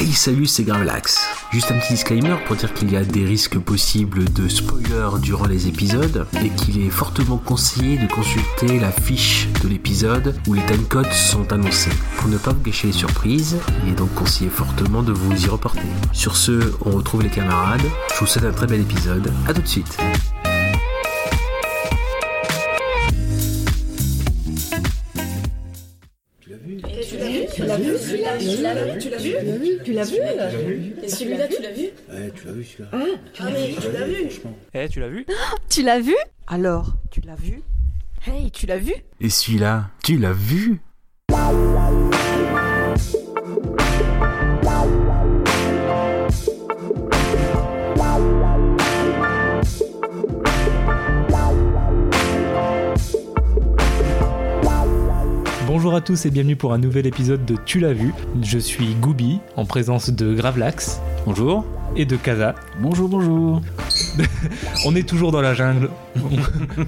Hey salut c'est Gravelax Juste un petit disclaimer pour dire qu'il y a des risques possibles de spoilers durant les épisodes et qu'il est fortement conseillé de consulter la fiche de l'épisode où les timecodes sont annoncés. Pour ne pas vous gâcher les surprises, il est donc conseillé fortement de vous y reporter. Sur ce, on retrouve les camarades, je vous souhaite un très bel épisode, à tout de suite Tu l'as vu Et celui-là, tu l'as vu? Ouais, tu l'as vu celui-là. Ah, mais tu l'as vu. Eh, tu l'as vu? Tu l'as vu? Alors, tu l'as vu? Hey, tu l'as vu? Et celui-là, tu l'as vu? Bonjour à tous et bienvenue pour un nouvel épisode de Tu l'as vu. Je suis Goubi en présence de Gravelax. Bonjour. Et de Kaza. Bonjour, bonjour. On est toujours dans la jungle.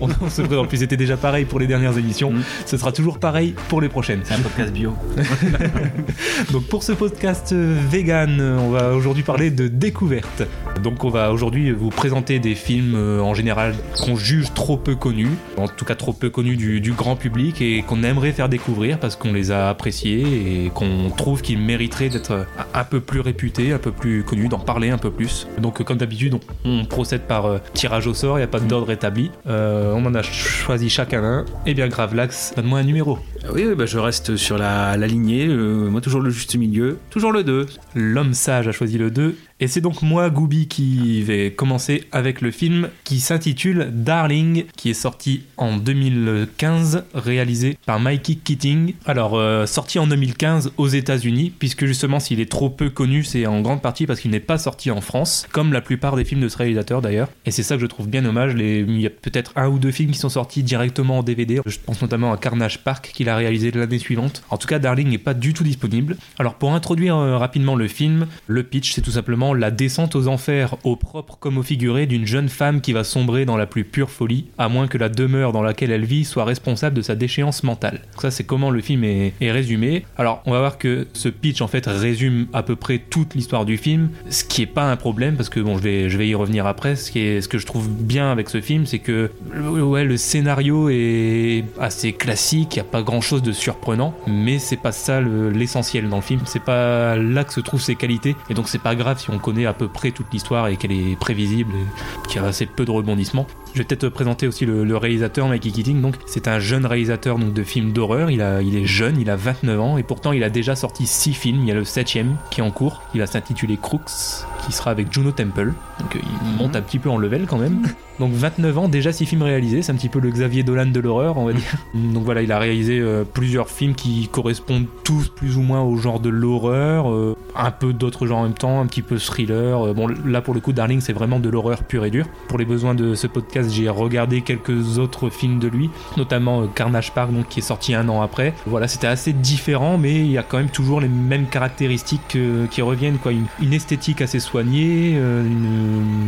on, on se présente. Puis c'était déjà pareil pour les dernières émissions. Mm. Ce sera toujours pareil pour les prochaines. C'est un podcast bio. Donc pour ce podcast euh, vegan, euh, on va aujourd'hui parler de découverte. Donc on va aujourd'hui vous présenter des films euh, en général qu'on juge trop peu connus, en tout cas trop peu connus du, du grand public et qu'on aimerait faire découvrir parce qu'on les a appréciés et qu'on trouve qu'ils mériteraient d'être un peu plus réputés, un peu plus connus, d'en parler un peu plus. Donc comme d'habitude, on, on procède par euh, tirage au sort, il n'y a pas d'ordre établi. Euh, on en a choisi chacun un. Et bien Gravelax, donne-moi un numéro. Oui, oui bah, je reste sur la, la lignée, euh, moi toujours le juste milieu, toujours le 2. L'homme sage a choisi le 2. Et c'est donc moi, Gooby, qui vais commencer avec le film qui s'intitule Darling, qui est sorti en 2015, réalisé par Mikey Keating. Alors, euh, sorti en 2015 aux États-Unis, puisque justement, s'il est trop peu connu, c'est en grande partie parce qu'il n'est pas sorti en France, comme la plupart des films de ce réalisateur d'ailleurs. Et c'est ça que je trouve bien dommage. Il y a peut-être un ou deux films qui sont sortis directement en DVD. Je pense notamment à Carnage Park, qu'il a réalisé l'année suivante. En tout cas, Darling n'est pas du tout disponible. Alors, pour introduire euh, rapidement le film, le pitch, c'est tout simplement la descente aux enfers, au propre comme au figuré, d'une jeune femme qui va sombrer dans la plus pure folie, à moins que la demeure dans laquelle elle vit soit responsable de sa déchéance mentale. Donc ça, c'est comment le film est, résumé. Alors, on va voir que ce pitch, en fait, résume à peu près toute l'histoire du film, ce qui est pas un problème, parce que bon, je vais, je vais y revenir après. Ce, qui est, ce que je trouve bien avec ce film, c'est que ouais, le scénario est assez classique, il n'y a pas grand chose de surprenant, mais c'est pas ça le- l'essentiel dans le film, c'est pas là que se trouvent ses qualités, et donc c'est pas grave si on connaît à peu près toute l'histoire et qu'elle est prévisible et qu'il y a assez peu de rebondissements. Je vais peut-être présenter aussi le, le réalisateur Mikey Keating. Donc, c'est un jeune réalisateur donc, de films d'horreur. Il, a, il est jeune, il a 29 ans et pourtant il a déjà sorti 6 films. Il y a le 7ème qui est en cours. Il va s'intituler Crooks, qui sera avec Juno Temple. Donc, euh, il monte un petit peu en level quand même. Donc 29 ans, déjà 6 films réalisés, c'est un petit peu le Xavier Dolan de l'horreur, on va dire. Donc voilà, il a réalisé euh, plusieurs films qui correspondent tous plus ou moins au genre de l'horreur, euh, un peu d'autres genres en même temps, un petit peu thriller. Euh, bon, là pour le coup, Darling, c'est vraiment de l'horreur pure et dure. Pour les besoins de ce podcast, j'ai regardé quelques autres films de lui, notamment euh, Carnage Park, donc, qui est sorti un an après. Voilà, c'était assez différent, mais il y a quand même toujours les mêmes caractéristiques qui reviennent, quoi. Une, esthétique assez soignée, euh,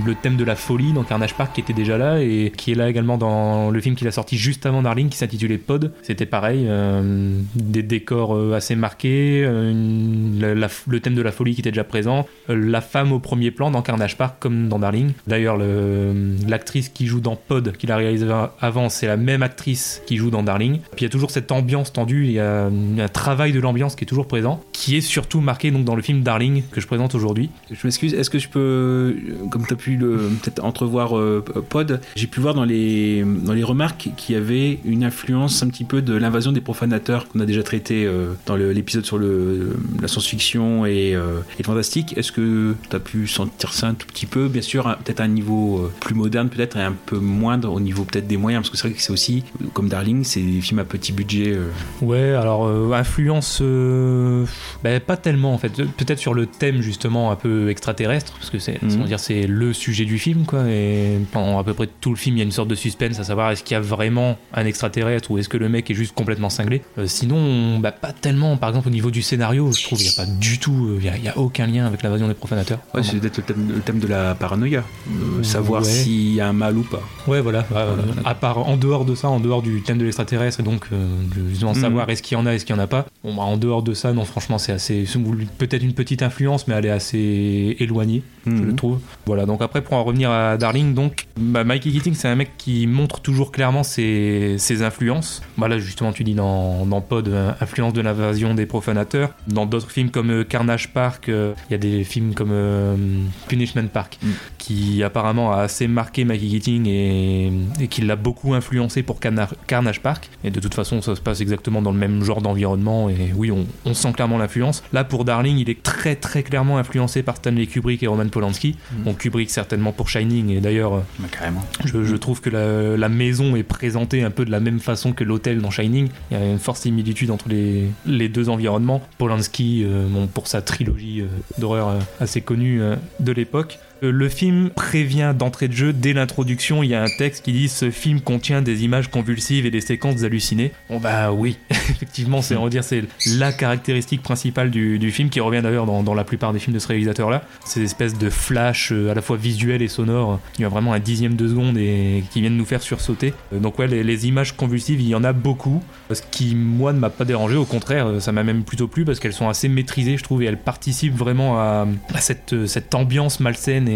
le thème de la folie dans Carnage Park qui était déjà là et qui est là également dans le film qu'il a sorti juste avant Darling qui s'intitulait Pod. C'était pareil, euh, des décors assez marqués, le thème de la folie qui était déjà présent, la femme au premier plan dans Carnage Park comme dans Darling. D'ailleurs, le- l'actrice qui joue dans Pod, qu'il a réalisé avant, c'est la même actrice qui joue dans Darling. Puis il y a toujours cette ambiance tendue, il y a un travail de l'ambiance qui est toujours présent, qui est surtout marqué donc dans le film Darling que je présente aujourd'hui. Je m'excuse, est-ce que je peux, euh, comme tu as pu peut-être entrevoir euh, Pod, j'ai pu voir dans les, dans les remarques qu'il y avait une influence un petit peu de l'invasion des profanateurs qu'on a déjà traité euh, dans l'épisode sur la science-fiction et, et le fantastique. Est-ce que tu as pu sentir ça un tout petit peu? Bien sûr, peut-être à un niveau plus moderne, peut-être, un peu moindre au niveau peut-être des moyens, parce que c'est vrai que c'est aussi, comme Darling, c'est des films à petit budget. euh. Ouais, alors euh, influence, euh, ben, pas tellement en fait. Peut-être sur le thème justement un peu extraterrestre, parce que c'est, Mhm. dire, c'est le sujet du film quoi. Et pendant à peu près tout le film, il y a une sorte de suspense à savoir est-ce qu'il y a vraiment un extraterrestre ou est-ce que le mec est juste complètement cinglé. Sinon, bah, pas tellement. Par exemple, au niveau du scénario, je trouve il n'y a pas du tout, il y a, aucun lien avec l'invasion des profanateurs. Ouais, c'est peut-être le thème, le thème de la paranoïa, savoir s'il y a un mal ou pas. Ouais, voilà. Euh, à part, en dehors de ça, en dehors du thème de l'extraterrestre, et donc euh, de justement Mhm. savoir est-ce qu'il y en a, est-ce qu'il y en a pas. Bon, bah, en dehors de ça, non, franchement, c'est assez. Peut-être une petite influence, mais elle est assez éloignée, je Mhm. le trouve. Voilà, donc après, pour en revenir à Darling, donc, bah, Mikey Keating, c'est un mec qui montre toujours clairement ses, ses influences. Bah, là, justement, tu dis dans, dans Pod, euh, influence de l'invasion des profanateurs. Dans d'autres films comme euh, Carnage Park, euh, il y a des films comme Punishment Park, Mhm. qui apparemment a assez marqué Mikey Keating et, et qui l'a beaucoup influencé pour Carna- Carnage Park. Et de toute façon, ça se passe exactement dans le même genre d'environnement. Et oui, on, on sent clairement l'influence. Là, pour Darling, il est très très clairement influencé par Stanley Kubrick et Roman Polanski. Mhm. Donc Kubrick certainement pour Shining. Et d'ailleurs, euh, Bah, je, je trouve que la, la maison est présentée un peu de la même façon que l'hôtel dans Shining. Il y a une forte similitude entre les, les deux environnements. Polanski, euh, bon, pour sa trilogie euh, d'horreur euh, assez connue de l'époque. Euh, Le film prévient d'entrée de jeu, dès l'introduction, il y a un texte qui dit ce film contient des images convulsives et des séquences hallucinées. Bon bah oui, effectivement, c'est on va dire c'est la caractéristique principale du, film qui revient d'ailleurs dans, la plupart des films de ce réalisateur-là. Ces espèces de flash euh, à la fois visuels et sonores qui ont vraiment un dixième de seconde et qui viennent nous faire sursauter. Euh, Donc ouais, les, images convulsives, il y en a beaucoup. Ce qui moi ne m'a pas dérangé, au contraire, ça m'a même plutôt plu parce qu'elles sont assez maîtrisées, je trouve, et elles participent vraiment à, cette, ambiance malsaine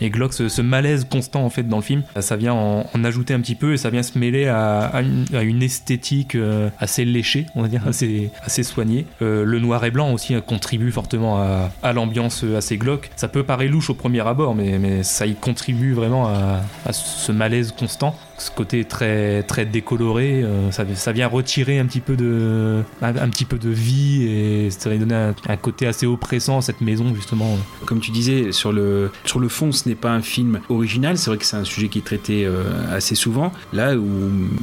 et glauque, ce, malaise constant en fait dans le film. Ça, vient en, ajouter un petit peu et ça vient se mêler à, une, esthétique euh, assez léchée, on va dire, assez, soignée. Euh, le noir et blanc aussi euh, contribue fortement à, à l'ambiance assez glauque. Ça peut paraître louche au premier abord, mais, ça y contribue vraiment à ce malaise constant. Ce côté très très décoloré, euh, ça, vient retirer un petit peu de un, petit peu de vie et ça va donner un, côté assez oppressant à cette maison justement. Comme tu disais, sur le, sur le fond, ce n'est pas un film original. C'est vrai que c'est un sujet qui est traité euh, assez souvent. Là où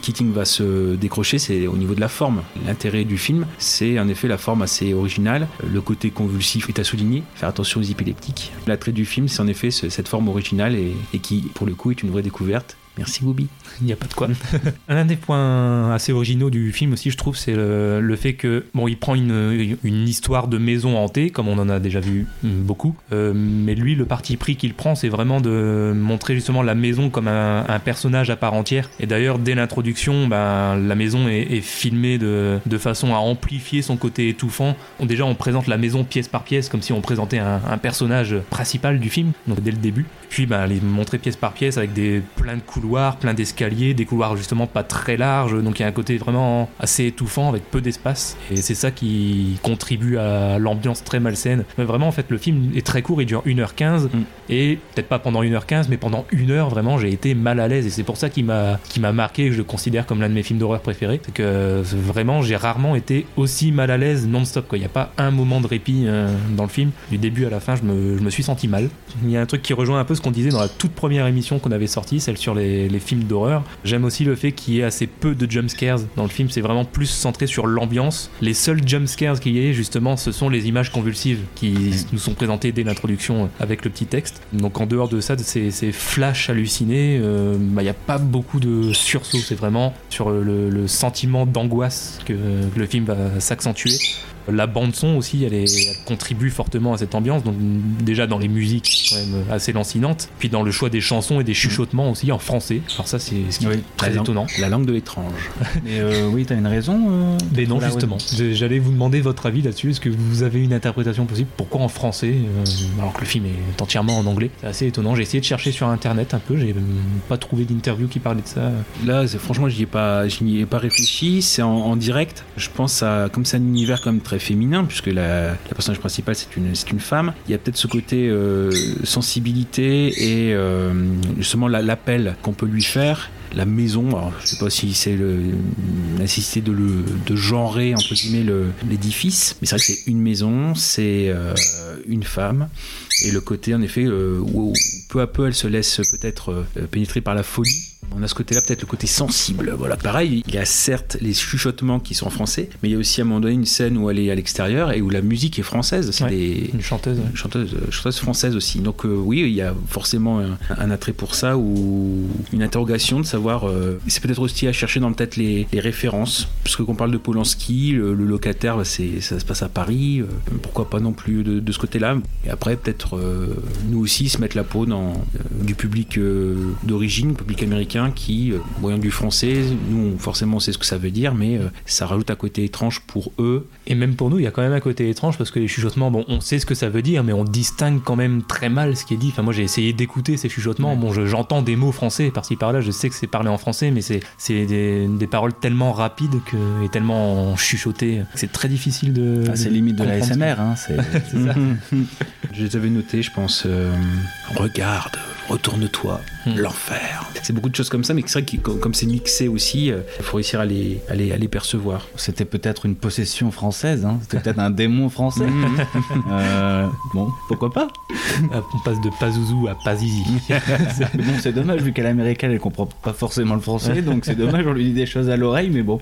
Keating va se décrocher, c'est au niveau de la forme. L'intérêt du film, c'est en effet la forme assez originale. Le côté convulsif est à souligner. Faire attention aux épileptiques. L'attrait du film, c'est en effet ce- cette forme originale et qui, pour le coup, est une vraie découverte. Merci Booby. Il n'y a pas de quoi. Un des points assez originaux du film aussi, je trouve, c'est le, fait que bon, il prend une, une histoire de maison hantée, comme on en a déjà vu beaucoup, euh, mais lui, le parti pris qu'il prend, c'est vraiment de montrer justement la maison comme un, personnage à part entière. Et d'ailleurs, dès l'introduction, ben, la maison est, est filmée de, de façon à amplifier son côté étouffant. Déjà, on présente la maison pièce par pièce, comme si on présentait un, personnage principal du film, donc dès le début. Puis, ben, les montrer pièce par pièce avec des plein de couloirs, plein d'escaliers, des couloirs justement pas très larges, donc il y a un côté vraiment assez étouffant avec peu d'espace. Et c'est ça qui contribue à l'ambiance très malsaine. Mais vraiment, en fait, le film est très court, il dure 1h15, Mm. et peut-être pas pendant 1h15, mais pendant une heure, vraiment, j'ai été mal à l'aise. Et c'est pour ça qu'il m'a qui m'a marqué, et que je le considère comme l'un de mes films d'horreur préférés. C'est que euh, vraiment, j'ai rarement été aussi mal à l'aise non-stop. quoi. Il n'y a pas un moment de répit euh, dans le film. Du début à la fin, je me, je me suis senti mal. Il y a un truc qui rejoint un peu ce qu'on disait dans la toute première émission qu'on avait sortie, celle sur les, les films d'horreur. J'aime aussi le fait qu'il y ait assez peu de jumpscares dans le film. C'est vraiment plus centré sur l'ambiance. Les seuls jumpscares qu'il y ait, justement, ce sont les images convulsives qui nous sont présentées dès l'introduction euh, avec le petit texte. Donc en dehors de ça, de ces, ces flashs hallucinés, euh, bah, il n'y a pas beaucoup de sursaut. C'est vraiment sur le, le sentiment d'angoisse que, que le film va s'accentuer. La bande son aussi, elle, est, elle contribue fortement à cette ambiance. Donc déjà dans les musiques, quand même assez lancinantes. Puis dans le choix des chansons et des chuchotements aussi en français. Alors ça, c'est ce qui est très la langue- étonnant. La langue de l'étrange. Mais euh, oui, t'as une raison. euh, Mais non, justement. J'allais vous demander votre avis là-dessus. Est-ce que vous avez une interprétation possible? Pourquoi en français euh, alors que le film est entièrement en anglais? C'est assez étonnant. J'ai essayé de chercher sur internet un peu. J'ai euh, pas trouvé d'interview qui parlait de ça. Là, franchement, j'y ai pas, je n'y ai pas réfléchi. C'est en, en direct. Je pense à, comme c'est un univers quand même très féminin, puisque la, personnage principale c'est une, une femme. Il y a peut-être ce côté euh, sensibilité et euh, justement la- l'appel qu'on peut lui faire. La maison, je sais pas si c'est nécessité de le de genrer entre guillemets le- l'édifice, mais c'est vrai que c'est une maison, c'est euh, une femme et le côté en effet où, peu à peu elle se laisse peut-être pénétrer par la folie On a ce côté-là, peut-être le côté sensible. Voilà. Pareil, il y a certes les chuchotements qui sont en français, mais il y a aussi à un moment donné une scène où elle est à l'extérieur et où la musique est française. C'est Ouais. des Une chanteuse. ouais. une chanteuse, euh, chanteuse française aussi. Donc euh, oui, il y a forcément un, un attrait pour ça ou une interrogation de savoir. euh, c'est peut-être aussi à chercher dans peut-être les, les références, parce que qu'on parle de Polanski, le, le locataire, bah, c'est ça se passe à Paris. euh, pourquoi pas non plus de, de ce côté-là. Et après peut-être nous aussi se mettre la peau dans du public d'origine, public américain qui, euh, voyant du français, nous forcément on sait ce que ça veut dire, mais euh, ça rajoute un côté étrange pour eux. Et même pour nous, il y a quand même un côté étrange parce que les chuchotements, bon, on sait ce que ça veut dire, mais on distingue quand même très mal ce qui est dit. Enfin, moi, j'ai essayé d'écouter ces chuchotements. Bon, je- j'entends des mots français par-ci par-là, je sais que c'est parlé en français, mais c'est c'est des, des paroles tellement rapides que, et tellement chuchotées que c'est très difficile de. Ah, c'est limite de la comprendre ce SMR, hein, c'est c'est ça. Je les avais notés, je pense. euh, regarde, retourne-toi, L'enfer. C'est beaucoup de choses comme ça, mais c'est vrai que comme c'est mixé aussi, il faut réussir à les, à les, à les percevoir. C'était peut-être une possession française, hein. c'était peut-être un démon français. Mhm. Euh, bon, pourquoi pas? Ah, On passe de Pazuzu à Pazizi. Bon, c'est dommage, vu qu'elle est américaine, elle comprend pas forcément le français, donc c'est dommage, on lui dit des choses à l'oreille, mais bon.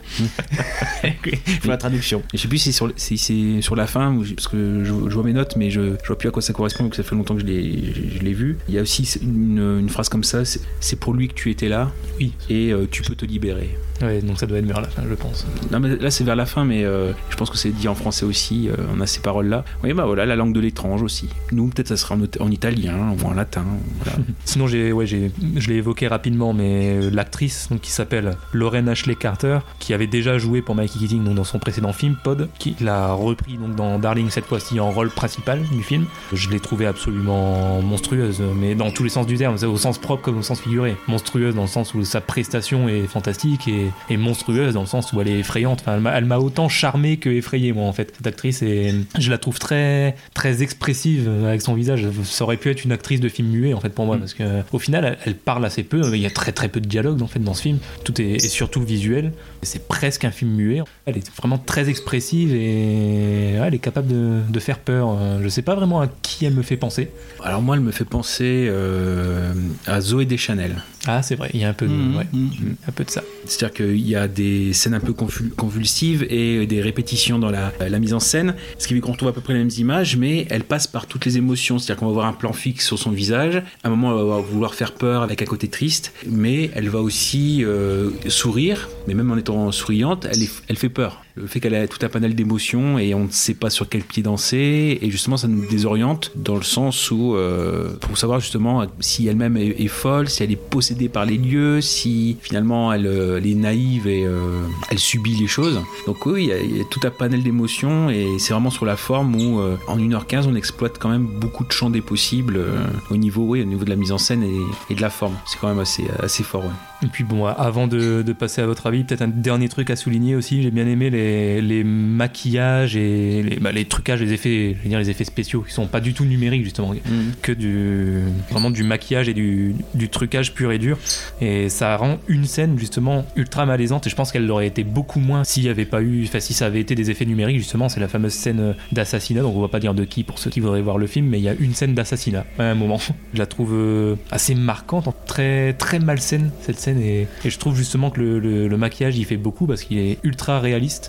Il faut la traduction. Je sais plus si c'est sur, si c'est sur la fin, parce que je, je vois mes notes, mais je, je vois plus à quoi ça correspond, vu que ça fait longtemps que je l'ai, je, je l'ai vu. Il y a aussi une, une phrase comme ça, c'est, c'est pour lui que tu étais là, Oui. et euh, tu peux te libérer. Ouais, donc ça doit être vers la fin, je pense. Non, mais là c'est vers la fin, mais euh, je pense que c'est dit en français aussi. euh, on a ces paroles-là. Oui, bah voilà, la langue de l'étrange aussi. Nous, peut-être ça sera en, en italien ou en latin. Voilà. Sinon, j'ai, ouais, j'ai, je l'ai évoqué rapidement, mais euh, l'actrice qui s'appelle Lauren Ashley Carter, qui avait déjà joué pour Mikey Keating donc, dans son précédent film Pod, qui l'a repris donc, dans Darling cette fois-ci en rôle principal du film. Je l'ai trouvée absolument monstrueuse, mais dans tous les sens du terme, au sens propre comme au sens figuré. Monstrueuse dans le sens où sa prestation est fantastique et, et monstrueuse dans le sens où elle est effrayante. Enfin, elle, m'a, autant charmé que effrayé, moi, en fait, cette actrice. Et je la trouve très, très expressive avec son visage. Ça aurait pu être une actrice de film muet, en fait, pour moi, Mm. parce que au final, elle, elle parle assez peu. Il y a très, très peu de dialogue, en fait, dans ce film. Tout est, est surtout visuel. C'est presque un film muet. Elle est vraiment très expressive et ouais, elle est capable de, de faire peur. Euh, Je sais pas vraiment à qui elle me fait penser. Alors moi, elle me fait penser euh, à Zoé Deschanel. Ah, c'est vrai, il y a un peu, de- Mhm, ouais, mhm. un peu de ça. C'est-à-dire qu'il y a des scènes un peu convul- convulsives et des répétitions dans la, mise en scène, ce qui fait qu'on retrouve à peu près les mêmes images, mais elle passe par toutes les émotions. C'est-à-dire qu'on va voir un plan fixe sur son visage. À un moment, elle va vouloir faire peur avec un côté triste, mais elle va aussi euh, sourire, mais même en étant souriante, elle fait peur. Le fait qu'elle a tout un panel d'émotions et on ne sait pas sur quel pied danser, et justement, ça nous désoriente dans le sens où, euh, pour savoir justement si elle-même est, folle, si elle est possédée par les lieux, si finalement elle, euh, est naïve et euh, elle subit les choses. Donc oui, il y, a, tout un panel d'émotions et c'est vraiment sur la forme où en 1h15 on exploite quand même beaucoup de champs des possibles au niveau oui, au niveau de la mise en scène et, de la forme. C'est quand même assez, assez fort. ouais. Et puis bon, avant de passer à votre avis, peut-être un dernier truc à souligner aussi. J'ai bien aimé les, les maquillages et les, bah, les trucages, les effets, je veux dire les effets spéciaux qui sont pas du tout numériques justement, que du vraiment du maquillage et du, du trucage pur et dur. Et ça rend une scène justement ultra malaisante. Et je pense qu'elle aurait été beaucoup moins s'il y avait pas eu, enfin si ça avait été des effets numériques justement. C'est la fameuse scène d'assassinat. Donc on va pas dire de qui pour ceux qui voudraient voir le film, mais il y a une scène d'assassinat à un moment. Je la trouve euh, assez marquante, très très malsaine cette scène et, et je trouve justement que le, le- le maquillage il fait beaucoup parce qu'il est ultra réaliste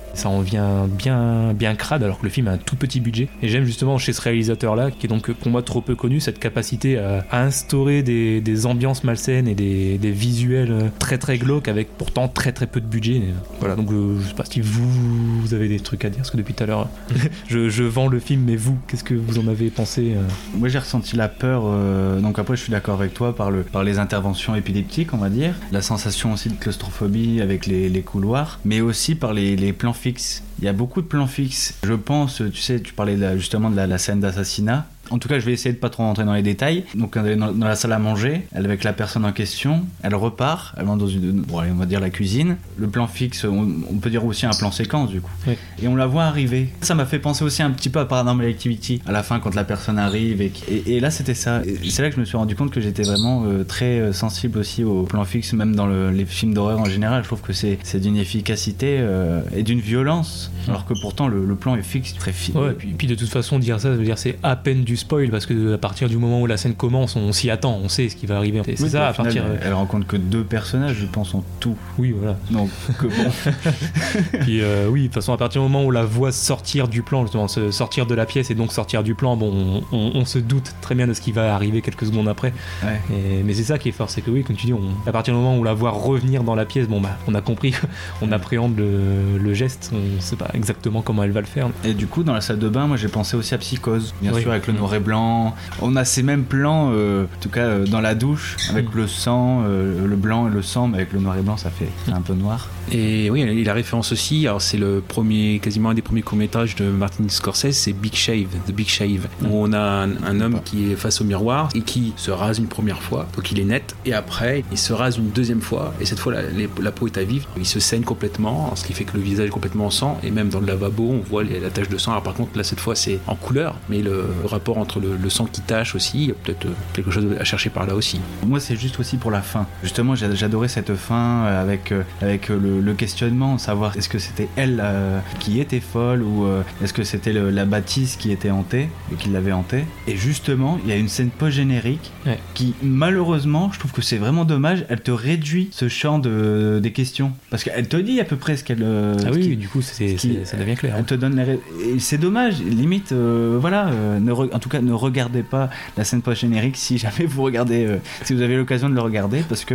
ça en vient bien bien crade alors que le film a un tout petit budget. Et j'aime justement chez ce réalisateur là qui est donc pour moi trop peu connu cette capacité à, instaurer des, ambiances malsaines et des, visuels euh, très très glauques avec pourtant très très peu de budget. Et, euh, voilà donc euh, je sais pas si vous, avez des trucs à dire parce que depuis tout à l'heure je, vends le film mais vous qu'est-ce que vous en avez pensé euh Moi j'ai ressenti la peur, euh, donc après je suis d'accord avec toi par, le, par les interventions épileptiques on va dire, la sensation aussi de claustrophobie avec les, les couloirs, mais aussi par les, les plans Il y a beaucoup de plans fixes. Je pense, tu sais, tu parlais justement de la scène d'assassinat. En tout cas, je vais essayer de pas trop rentrer dans les détails. Donc, elle est dans, dans la salle à manger, elle est avec la personne en question, elle repart, elle va dans une, bon, allez, on va dire la cuisine. Le plan fixe, on, on peut dire aussi un plan séquence du coup. Et on la voit arriver. Ça m'a fait penser aussi un petit peu à Paranormal Activity. À la fin, quand la personne arrive. Et, et- et là, c'était ça. C'est là que je me suis rendu compte que j'étais vraiment euh, très euh, sensible aussi au plan fixe, même dans le- les films d'horreur en général. Je trouve que c'est d'une efficacité euh, et d'une violence. Alors que pourtant, le, le plan est fixe, très fi- Ouais, et puis, puis de toute façon, dire ça, ça veut dire c'est à peine du spoil parce que à partir du moment où la scène commence, on s'y attend, on sait ce qui va arriver. C'est Oui, ça, à au final, partir. euh, Elle rencontre que deux personnages, je pense, en tout. Oui, voilà. Donc, que bon. Puis euh, oui, de toute façon, à partir du moment où la voit sortir du plan, justement, se- sortir de la pièce et donc sortir du plan, bon, on, on- on se doute très bien de ce qui va arriver quelques secondes après. Ouais. Et- mais c'est ça qui est fort, c'est que oui, comme tu dis, on- à partir du moment où on la voit revenir dans la pièce, bon bah, on a compris, on appréhende le, le geste, on sait pas exactement comment elle va le faire. Et du coup, dans la salle de bain, moi j'ai pensé aussi à Psychose, bien Oui. sûr, avec le noir et blanc. On a ces mêmes plans, euh, en tout cas euh, dans la douche, avec Mm. le sang, euh, le blanc et le sang, mais avec le noir et blanc, ça fait un peu noir. Et oui, et la référence aussi, alors c'est le premier, quasiment un des premiers courts-métrages de Martin Scorsese, c'est Big Shave, The Big Shave, où on a un, un homme qui est face au miroir et qui se rase une première fois, donc il est net, et après il se rase une deuxième fois, et cette fois la, les- la peau est à vif, il se saigne complètement, ce qui fait que le visage est complètement en sang, et même dans le lavabo on voit les- la tache de sang. Alors par contre là cette fois c'est en couleur, mais le rapport entre le, le sang qui tache aussi, il y a peut-être euh, quelque chose à chercher par là aussi. Moi, c'est juste aussi pour la fin. Justement, j'a- j'adorais cette fin euh, avec, euh, avec euh, le, le questionnement, savoir est-ce que c'était elle euh, qui était folle ou euh, est-ce que c'était la bâtisse qui était hantée et qui l'avait hantée. Et justement, il y a une scène post-générique Ouais. qui, malheureusement, je trouve que c'est vraiment dommage, elle te réduit ce champ de, des questions. Parce qu'elle te dit à peu près ce qu'elle. euh, Ah oui, qui- du coup, c'est, ça devient clair. Elle te donne les c'est dommage, limite, euh, voilà, ne re- en tout cas ne regardez pas la scène post-générique si jamais vous regardez, si vous avez l'occasion de le regarder, parce que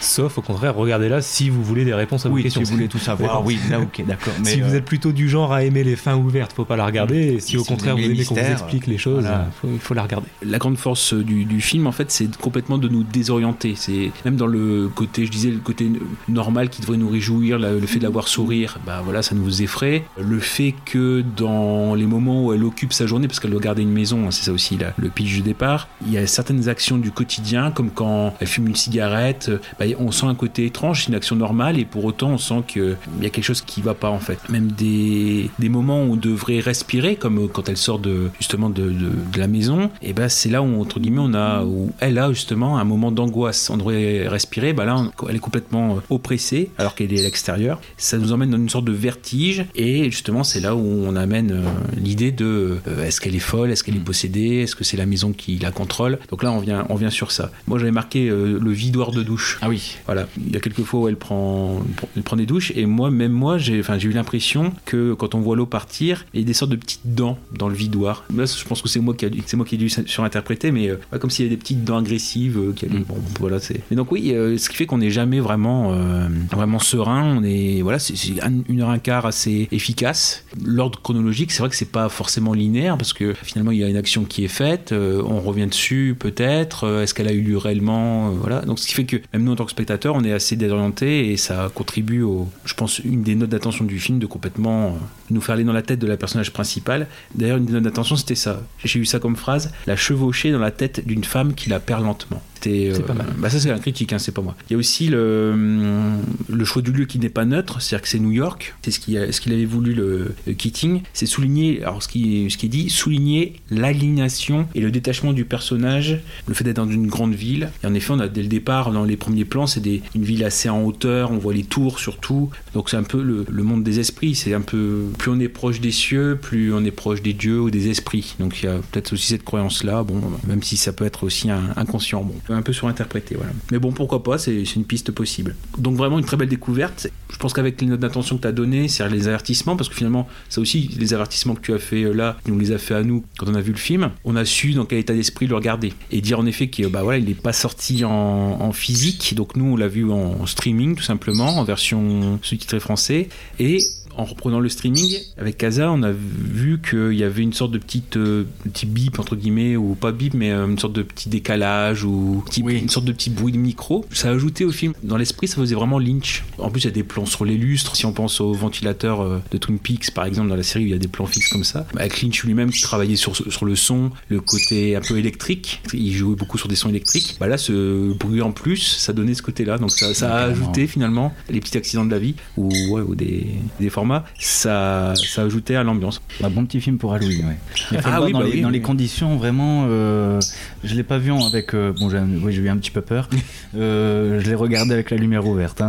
Sauf au contraire, regardez-là si vous voulez des réponses à vos oui, questions. si vous voulez tout savoir, oui, là ok, d'accord. Mais si vous euh, êtes plutôt du genre à aimer les fins ouvertes, faut pas la regarder. Et si au contraire vous aimez les aimez qu'on vous explique les choses, voilà. faut- il faut la regarder. la grande force du, du film en fait c'est complètement de nous désorienter c'est même dans le côté je disais le côté normal qui devrait nous réjouir la- le fait de la voir sourire bah voilà ça nous effraie le fait que dans les moments où elle occupe sa journée parce qu'elle doit garder une maison hein, c'est ça aussi la- le pitch de départ il y a certaines actions du quotidien comme quand elle fume une cigarette euh, bah, on sent un côté étrange c'est une action normale et pour autant on sent qu'il y a quelque chose qui va pas en fait. Même des, des moments où on devrait respirer comme quand elle sort de justement de, de, de la maison et ben c'est là où entre guillemets on a où elle a justement un moment d'angoisse. On devrait respirer bah là on- elle est complètement euh, oppressée alors qu'elle est à l'extérieur. Ça nous emmène dans une sorte de vertige et justement c'est là où on amène euh, l'idée de euh, est-ce qu'elle est folle est-ce qu'elle est possédée est-ce que c'est la maison qui la contrôle. Donc là on vient on vient sur ça. Moi j'avais marqué euh, le vidoir de douche. Ah oui, voilà, il y a quelques fois où elle prend, elle prend des douches et moi, même moi, j'ai, enfin, eu l'impression que quand on voit l'eau partir, il y a des sortes de petites dents dans le vidoir. Là, je pense que c'est moi qui c'est moi qui ai dû surinterpréter, mais euh, comme s'il y avait des petites dents agressives. euh, qui allaient- Mm. bon, voilà, c'est. Mais donc oui, euh, ce qui fait qu'on n'est jamais vraiment, euh, vraiment serein. On est, voilà, c'est, c'est un- une heure un quart assez efficace. L'ordre chronologique, c'est vrai que c'est pas forcément linéaire parce que finalement il y a une action qui est faite, on revient dessus peut-être. est-ce qu'elle a eu lieu réellement, voilà. Donc ce qui fait que même nous en tant que spectateurs, on est assez désorienté et ça contribue au, je pense, une des notes d'attention du film de complètement euh, nous faire aller dans la tête de la personnage principale. D'ailleurs, une des notes d'attention, c'était ça. J'ai eu ça comme phrase la chevaucher dans la tête d'une femme qui la perd lentement. C'était, mal. Bah ça, c'est un critique, hein, c'est pas moi. Il y a aussi le, hum, le choix du lieu qui n'est pas neutre, c'est-à-dire que c'est New York. C'est ce qu'il, ce qu'il avait voulu le, le Keating. C'est souligner, alors ce qui, ce qui est dit, souligner l'aliénation et le détachement du personnage, le fait d'être dans une grande ville. Et en effet, on a dès le départ, dans les premiers plans, c'est une ville assez en hauteur, on voit les tours surtout. Donc c'est un peu le, le monde des esprits. C'est un peu, plus on est proche des cieux, plus on est proche des dieux ou des esprits. Donc il y a peut-être aussi cette croyance-là, bon, même si ça peut être aussi un, inconscient, bon, un peu surinterprété, voilà. Mais bon, pourquoi pas, c'est une piste possible. Donc vraiment une très belle découverte. Je pense qu'avec les notes d'intention que tu as données, c'est les avertissements, parce que finalement, ça aussi, les avertissements que tu as fait euh, là, tu nous les as fait à nous quand on a vu le film, on a su dans quel état d'esprit le regarder. Et dire en effet qu'il bah voilà, il n'est pas sorti en, en physique, donc nous on l'a vu en streaming tout simplement, en version sous-titrée français. Et en reprenant le streaming avec Kaza, on a vu qu'il y avait une sorte de petite euh, petit bip entre guillemets ou pas bip, mais euh, une sorte de petit décalage ou petit- Oui. une sorte de petit bruit de micro. Ça a ajouté au film. Dans l'esprit, ça faisait vraiment Lynch. En plus, il y a des plans sur les lustres. Si on pense au ventilateur euh, de Twin Peaks, par exemple, dans la série, où il y a des plans fixes comme ça. Avec Lynch lui-même qui travaillait sur, sur le son, le côté un peu électrique. Il jouait beaucoup sur des sons électriques. Bah là, ce bruit en plus, ça donnait ce côté-là. Donc ça, ça a ajouté finalement les petits accidents de la vie ou, ouais, ou des, des formes format, ça, ça ajoutait à l'ambiance. Un bon petit film pour Halloween, ouais. Mais faut Ah oui, dans, bah les, oui, dans oui. les conditions vraiment. euh, je l'ai pas vu en- avec. euh, bon, j'ai oui, eu un petit peu peur. Euh, je l'ai regardé avec la lumière ouverte. Hein,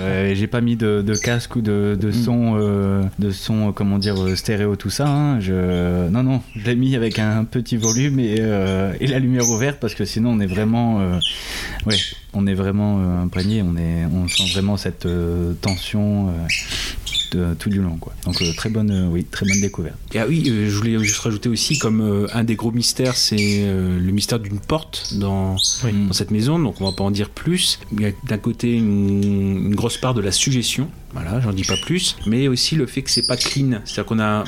euh, j'ai pas mis de, de casque ou de, de son, euh, de son, comment dire, stéréo, tout ça. hein. Je, non, non, je l'ai mis avec un petit volume et, et la lumière ouverte parce que sinon on est vraiment. ouais, on est vraiment imprégné. On, est, on sent vraiment cette tension. Euh, tout du long quoi. Donc euh, très bonne euh, oui, très bonne découverte. Et ah oui, euh, je voulais juste rajouter aussi comme euh, un des gros mystères, c'est euh, le mystère d'une porte dans, Oui. dans cette maison, donc on va pas en dire plus. Il y a d'un côté une, une grosse part de la suggestion, voilà, j'en dis pas plus, mais aussi le fait que c'est pas clean, c'est-à-dire qu'on a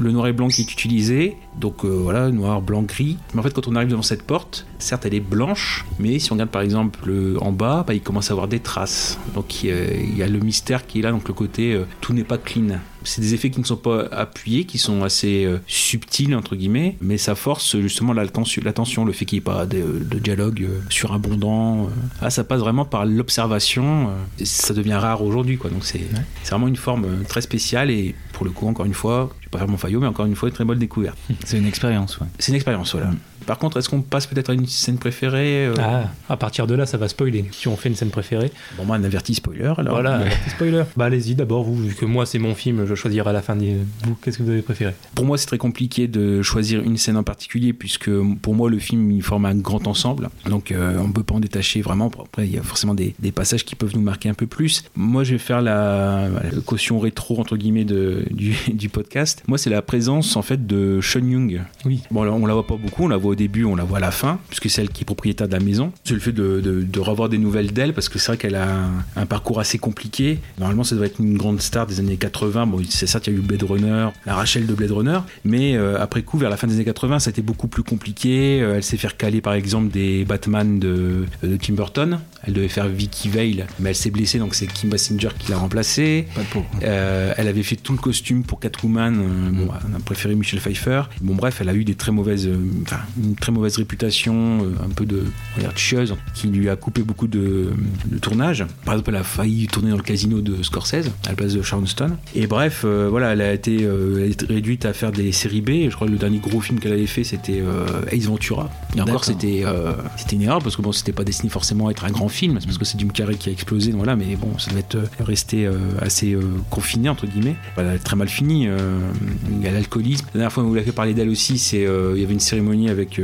le noir et blanc qui est utilisé, donc euh, voilà, noir, blanc, gris. Mais en fait, quand on arrive devant cette porte, certes elle est blanche, mais si on regarde par exemple le- en bas, bah, il commence à avoir des traces. Donc il y, a, il y a le mystère qui est là, donc le côté euh, tout n'est pas clean. C'est des effets qui ne sont pas appuyés, qui sont assez euh, subtils entre guillemets, mais ça force justement la tension, la tension, le fait qu'il n'y ait pas de, de dialogue euh, surabondant. euh. Ah, ça passe vraiment par l'observation. euh, ça devient rare aujourd'hui, quoi. Donc c'est vraiment une forme très spéciale et pour le coup, encore une fois, je vais pas faire mon faillot, mais encore une fois, une très bonne découverte. C'est une expérience, ouais. C'est une expérience, voilà. Par contre, est-ce qu'on passe peut-être à une scène préférée euh, Ah, à partir de là, ça va spoiler. Si on fait une scène préférée. Bon, moi, un averti spoiler, alors. voilà, petit spoiler. Bah allez-y d'abord, vous, vu que moi c'est mon film, je choisirai à la fin. des- Vous, qu'est-ce que vous avez préféré? Pour moi, c'est très compliqué de choisir une scène en particulier, puisque pour moi, le film il forme un grand ensemble. Donc, euh, on ne peut pas en détacher vraiment. Après, il y a forcément des, des passages qui peuvent nous marquer un peu plus. Moi, je vais faire la, la caution rétro, entre guillemets, de, du, du podcast. Moi, c'est la présence, en fait, de Sean Young. Oui. Bon, on la voit pas beaucoup, on la voit au début, on la voit à la fin, puisque c'est elle qui est propriétaire de la maison. C'est le fait de, de, de revoir des nouvelles d'elle, parce que c'est vrai qu'elle a un, un parcours assez compliqué. Normalement, ça doit être une grande star des années 80. Bon, c'est certes, il y a eu Blade Runner, la Rachel de Blade Runner, mais euh, après coup, vers la fin des années 80, ça a été beaucoup plus compliqué. Euh, elle s'est fait recaler, par exemple, des Batman de, de Tim Burton. Elle devait faire Vicky Vale, mais elle s'est blessée, donc c'est Kim Basinger qui l'a remplacée. Pas de peau. Euh, elle avait fait tout le costume pour Catwoman. euh, bon, on a préféré Michel Pfeiffer. Bon, bref, elle a eu des très mauvaises, euh, enfin, une très mauvaise réputation, euh, un peu de, de chieuse, qui lui a coupé beaucoup de, de tournage. Par exemple, elle a failli tourner dans le casino de Scorsese à la place de Sharon Stone. Et bref, euh, voilà, elle a été, euh, réduite à faire des séries B. Je crois que le dernier gros film qu'elle avait fait, c'était euh, Ace Ventura. Et encore, c'était, c'était une erreur parce que bon, c'était pas destiné forcément à être un grand film. C'est parce que c'est Jim Carrey qui a explosé. Voilà, mais bon, ça devait être resté assez confiné entre guillemets. Voilà, elle a très mal fini. il y a l'alcoolisme. La dernière fois, vous l'avez fait parler d'elle aussi. C'est, il y avait une cérémonie avec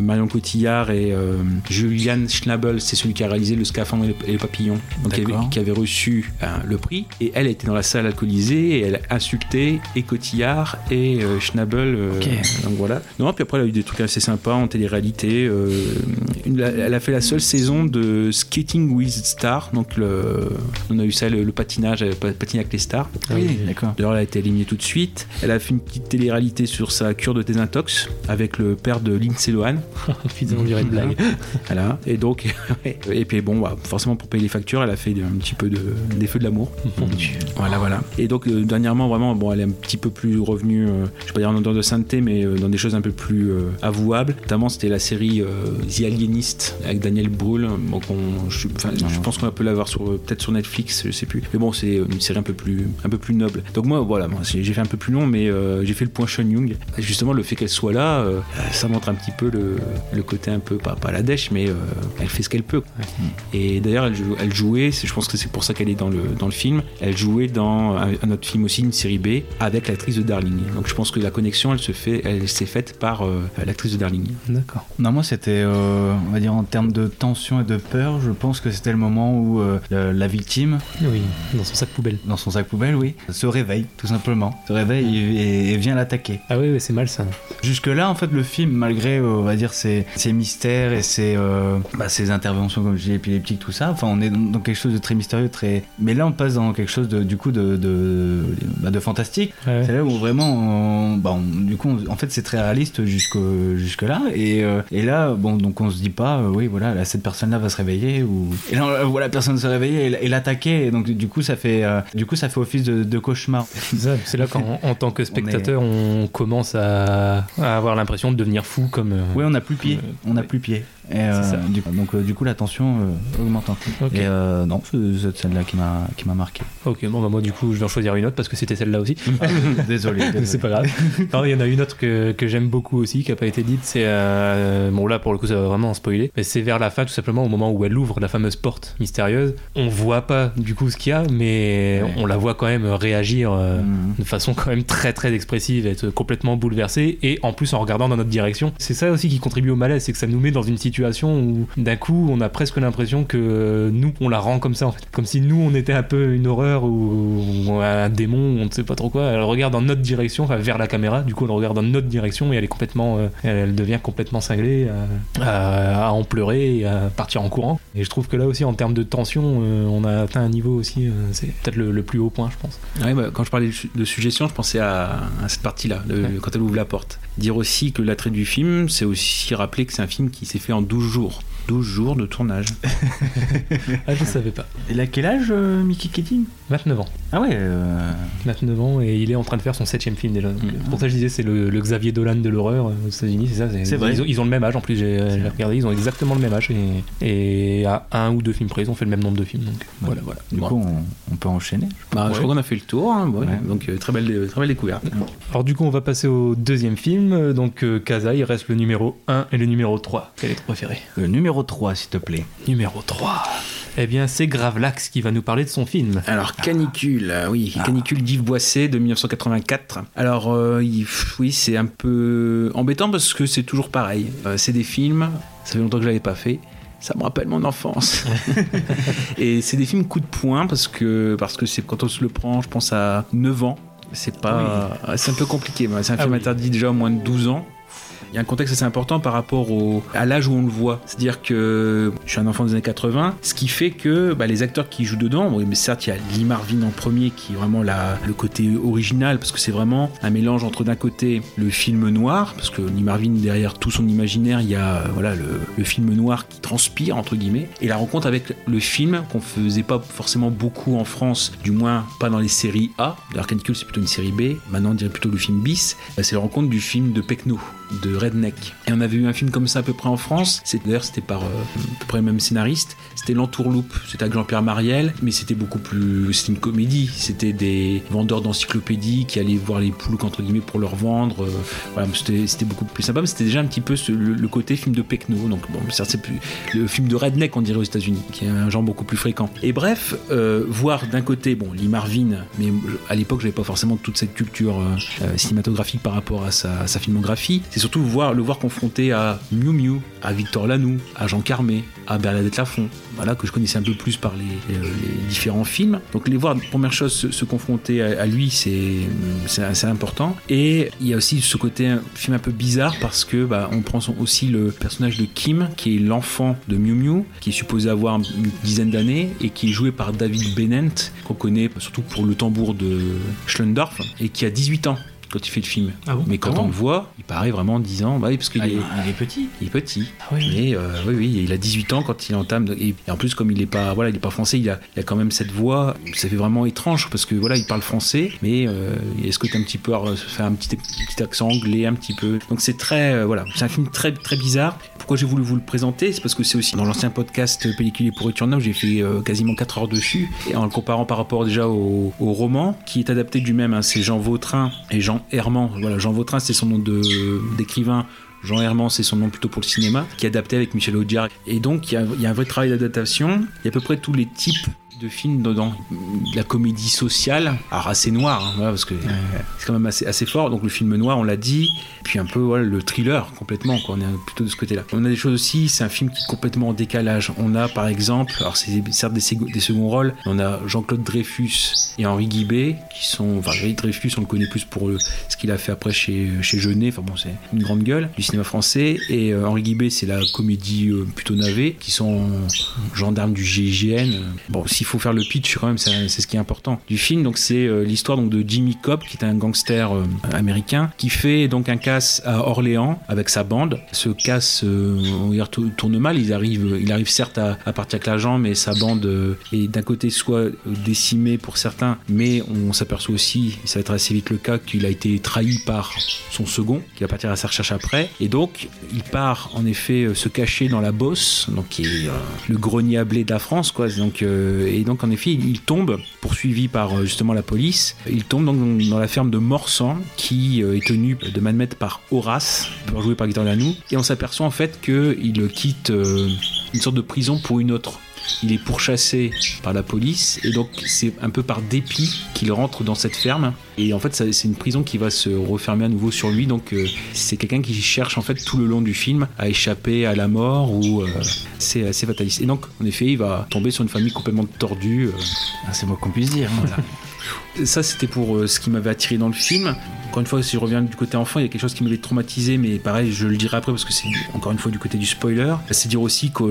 Marion Cotillard et Julian Schnabel. C'est celui qui a réalisé Le Scaphandre et les- papillons. Donc, qui avait, D'accord. qui avait reçu le prix. Et elle était dans la salle alcoolisée et elle a insulté et Cotillard et euh, Schnabel. euh, Ok. donc voilà. Non, puis après, elle a eu des trucs assez sympas en télé-réalité. euh, une- elle a fait la seule saison de Skating with Star. Donc, le, on a eu ça, le, le patinage, elle pa- patine avec les stars. Oui, d'accord. D'ailleurs, elle a été éliminée tout de suite. Elle a fait une petite télé-réalité sur sa cure de désintox avec le père de Lindsay Lohan. On dirait une blague. Voilà. Et donc, et puis bon, bah, forcément pour payer les factures, elle a fait un petit peu de, des feux de l'amour. voilà, voilà. Et donc dernièrement, vraiment, bon, elle est un petit peu plus revenue, euh, je vais pas dire en odeur de sainteté, mais euh, dans des choses un peu plus euh, avouables. Notamment, c'était la série The Alienist avec Daniel Brühl. Donc, on, je, pense qu'on peut l'avoir peut-être sur Netflix, je sais plus. Mais bon, c'est une série un peu plus, un peu plus noble. Donc moi, voilà, j'ai fait un peu plus long, mais j'ai fait le point Sean Young. Justement, le fait qu'elle soit là, ça montre un petit peu le, le côté un peu pas, pas la dèche, mais elle fait ce qu'elle peut. Et d'ailleurs, elle, jou- elle jouait, je pense que c'est pour ça qu'elle est dans le, dans le film, elle jouait dans un, un autre film aussi, une série B, avec l'actrice de Darling. Donc je pense que la connexion, elle se fait, elle s'est faite par euh, l'actrice de Darling. D'accord. Non, moi c'était, euh, on va dire en termes de tension et de peur, je pense que c'était le moment où euh, la, la victime, Oui, dans son sac poubelle. dans son sac poubelle, oui, se réveille, tout simplement. Se réveille et, et vient l'attaquer. Ah oui, oui c'est mal ça. Jusque-là, en fait, le film, malgré, euh, on va dire, ses, ses mystères et ses, euh, bah, ses interventions, comme je dis, épileptiques, tout ça, enfin, on est dans, dans quelque chose de très mystérieux, très. Mais là, on passe dans quelque chose de, du coup, de, de, bah, de fantastique. Ouais. C'est là où vraiment, on- bah, on- du coup, on- en fait, c'est très réaliste jusqu'au- jusque-là. Et, euh, et là, bon, donc on se dit pas, euh, oui, voilà, là, cette personne-là va se réveiller. Ou... Et là, on- voilà, personne se réveiller et, et l'attaquer. Et donc, du coup, ça fait, euh, du coup, ça fait office de, de cauchemar. C'est là qu'en en tant que spectateur, on, commence à, à avoir l'impression de devenir fou comme. Oui, on n'a plus pied. On n'a plus pied. Et, euh, du, donc euh, du coup la tension euh, augmente un peu. Ok. Et euh, non, c'est scène-là qui m'a qui m'a marqué. Ok, bon bah moi du coup je vais en choisir une autre parce que c'était celle-là aussi. désolé. désolé. c'est pas grave. Non, il y en a une autre que, que j'aime beaucoup aussi qui a pas été dite. C'est euh, bon là pour le coup ça va vraiment en spoiler. Mais c'est vers la fin tout simplement au moment où elle ouvre la fameuse porte mystérieuse. On voit pas du coup ce qu'il y a, mais Ouais. on la voit quand même réagir. Mhm. de façon quand même très très expressive, être complètement bouleversée et en plus en regardant dans notre direction. C'est ça aussi qui contribue au malaise, c'est que ça nous met dans une situation où d'un coup on a presque l'impression que nous on la rend comme ça en fait. Comme si nous on était un peu une horreur ou, ou un démon, ou on ne sait pas trop quoi. Elle regarde dans notre direction, enfin vers la caméra, du coup elle regarde dans notre direction et elle est complètement, euh, elle, devient complètement cinglée, à, à- à en pleurer et à partir en courant. Et je trouve que là aussi en termes de tension, euh, on a atteint un niveau aussi, euh, c'est peut-être le, le plus haut point je pense. Ouais, bah, quand je parlais de su- de suggestion, je pensais à, à cette partie-là, Ouais. quand elle ouvre la porte. Dire aussi que l'attrait du film, c'est aussi rappeler que c'est un film qui s'est fait en 12 jours. 12 jours de tournage. Ah je savais pas. Il a quel âge euh, Mickey Keating? 29 ans. Ah ouais. euh, 29 ans et il est en train de faire son septième film déjà. Donc, euh, Pour ça je disais c'est le, le Xavier Dolan de l'horreur euh, aux États-Unis, c'est ça. C'est vrai. Ils ont, ils ont le même âge en plus. J'ai j'ai regardé, ils ont exactement le même âge et, et à un ou deux films près ils ont fait le même nombre de films. Donc voilà voilà. Du Bon. coup, on, on peut enchaîner. Bah, Ouais. Je crois qu'on a fait le tour, hein, ouais. Donc euh, très, belle, très belle découverte. Alors du coup on va passer au deuxième film. Euh, Donc euh, Kaza il reste le numéro 1 et le numéro 3. Quel est ton préféré? Le numéro 3, s'il te plaît. Numéro 3. Eh bien c'est Gravelax qui va nous parler de son film. Alors, Canicule, euh, oui, Canicule d'Yves Boisset de 1984. Alors, euh, oui, c'est un peu embêtant parce que c'est toujours pareil. Euh, c'est des films, ça fait longtemps que je l'avais pas fait. Ça me rappelle mon enfance. Et c'est des films coup de poing parce que, parce que c'est quand on se le prend, je pense à 9 ans. C'est pas, c'est un peu compliqué. C'est un Ah film oui. interdit déjà au moins de 12 ans. Il y a un contexte assez important par rapport au, à l'âge où on le voit. C'est-à-dire que je suis un enfant des années 80, ce qui fait que bah, les acteurs qui jouent dedans, bon, certes, il y a Lee Marvin en premier qui est vraiment la, le côté original, parce que c'est vraiment un mélange entre d'un côté le film noir, parce que Lee Marvin, derrière tout son imaginaire, il y a euh, voilà, le, le film noir qui transpire, entre guillemets, et la rencontre avec le film qu'on faisait pas forcément beaucoup en France, du moins pas dans les séries A. D'ailleurs, Canicule, c'est plutôt une série B. Maintenant, on dirait plutôt le film bis. Euh, C'est la rencontre du film de Pecno, de Redneck. Et on avait eu un film comme ça à peu près en France. D'ailleurs, c'était par euh, à peu près le même scénariste. C'était L'Entourloupe. C'était avec Jean-Pierre Mariel, mais c'était beaucoup plus. C'était une comédie. C'était des vendeurs d'encyclopédies qui allaient voir les poules entre guillemets pour leur vendre. Euh, c'était beaucoup plus sympa. Mais c'était déjà un petit peu le, côté film de Pecno. Donc bon, c'est plus le film de Redneck, on dirait aux États-Unis, qui est un genre beaucoup plus fréquent. Et bref, euh, voir d'un côté, bon, Lee Marvin, mais à l'époque, j'avais pas forcément toute cette culture cinématographique par rapport à sa filmographie. C'est surtout le voir confronté à Miu Miu, à Victor Lanoux, à Jean Carmé, à Bernadette Lafont, voilà, que je connaissais un peu plus par les, les différents films. Donc les voir, première chose, se, confronter à, lui, c'est assez important. Et il y a aussi ce côté un film un peu bizarre parce que bah, on prend aussi le personnage de Kim, qui est l'enfant de Miu Miu, qui est supposé avoir une dizaine d'années et qui est joué par David Bennett, qu'on connaît surtout pour le tambour de Schlendorf, et qui a 18 ans quand il fait le film. Ah bon Mais quand Ah on le voit, il paraît vraiment 10 ans, bah oui, parce qu'il Ah, est, il, est petit. il est petit. Ah oui. Mais euh, oui, oui, il a 18 ans quand il entame. Et, et en plus, comme il est pas, voilà, il est pas français, il a, il a quand même cette voix. Ça fait vraiment étrange parce que voilà, il parle français, mais euh, il y a ce côté un petit peu, fait un petit, petit accent anglais, un petit peu? Donc c'est très, euh, voilà, c'est un film très, très bizarre. Pourquoi j'ai voulu vous le présenter? C'est parce que c'est aussi dans l'ancien podcast Pellicule et pourriture neuve, j'ai fait euh, quasiment 4 heures dessus, et en le comparant par rapport déjà au, au roman, qui est adapté du même, hein, c'est Jean Vautrin et Jean Herman. Voilà, Jean Vautrin, c'est son nom d'écrivain. Jean Herman, c'est son nom plutôt pour le cinéma, qui est adapté avec Michel Audiard. Et donc, il y il y a un vrai travail d'adaptation. Il y a à peu près tous les types de films dedans. La comédie sociale, alors assez noire, hein, voilà, parce que c'est quand même assez, assez fort. Donc le film noir, on l'a dit, puis un peu voilà, le thriller complètement. Quoi. On est plutôt de ce côté-là. On a des choses aussi, c'est un film qui est complètement en décalage. On a par exemple, alors c'est certes des, des seconds rôles, on a Jean-Claude Dreyfus et Henri Guibé qui sont. Enfin, Henri Dreyfus, on le connaît plus pour le- ce qu'il a fait après chez, chez Jeunet. Enfin bon, c'est une grande gueule du cinéma français. Et euh, Henri Guibé, c'est la comédie euh, plutôt navée, qui sont gendarmes du GIGN. Bon, aussi s'il faut faire le pitch, quand même, c'est ce qui est important du film. Donc c'est euh, l'histoire donc de Jimmy Cobb, qui est un gangster euh, américain, qui fait donc un casse à Orléans avec sa bande. Ce casse, euh, on va dire, tou- tourne mal. Il arrive, il arrive certes à, partir avec l'argent, mais sa bande est d'un côté soit décimée pour certains, mais on s'aperçoit aussi, ça va être assez vite le cas, qu'il a été trahi par son second, qui va partir à sa recherche après. Et donc, il part en effet se cacher dans la bosse, donc qui est le grenier à blé de la France, quoi. Et donc, en effet, il, tombe, poursuivi par euh, justement la police, il tombe donc dans- la ferme de Morsan, qui euh, est tenue de maître par Horace, joué par Victor Lanoux. Et on s'aperçoit en fait qu'il quitte euh, une sorte de prison pour une autre. Il est pourchassé par la police et donc c'est un peu par dépit qu'il rentre dans cette ferme. Et en fait, c'est une prison qui va se refermer à nouveau sur lui. Donc euh, c'est quelqu'un qui cherche en fait tout le long du film à échapper à la mort ou euh, c'est assez fataliste. Et donc en effet, il va tomber sur une famille complètement tordue. euh, Ah, c'est moi qu'on puisse dire. hein. ça, c'était pour ce qui m'avait attiré dans le film. Encore une fois, si je reviens du côté enfant, il y a quelque chose qui m'avait traumatisé, mais pareil, je le dirai après parce que c'est encore une fois du côté du spoiler. C'est dire aussi que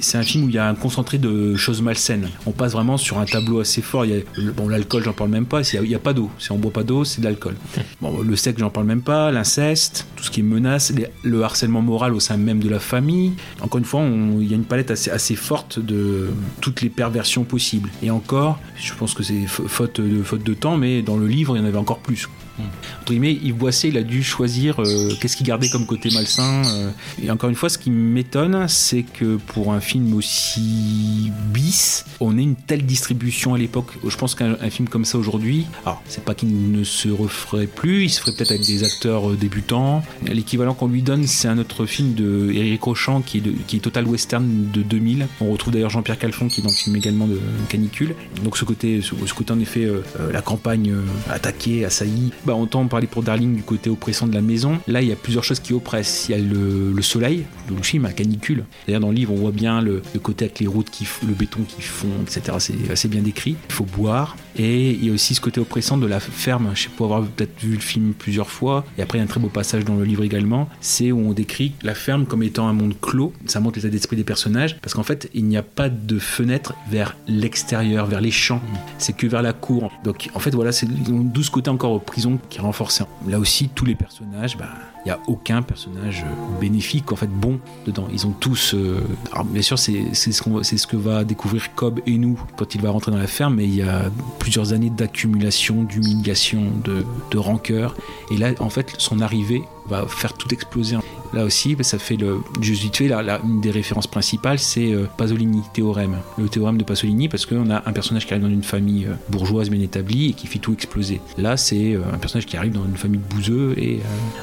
c'est un film où il y a un concentré de choses malsaines. On passe vraiment sur un tableau assez fort. Il y a, le- bon, l'alcool, j'en parle même pas. Il n'y a, pas d'eau. Si on boit pas d'eau, c'est de l'alcool. Bon, le sexe, j'en parle même pas. L'inceste, tout ce qui est menace, les- le harcèlement moral au sein même de la famille. Encore une fois, on- il y a une palette assez, assez forte de toutes les perversions possibles. Et encore, je pense que c'est fa- faute de, faute de temps, mais dans le livre, il y en avait encore plus. Entre guillemets, Yves Boisset, il a dû choisir euh, qu'est-ce qu'il gardait comme côté malsain. euh. Et encore une fois, ce qui m'étonne, c'est que pour un film aussi bis, on ait une telle distribution à l'époque. Je pense qu'un un film comme ça aujourd'hui, alors c'est pas qu'il ne se referait plus, il se ferait peut-être avec des acteurs euh, débutants. L'équivalent qu'on lui donne, c'est un autre film de Eric Rochant qui est, Total Western de 2000. On retrouve d'ailleurs Jean-Pierre Calfon qui est dans le film également de Canicule. Donc ce côté, ce, côté en effet, la campagne attaquée, assaillie. Bah, on entend parler pour Darling du côté oppressant de la maison. Là, il y a plusieurs choses qui oppressent. Il y a le, le soleil, le film, la canicule. D'ailleurs, dans le livre, on voit bien le, côté avec les routes qui, le béton qui fond, etc. C'est assez bien décrit. Il faut boire. Et il y a aussi ce côté oppressant de la ferme. Je sais pas avoir peut-être vu le film plusieurs fois. Et après, il y a un très beau passage dans le livre également. C'est où on décrit la ferme comme étant un monde clos. Ça montre l'état d'esprit des personnages. Parce qu'en fait, il n'y a pas de fenêtre vers l'extérieur, vers les champs. C'est que vers la cour. Donc, en fait, voilà, c'est ont 12 côtés encore aux prisons qui est renforcé. Là aussi, tous les personnages, bah, il n'y a aucun personnage euh, bénéfique, en fait, bon dedans. Ils ont tous. euh, bien sûr, c'est ce, ce que va découvrir Cobb et nous quand il va rentrer dans la ferme, mais il y a plusieurs années d'accumulation, d'humiliation, de, de rancœur. Et là, en fait, son arrivée va faire tout exploser. Là aussi, bah, ça fait le. Juste vite fait, une des références principales, c'est euh, Pasolini, théorème. Le théorème de Pasolini, parce qu'on a un personnage qui arrive dans une famille euh, bourgeoise bien établie et qui fait tout exploser. Là, c'est euh, un personnage qui arrive dans une famille de bouseux et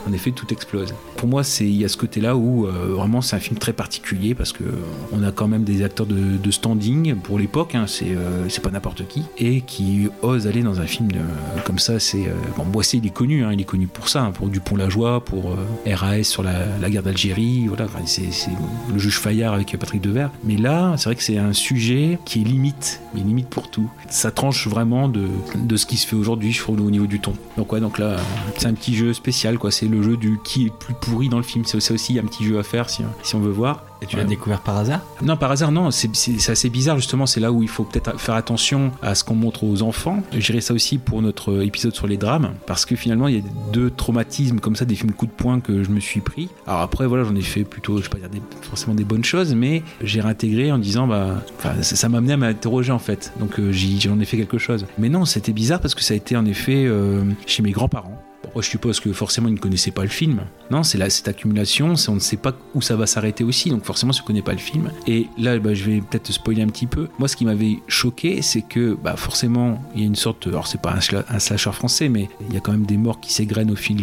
en effet, tout explose. Pour moi, il y a ce côté-là où vraiment c'est un film très particulier parce que on a quand même des acteurs de, standing pour l'époque, hein, c'est pas n'importe qui, et qui osent aller dans un film comme ça. C'est euh, bon, Boissé, il est connu, hein, il est connu pour ça, hein, pour Dupont-la-Joie, pour euh, RAS sur la, guerre d'Algérie, voilà, c'est le juge Fayard avec Patrick Devers. Mais là, c'est vrai que c'est un sujet qui est limite, mais limite pour tout. Ça tranche vraiment de, ce qui se fait aujourd'hui, je trouve, au niveau du ton. Donc ouais, donc là, c'est un petit jeu spécial, quoi. C'est le jeu du qui est plus pourri dans le film. C'est aussi un petit jeu à faire si on veut voir. Et tu l'as découvert par hasard Non, par hasard, non. C'est assez bizarre, justement. C'est là où il faut peut-être faire attention à ce qu'on montre aux enfants. Je dirais ça aussi pour notre épisode sur les drames, parce que finalement, il y a deux traumatismes comme ça, des films coup de poing que je me suis pris. Alors après, voilà, j'en ai fait plutôt, je vais pas dire forcément des bonnes choses, mais j'ai réintégré en disant, bah, ça m'a amené à m'interroger en fait. Donc euh, j'en ai fait quelque chose. Mais non, c'était bizarre parce que ça a été en effet euh, chez mes grands-parents. Bon, moi, je suppose que forcément ils ne connaissaient pas le film. Non, c'est là cette accumulation, on ne sait pas où ça va s'arrêter aussi, donc forcément si ne connaît pas le film. Et là, bah, je vais peut-être spoiler un petit peu. Moi, ce qui m'avait choqué, c'est que bah, forcément il y a une sorte, alors c'est pas un, slasher français, mais il y a quand même des morts qui s'égrènent au fil,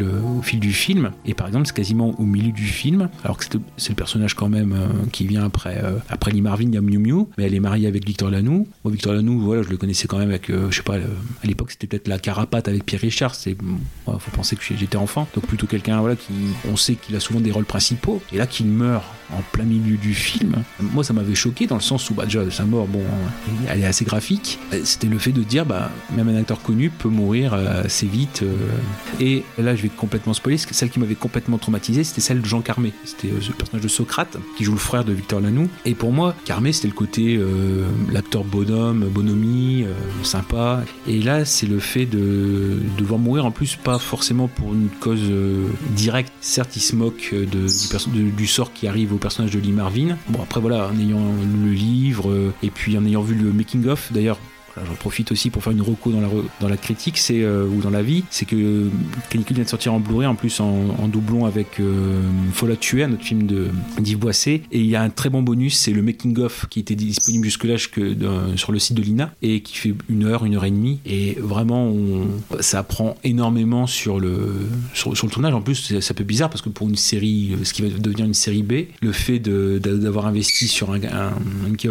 du film. Et par exemple, c'est quasiment au milieu du film, alors que c'est le, personnage quand même euh, qui vient après, euh, après Lee Marvin, il y a Miu Miu, mais elle est mariée avec Victor Lanoux. Moi, Victor Lanoux, voilà, je le connaissais quand même avec, euh, je sais pas, à l'époque c'était peut-être la carapate avec Pierre Richard. Faut penser que j'étais enfant. Donc plutôt quelqu'un voilà qui, on sait qu'il a souvent des rôles principaux et là qu'il meurt en plein milieu du film. Moi, ça m'avait choqué dans le sens où bah déjà sa mort, bon, elle est assez graphique. C'était le fait de dire bah même un acteur connu peut mourir euh, assez vite. euh. Et là, je vais complètement spoiler. Celle qui m'avait complètement traumatisé, c'était celle de Jean Carmé. C'était euh, ce personnage de Socrate qui joue le frère de Victor Lanoux. Et pour moi, Carmé, c'était le côté euh, l'acteur bonhomme, bonhomie, euh, sympa. Et là, c'est le fait de devoir mourir en plus pas forcément pour une cause euh, directe. Certes, il se moque euh, de, du, du sort qui arrive personnage de Lee Marvin. Bon, après voilà, en ayant lu le livre euh, et puis en ayant vu le making of, d'ailleurs. J'en profite aussi pour faire une reco dans la, dans la critique c'est euh, ou dans la vie, c'est que Canicule vient de sortir en Blu-ray en plus en, doublon avec euh, Faut un autre film de d'Yves Boisset. Et il y a un très bon bonus, c'est le making of qui était disponible jusque-là que dans- sur le site de l'INA et qui fait une heure, une heure et demie. Et vraiment, ça apprend énormément sur le sur, le tournage. En plus, c'est un peu bizarre parce que pour une série, euh, ce qui va devenir une série B, le fait d'avoir investi sur un, un,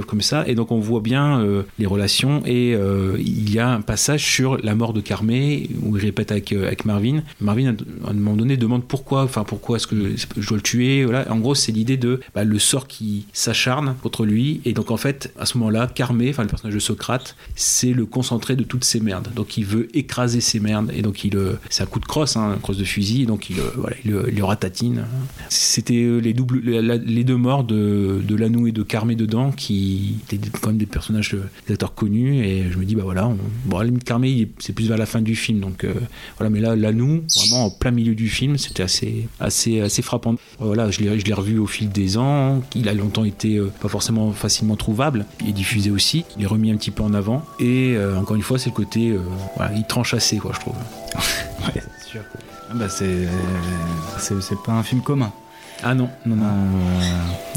comme ça, et donc on voit bien euh, les relations et euh, il y a un passage sur la mort de Carmé où il répète avec, euh, avec Marvin. Marvin, à un moment donné, demande pourquoi, enfin pourquoi est-ce que je dois le tuer. Voilà. En gros, c'est l'idée de bah, le sort qui s'acharne contre lui. Et donc en fait, à ce moment-là, Carmé, enfin le personnage de Socrate, c'est le concentré de toutes ces merdes. Donc il veut écraser ces merdes. Et donc il, euh, c'est un coup de crosse, hein, un crosse de fusil. Et donc il, voilà, il, il ratatine. C'était les doubles, les deux morts de, de Lanou et de Carmé dedans qui étaient quand même des personnages, des acteurs connus. Et je me dis bah voilà, on, bon la limite Carmé, c'est plus vers la fin du film. Donc euh, voilà, mais là Lanou, vraiment en plein milieu du film, c'était assez, assez, assez frappant. Voilà, je l'ai, revu au fil des ans. Il a longtemps été euh, pas forcément facilement trouvable. Il est diffusé aussi. Il est remis un petit peu en avant. Et euh, encore une fois, c'est le côté, voilà, il tranche assez quoi, je trouve. C'est sûr. Ah bah c'est, c'est pas un film commun. Ah non, non, non.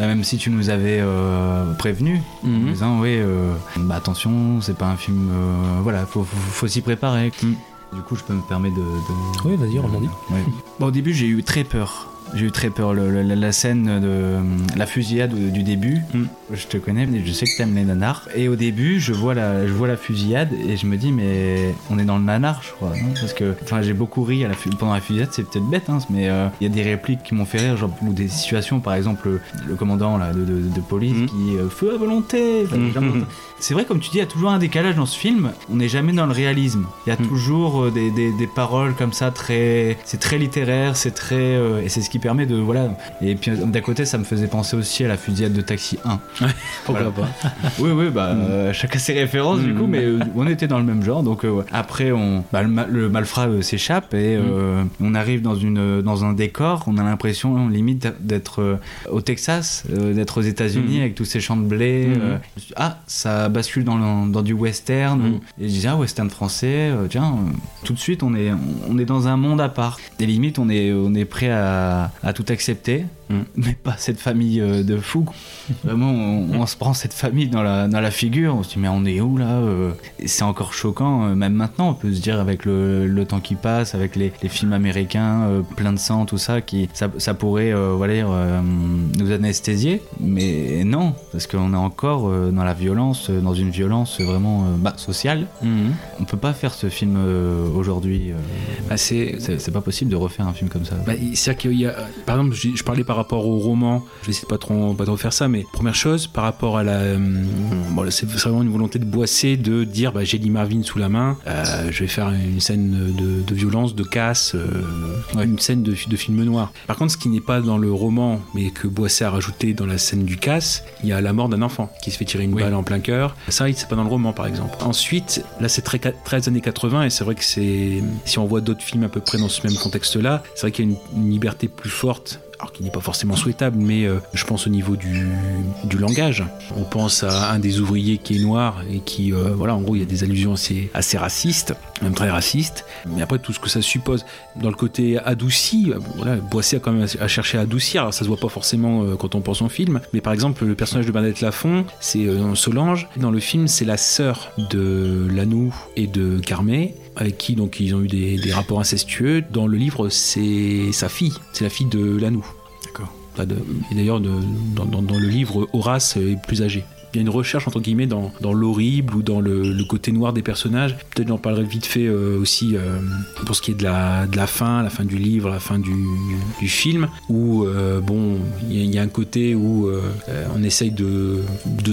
Euh, même si tu nous avais euh, prévenu, en Mhm. disant oui, euh, bah attention, c'est pas un film. euh, voilà, faut, faut, faut s'y préparer. Mhm. Du coup, je peux me permettre de. de- Oui, vas-y, rebondis. Ouais. Bon, au début, j'ai eu très peur. J'ai eu très peur. Le- le- la, scène de la fusillade du début, Mm. je te connais, mais je sais que t'aimes les nanars. Et au début, je vois la, je vois la fusillade et je me dis, mais on est dans le nanar, je crois, non? Parce que, j'ai beaucoup ri à la fu- pendant la fusillade. C'est peut-être bête, hein, mais euh, il y a des répliques qui m'ont fait rire, genre ou des situations, par exemple, le, le commandant là, de, de- de police Mm. qui euh, feu à volonté. Mm. c'est vrai, comme tu dis, il y a toujours un décalage dans ce film. On n'est jamais dans le réalisme. Il y a toujours euh, des, des- des paroles comme ça, très, c'est très littéraire, c'est très, euh, et c'est ce qui permet de, voilà. Et puis d'un côté, ça me faisait penser aussi à la fusillade de Taxi 1. Pourquoi Voilà. pas Oui, oui, bah, euh, chacun ses références du coup, mais euh, on était dans le même genre. Donc euh, ouais. après, on, bah, le, ma- le malfrat euh, s'échappe et euh, on arrive dans une, dans un décor. On a l'impression limite d'être au Texas, d'être aux États-Unis Mm. avec tous ces champs de blé. Ah, ça bascule dans, le- dans du western. Et je disais, ah, western français. tiens, tout de suite, on est, on est dans un monde à part. Et limite, on est, on est prêt à, à tout accepter. Mm. Mais pas cette famille euh, de fous. Vraiment, on, on se prend cette famille dans la, dans la figure. On se dit, mais on est où là euh? C'est encore choquant, euh, même maintenant, on peut se dire, avec le, le temps qui passe, avec les, les films américains, plein de sang, tout ça, qui, ça, ça pourrait voilà, euh, nous anesthésier. Mais non, parce qu'on est encore dans la violence, dans une violence vraiment bah, sociale. Mhm. On peut pas faire ce film aujourd'hui. Bah, c'est, c'est c'est pas possible de refaire un film comme ça. Bah, c'est-à-dire qu'il y a, par exemple, je, je parlais par rapport au roman, je vais essayer de pas trop, pas trop faire ça, mais première chose, par rapport à la. euh, bon, c'est vraiment une volonté de Boisser de dire bah, j'ai dit Marvin sous la main, euh, je vais faire une scène de, de violence, de casse, euh, une scène de, de film noir. Par contre, ce qui n'est pas dans le roman, mais que Boisset a rajouté dans la scène du casse, il y a la mort d'un enfant qui se fait tirer une Oui. balle en plein cœur. Ça, c'est pas dans le roman, par exemple. Ensuite, là, c'est très, très années 80, et c'est vrai que c'est. Si on voit d'autres films à peu près dans ce même contexte-là, c'est vrai qu'il y a une, une liberté plus forte alors qui n'est pas forcément souhaitable, mais euh, je pense au niveau du, langage. On pense à un des ouvriers qui est noir et qui, euh, voilà, en gros, il y a des allusions assez, assez racistes, même très racistes. Mais après, tout ce que ça suppose, dans le côté adouci, euh, voilà, Boisset a quand même à chercher à adoucir. Alors, ça se voit pas forcément quand on pense au film, mais par exemple, le personnage de Bernadette Lafont, c'est Solange. Dans le film, c'est la sœur de Lanou et de Carmé avec qui donc ils ont eu des, des rapports incestueux. Dans le livre, c'est sa fille, c'est la fille de Lanou. D'accord. Et d'ailleurs, de- dans, dans- dans le livre, Horace est plus âgé. Il y a une recherche entre guillemets dans, l'horrible ou dans le, côté noir des personnages. Peut-être j'en parlerai vite fait euh, aussi euh, pour ce qui est de la, fin, la fin du livre, la fin du, film, où euh, bon, il y, a- un côté où on essaye de,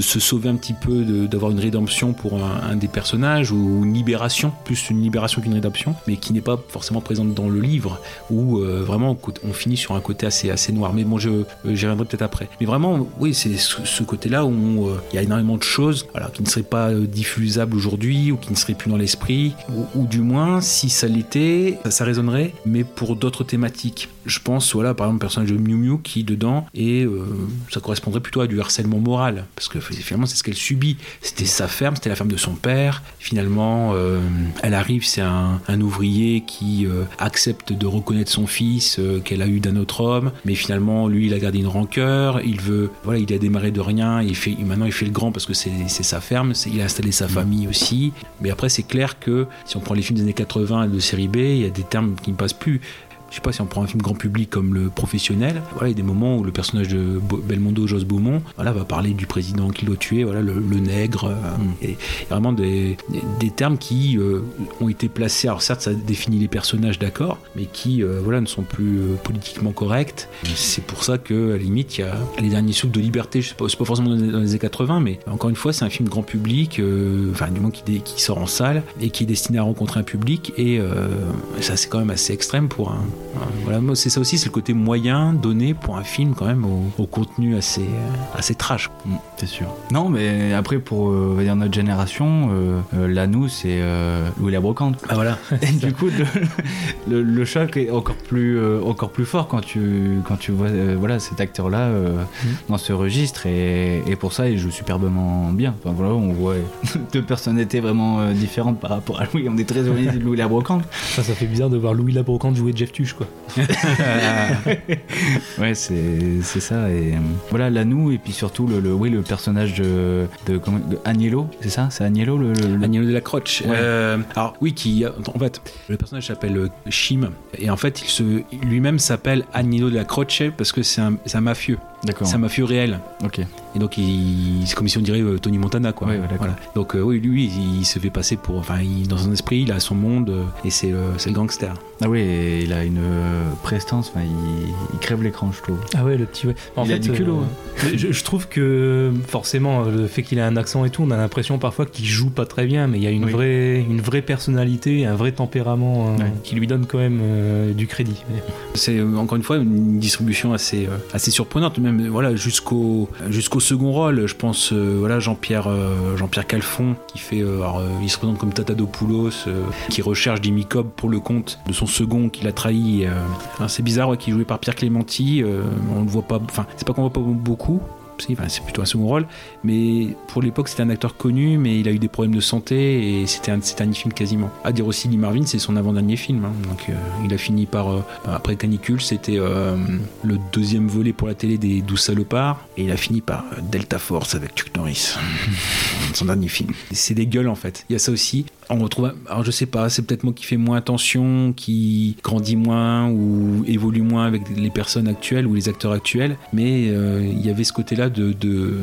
se sauver un petit peu, d'avoir une rédemption pour un, des personnages ou une libération, plus une libération qu'une rédemption, mais qui n'est pas forcément présente dans le livre, où vraiment on finit sur un côté assez, noir. Mais bon, j'y reviendrai peut-être après. Mais vraiment, oui, c'est ce, ce côté-là où euh, il y a énormément de choses voilà, qui ne seraient pas euh, diffusables aujourd'hui ou qui ne seraient plus dans l'esprit, ou, du moins, si ça l'était, ça, résonnerait, mais pour d'autres thématiques. Je pense, voilà, par exemple, le personnage de Miu Miu qui, dedans, et euh, ça correspondrait plutôt à du harcèlement moral, parce que finalement, c'est ce qu'elle subit. C'était sa ferme, c'était la ferme de son père. Finalement, euh, elle arrive, c'est un, ouvrier qui accepte de reconnaître son fils qu'elle a eu d'un autre homme, mais finalement, lui, il a gardé une rancœur. Il veut, voilà, il a démarré de rien. Il fait, maintenant, il fait le grand parce que c'est sa ferme. Il a installé sa famille aussi. Mais après, c'est clair que si on prend les films des années 80 et de série B, il y a des termes qui ne passent plus. Je sais pas si on prend un film grand public comme le professionnel, voilà, il y a des moments où le personnage de Belmondo, Jos Beaumont, voilà, va parler du président qui l'a tué, voilà, le, le nègre, euh, et, et vraiment des, des- des termes qui euh, ont été placés. Alors certes, ça définit les personnages, d'accord, mais qui, euh, voilà, ne sont plus euh, politiquement corrects. C'est pour ça que, à la limite, il y a les derniers souffles de liberté. Je sais pas, c'est pas forcément dans les, années 80, mais encore une fois, c'est un film grand public, enfin du moins qui, sort en salle et qui est destiné à rencontrer un public. Et ça, c'est quand même assez extrême pour un. Voilà, moi, c'est ça aussi, c'est le côté moyen donné pour un film quand même au, au contenu assez euh, assez trash. Mm, c'est sûr. Non, mais après, pour euh, on va dire notre génération, euh, euh, là, nous, c'est euh, Louis la Brocante. Ah voilà. Et du coup, le, le- le choc est encore plus, euh, encore plus fort quand tu, quand tu vois euh, voilà, cet acteur-là euh, dans ce registre. Et, et pour ça, il joue superbement bien. Enfin, voilà, on voit deux personnalités vraiment euh, différentes par rapport à Louis. On est très éloigné de Louis la Brocante. Ça, ça fait bizarre de voir Louis Labrocante jouer Jeff Tuch, quoi. ouais, c'est c'est ça. Et euh, voilà, Lanou, et puis surtout le, le, oui, le personnage de, de, comment- de Agnello, c'est ça C'est Agnello le, le- Agnello de la Croce. Ouais. Euh, alors oui, qui en fait le personnage s'appelle euh, Chim et en fait il se lui-même s'appelle Agnello de la Croce parce que c'est un, c'est un mafieux, D'accord. c'est un mafieux réel. Ok. Et donc il, c'est comme si on dirait euh, Tony Montana quoi. Ouais, ouais, d'accord. Voilà. Donc euh, oui, lui il, il se fait passer pour, enfin il- dans son esprit il a son monde euh, et c'est euh, c'est le gangster. Ah oui, et il a une euh, prestance. Enfin, il, il crève l'écran, je trouve. Ah ouais, le petit ouais. En Il a du culot, euh, je, je trouve que forcément le fait qu'il ait un accent et tout, on a l'impression parfois qu'il joue pas très bien, mais il y a une Oui. vraie, une vraie personnalité, un vrai tempérament Ouais. qui lui donne quand même euh, du crédit. C'est encore une fois une distribution assez euh, assez surprenante même jusqu'au second rôle je pense euh, euh, Jean-Pierre Calfon qui fait euh, il se présente comme Tatadopoulos qui recherche Jimmy Cobb pour le compte de son second qu'il a trahi c'est bizarre qui est joué par Pierre Clémenti on le voit pas enfin c'est pas qu'on voit pas beaucoup c'est plutôt un second rôle, mais pour l'époque c'était un acteur connu, mais il a eu des problèmes de santé et c'était un, c'était un film quasiment. À dire aussi, Lee Marvin, c'est son avant-dernier film, hein. donc euh, il a fini par euh, après Canicule, c'était euh, le deuxième volet pour la télé des 12 salopards, et il a fini par Delta Force avec Chuck Norris, son dernier film. C'est des gueules en fait. Il y a ça aussi. On retrouve, alors je sais pas, c'est peut-être moi qui fais moins attention, qui grandit moins ou évolue moins avec les personnes actuelles ou les acteurs actuels, mais euh, il y avait ce côté-là de, de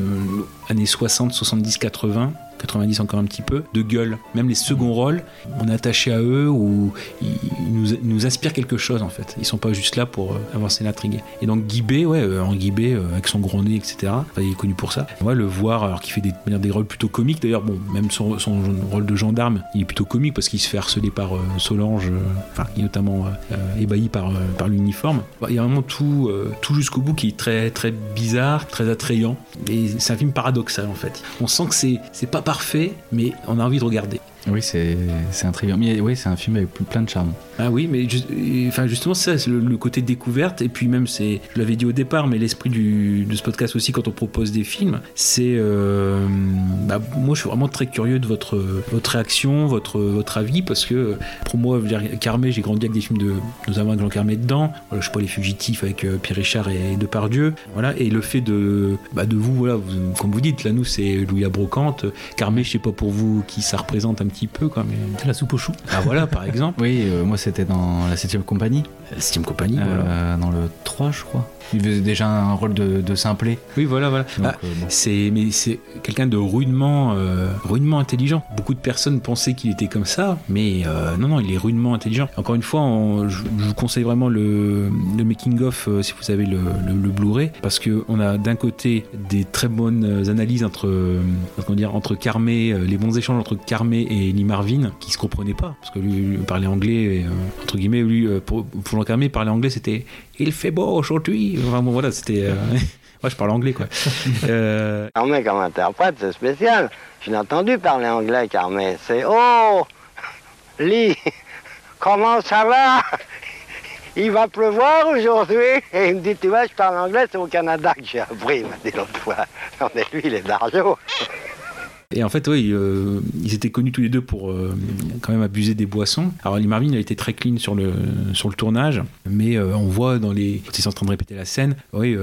années 60, 70, 80. 90 encore un petit peu, de gueule. Même les seconds rôles, on est attaché à eux ou ils nous, nous inspirent quelque chose en fait. Ils sont pas juste là pour euh, avancer l'intrigue. Et donc Guy B, ouais, euh, Guy B, euh, avec son gros nez, etc. Il est connu pour ça. Le voir, alors qu'il fait des, des rôles plutôt comiques. D'ailleurs, bon, même son, son rôle de gendarme, il est plutôt comique parce qu'il se fait harceler par euh, Solange, euh, enfin, est notamment ébahi par, par l'uniforme. Bah, Il y a vraiment tout, tout jusqu'au bout qui est très, très bizarre, très attrayant. Et c'est un film paradoxal en fait. On sent que c'est pas parfait, mais on a envie de regarder. Oui, c'est intriguant. Mais oui, c'est un film avec plein de charme. Ah oui, mais enfin justement ça, c'est le, côté découverte et puis même c'est, je l'avais dit au départ, mais l'esprit de ce podcast aussi quand on propose des films, c'est, euh, bah, moi je suis vraiment très curieux de votre votre réaction, votre votre avis parce que pour moi, Carmé, j'ai grandi avec des films de notamment avec Jean Carmé dedans. Je sais pas les fugitifs avec euh, Pierre Richard et Depardieu. Voilà, et le fait de bah, de vous voilà, comme vous dites là nous c'est Louis la brocante. Carmé, je sais pas pour vous qui ça représente un petit peu quand même. La soupe aux choux. Ah voilà, par exemple. Oui, euh, moi c'était dans la 7ème compagnie, Steam Company, euh, voilà. dans le 3 je crois. Il faisait déjà un rôle de, de simplet. Oui, voilà, voilà. Ah, euh, bon. c'est mais c'est quelqu'un de rudement euh, rudement intelligent. Beaucoup de personnes pensaient qu'il était comme ça, mais euh, non non, il est rudement intelligent. Encore une fois, on- je, je vous conseille vraiment le, le making of si vous avez le, le, le Blu-ray parce que on a d'un côté des très bonnes analyses entre comment dire entre Carmé, les bons échanges entre Carmé et Lee Marvin qui se comprenaient pas parce que lui, parlait anglais et, entre guillemets lui pour, pour Jean Carmé parler anglais c'était il fait beau aujourd'hui. Bon voilà, c'était euh, moi je parle anglais quoi. Euh, Carmet comme interprète, c'est spécial? Je n'ai entendu parler anglais, Carmet. C'est Oh Lee Comment ça va? Il va pleuvoir aujourd'hui Et il me dit Tu vois, je parle anglais, c'est au Canada que j'ai appris, il m'a dit l'autre fois. Non, mais lui, il est d'argent. Et en fait, oui, euh, ils étaient connus tous les deux pour euh, quand même abuser des boissons. Alors, Lee Marvin a été très clean sur le, sur le tournage, mais euh, on voit dans les. Quand ils sont en train de répéter la scène, oui,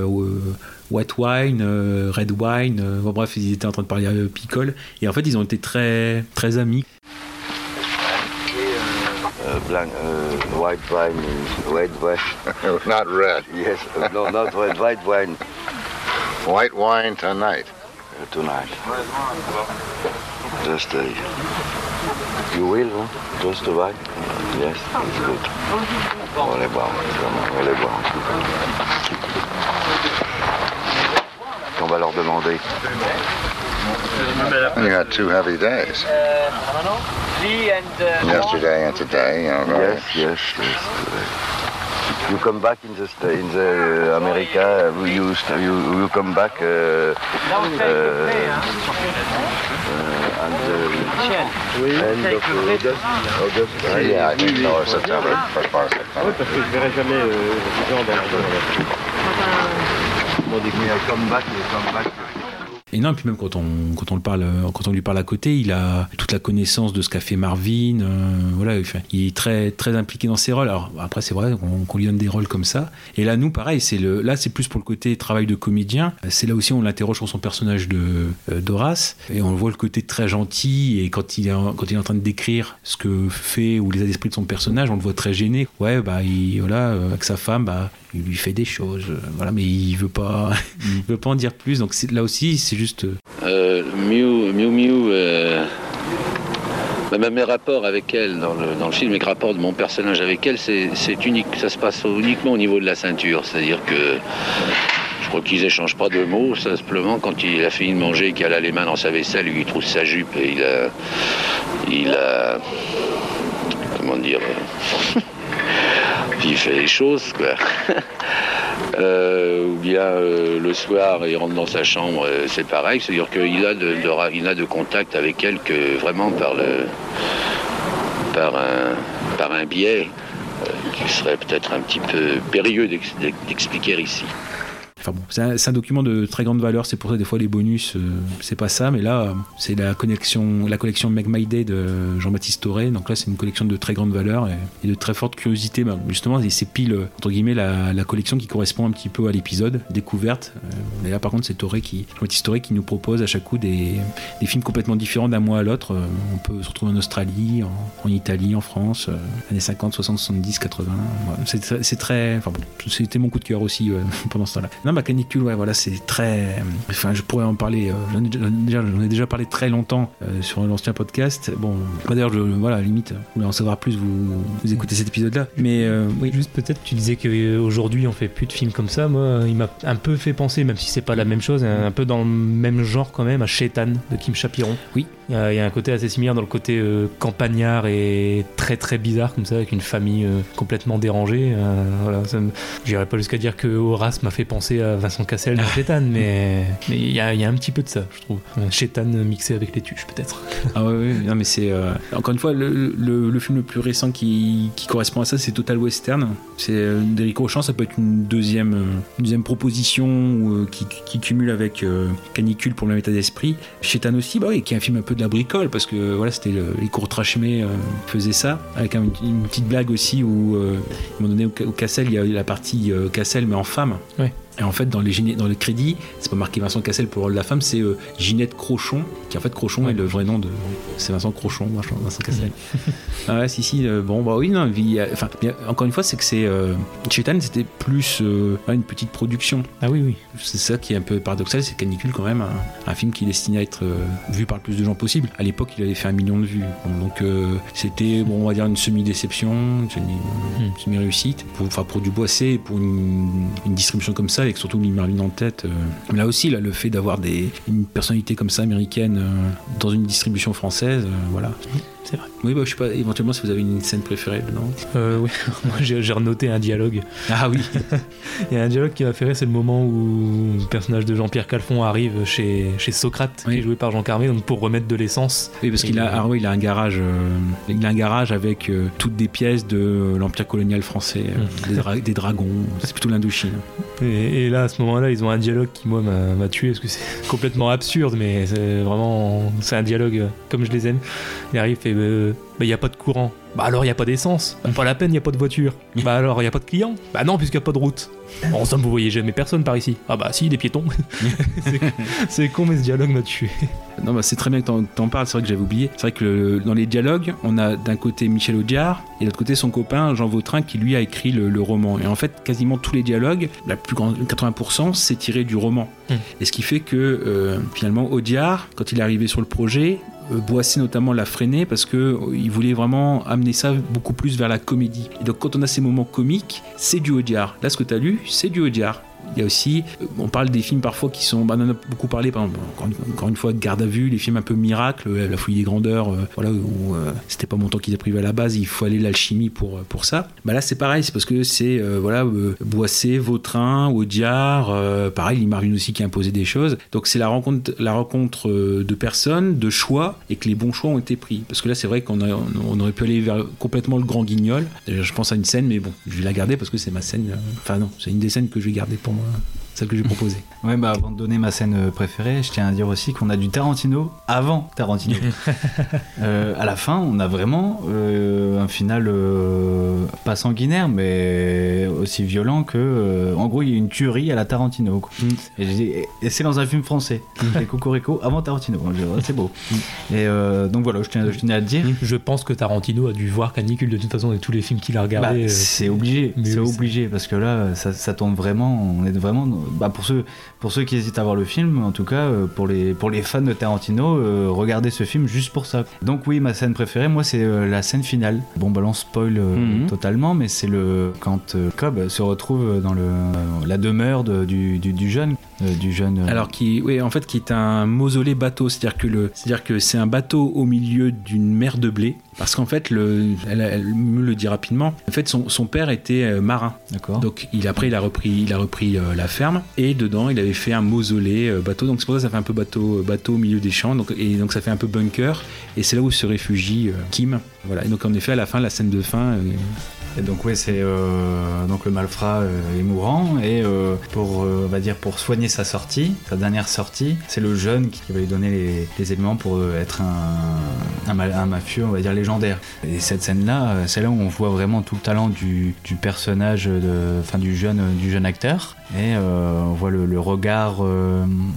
white wine, euh, red wine, euh, bon, bref, ils étaient en train de parler euh, picole. Et en fait, ils ont été très, très amis. blanc, uh, white wine, white wine. Not red. yes, uh, no, not red, white wine White wine tonight. Tonight. Just uh, you will, huh? Just a wine. Yes, it's good. On les boit, vraiment, on les boit. On va leur demander. You had two heavy days. Uh I don't know. Yesterday and today. You know, Yes, yes, yes. You come back in the sta- in the uh, America. uh, You st- you you come back. Uh, uh, and uh, end of August. August. Uh, yeah, I think. Or September. First part of September. parce que je verrai jamais euh, les gens dans I come back. You come back. Et non, et puis même quand on, quand on le parle, quand on lui parle à côté, il a toute la connaissance de ce qu'a fait Marvin. euh, voilà, il est très, très impliqué dans ses rôles. Alors après, c'est vrai qu'on lui donne des rôles comme ça. Et là, nous, pareil, le, là, c'est plus pour le côté travail de comédien. C'est là aussi on l'interroge sur son personnage de euh, d'Horace et on voit le côté très gentil. Et quand il est, en- quand il est en train de décrire ce que fait ou les esprits de son personnage, on le voit très gêné. Ouais, bah, il, voilà, euh, avec sa femme, bah, il lui fait des choses, voilà, mais il veut veut pas en dire plus. Donc là aussi, c'est juste. euh, Euh, Miu, Miu Miu, euh, bah, mes rapports avec elle dans le, dans le film, les rapports de mon personnage avec elle, c'est unique. Ça se passe uniquement au niveau de la ceinture. C'est-à-dire que je crois qu'ils échangent pas de mots. Simplement, quand il a fini de manger qu'il a les mains dans sa vaisselle, il trouve sa jupe et il a. Il a. Comment dire Il fait les choses, quoi. Euh, ou bien euh, le soir il rentre dans sa chambre, euh, c'est pareil, c'est-à-dire qu'il a de, il n'a de contact avec elle que vraiment par le par un par un biais qui serait peut-être un petit peu périlleux d'ex- d'expliquer ici. C'est un, document de très grande valeur, c'est pour ça des fois les bonus, euh, c'est pas ça, mais là c'est la connexion, la collection Make My Day de Jean-Baptiste Toré, donc là c'est une collection de très grande valeur et, de très forte curiosité. Ben, justement, c'est pile entre guillemets la, collection qui correspond un petit peu à l'épisode découverte. Euh, et là par contre c'est Toré qui, Jean-Baptiste Toré qui nous propose à chaque coup des, films complètement différents d'un mois à l'autre. Euh, on peut se retrouver en Australie, en, Italie, en France, euh, années 50, 60, 70, 80. Voilà. C'est très- enfin bon, c'était mon coup de cœur aussi pendant ce temps-là. Ma canicule, ouais, voilà, c'est très. Enfin, je pourrais en parler. euh, j'en ai, déjà- j'en ai déjà parlé très longtemps euh, sur l'ancien podcast. Bon, moi, d'ailleurs, voilà, à la limite, vous voulez en savoir plus, vous, vous écoutez cet épisode-là. Mais euh, oui. Juste peut-être, tu disais qu'aujourd'hui on fait plus de films comme ça. Moi, il m'a un peu fait penser, même si c'est pas la même chose, un peu dans le même genre quand même, à Shaitan de Kim Chapiron. Oui. Il y a, il y a un côté assez similaire dans le côté euh, campagnard et très très bizarre comme ça, avec une famille complètement dérangée. Voilà, me- J'irais pas jusqu'à dire que Horace m'a fait penser à Vincent Cassel dans Shaitan, mais mais il y, a, il y a un petit peu de ça, je trouve. Shaitan mixé avec les tuches peut-être. Ah ouais, ouais, non mais c'est euh, encore une fois le, le- le film le plus récent qui, qui correspond à ça, c'est Total Western. C'est euh, Rochant, ça peut être une deuxième, euh, une deuxième proposition euh, qui, qui cumule avec euh, Canicule pour le même état d'esprit. Chétan aussi, bah oui, qui est un film un peu de la bricole parce que voilà, c'était le- les cours trachemés euh, faisaient ça avec un- une petite blague aussi où euh, à un moment donné au, au Cassel il y a la partie euh, Cassel mais en femme. Ouais. Et en fait, dans les, dans le crédit, c'est pas marqué Vincent Cassel pour le rôle de la femme, c'est euh, Ginette Crochon, qui en fait Crochon est le vrai nom de. C'est Vincent Crochon, Vincent Cassel. ah ouais, si, si, euh, bon, bah oui, non, il a- encore une fois, c'est que c'est. Euh, Chetan, c'était plus euh, une petite production. Ah oui, oui. C'est ça qui est un peu paradoxal, c'est Canicule, quand même, un, un film qui est destiné à être euh, vu par le plus de gens possible. À l'époque, il avait fait un million de vues. Donc, c'était, bon, on va dire, une semi-déception, une une semi-réussite. Pour, enfin, pour du Boissé, pour une, une distribution comme ça, surtout Lee Marvin en tête. euh, là aussi, là, le fait d'avoir des, une personnalité comme ça, américaine, euh, dans une distribution française, euh, voilà. C'est vrai. Oui, bah, je sais pas, éventuellement, si vous avez une scène préférée dedans. Euh, oui, moi j'ai renoté un dialogue. Ah oui. Il y a un dialogue qui m'a fait rire, c'est le moment où le personnage de Jean-Pierre Calfon arrive chez, chez Socrate, qui est joué par Jean Carmé, donc pour remettre de l'essence. Oui, parce qu'il a, ah oui, il a un garage, euh, il a un garage avec euh, toutes des pièces de l'empire colonial français, euh, des, dra- des dragons. C'est plutôt l'Indochine. Et, et là, à ce moment-là, ils ont un dialogue qui, moi, m'a tué, parce que c'est complètement absurde, mais c'est vraiment. C'est un dialogue comme je les aime. Il arrive et. Euh, bah, il n'y a pas de courant. Bah alors, il n'y a pas d'essence. Bah, pas la peine, il n'y a pas de voiture. Bah alors, il n'y a pas de clients. Bah non, puisqu'il n'y a pas de route. En somme, vous voyez jamais personne par ici. Ah bah si, des piétons. C'est- con, mais ce dialogue m'a tué. Non, bah, c'est très bien que t'en, t'en parles. C'est vrai que j'avais oublié. C'est vrai que le- dans les dialogues, on a d'un côté Michel Audiard et de l'autre côté son copain Jean Vautrin qui lui a écrit le, le roman. Et en fait, quasiment tous les dialogues, la plus grande 80%, c'est tiré du roman. Et ce qui fait que euh, finalement Audiard, quand il est arrivé sur le projet, Boissy notamment l'a freiné parce que euh, voulait vraiment amener ça beaucoup plus vers la comédie. Et donc quand on a ces moments comiques, c'est du Audiard. Là, ce que tu as lu, c'est du Audiard. Il y a aussi, euh, on parle des films parfois qui sont, bah, on en a beaucoup parlé, par exemple, encore une, encore une fois, de Garde à vue, les films un peu miracles, euh, La folie des grandeurs, euh, voilà, où euh, c'était pas mon temps qu'ils privé à la base, il faut aller l'alchimie pour, pour ça. Bah là, c'est pareil, c'est parce que c'est, voilà, Boissé, Vautrin, Audiard, pareil, Lee Marvin aussi qui a imposé des choses. Donc c'est la rencontre, la rencontre de personnes, de choix, et que les bons choix ont été pris. Parce que là, c'est vrai qu'on a- on aurait pu aller vers complètement le grand guignol. Je pense à une scène, mais bon, je vais la garder parce que c'est ma scène. Enfin non, c'est une des scènes que je vais garder pour moi, somewhere. Celle que j'ai proposée. Ouais, bah avant de donner ma scène euh, préférée, je tiens à dire aussi qu'on a du Tarantino avant Tarantino. Euh, à la fin, on a vraiment euh, un final euh, pas sanguinaire, mais aussi violent que. en gros, il y a une tuerie à la Tarantino. quoi. Et, et- et c'est dans un film français. C'est Cocorico avant Tarantino. Ouais, C'est beau. Et euh, donc voilà, je tenais à le dire. Je pense que Tarantino a dû voir Canicule de toute façon de tous les films qu'il a Bah, regardés. euh, c'est obligé, c'est obligé parce que là, ça, ça tombe vraiment. On est vraiment. Bah, pour ceux, pour ceux qui hésitent à voir le film, en tout cas, euh, pour les, pour les fans de Tarantino, euh, regardez ce film juste pour ça. Donc oui, ma scène préférée, moi, c'est euh, la scène finale. Bon, bah, on spoil Mhm. totalement, mais c'est le quand Cobb se retrouve dans le la demeure de- du, du, du jeune, du jeune. Alors qui, oui, en fait, qui est un mausolée bateau, c'est-à-dire que le, c'est-à-dire que c'est un bateau au milieu d'une mer de blé, parce qu'en fait, le, elle, elle me le dit rapidement. En fait, son, son père était euh, marin, D'accord. donc il après il a repris, il a repris euh, la ferme et dedans il avait fait un mausolée euh, bateau, donc c'est pour ça que ça fait un peu bateau, bateau au milieu des champs, donc et donc ça fait un peu bunker, et c'est là où se réfugie Kim. Voilà, et donc en effet à la fin, la scène de fin. Donc ouais, c'est euh, donc le malfrat euh, est mourant et euh, pour on va dire pour soigner sa sortie, sa dernière sortie, c'est le jeune qui va lui donner les, éléments pour être un, un, ma- un mafieux, on va dire légendaire. Et cette scène-là, euh, c'est là où on voit vraiment tout le talent du, du personnage, enfin du jeune du jeune acteur. Et on voit le, regard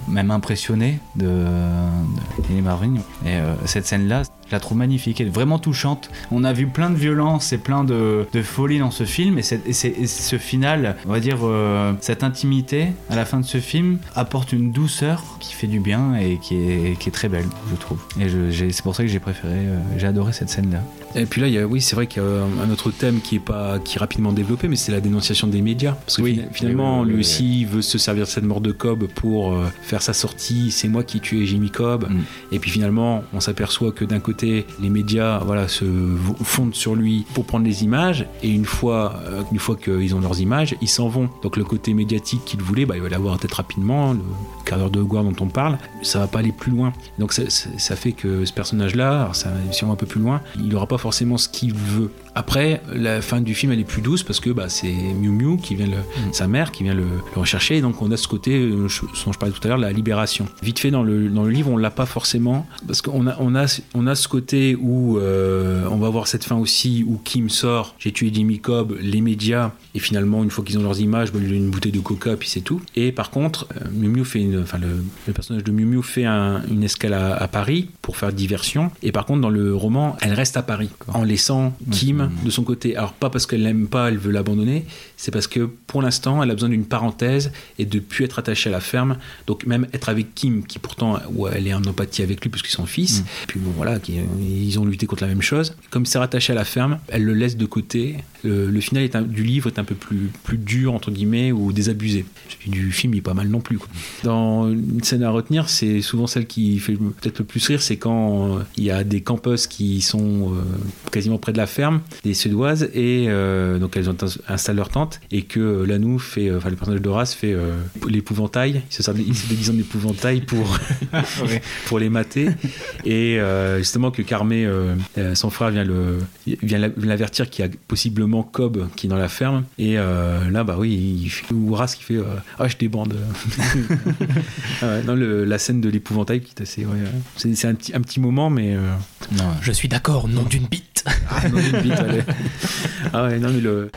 même impressionné de, de Marvin. Et cette scène-là, je la trouve magnifique, elle est vraiment touchante. On a vu plein de violence et plein de, de folie dans ce film, et, et ce final, on va dire, euh, cette intimité à la fin de ce film apporte une douceur qui fait du bien et qui est, qui est très belle, je trouve. Et c'est pour ça que j'ai préféré, euh, j'ai adoré cette scène-là. Et puis là, il y a, oui, c'est vrai qu'il y a un autre thème qui est pas qui est rapidement développé, mais c'est la dénonciation des médias. Parce que Oui. finalement, lui aussi il veut se servir de cette mort de Cobb pour euh, faire sa sortie. C'est moi qui ai tué Jimmy Cobb. Mm. Et puis finalement, on s'aperçoit que d'un côté, les médias, voilà, se fondent sur lui pour prendre les images. Et une fois, euh, une fois qu'ils ont leurs images, ils s'en vont. Donc le côté médiatique qu'il voulait, bah, il va l'avoir peut-être rapidement. Le quart d'heure de Gouard dont on parle, ça va pas aller plus loin. Donc ça, ça- fait que ce personnage-là, si on va un peu plus loin, il n'aura pas forcément ce qu'il veut. Après, la fin du film elle est plus douce parce que bah, c'est Miu Miu qui vient le, sa mère qui vient le, le rechercher. Et donc on a ce côté euh, je- dont je parlais tout à l'heure, la libération. Vite fait dans le, dans le livre, on l'a pas forcément parce qu'on a, on a, on a ce côté où euh, on va voir cette fin aussi où Kim sort, j'ai tué Jimmy Cobb, les médias et finalement une fois qu'ils ont leurs images, bah, une bouteille de coca puis c'est tout. Et par contre, euh, Miu Miu fait une, enfin le, le personnage de Miu Miu fait un- une escale à, à Paris pour faire diversion. Et par contre dans le roman, elle reste à Paris en laissant Kim de son côté. Alors pas parce qu'elle l'aime pas, elle veut l'abandonner, c'est parce que pour l'instant elle a besoin d'une parenthèse et de plus être attachée à la ferme. Donc même être avec Kim, qui pourtant ouais, elle est en empathie avec lui puisque c'est son fils. Puis bon voilà, qui- ils ont lutté contre la même chose. Comme c'est rattaché à la ferme, elle le laisse de côté. Le, le final est un- du livre est un peu plus plus dur entre guillemets ou désabusé. Celui du film il est pas mal non plus. quoi. Dans une scène à retenir, c'est souvent celle qui fait peut-être le plus rire, c'est quand euh, il y a des campeuses qui sont euh, quasiment près de la ferme, des suédoises, et euh, donc elles ont ins- installé leur tente, et que euh, Lanou fait, euh, enfin le personnage d'Horace fait euh, l'épouvantail, il se sert- il se déguise en épouvantail pour, pour les mater, et euh, justement que Carmé, son frère vient le vient la- vient l'avertir qu'il y a possiblement Cobb qui est dans la ferme, et euh, là bah oui, il fait, ou Horace qui fait euh, ah je débande. Ah non, le- la scène de l'épouvantail qui est assez. ouais, c'est un petit, un petit moment, mais. euh, Je suis d'accord, nom d'une bite. Ah, non, une bite. Ah ouais, non, mais le.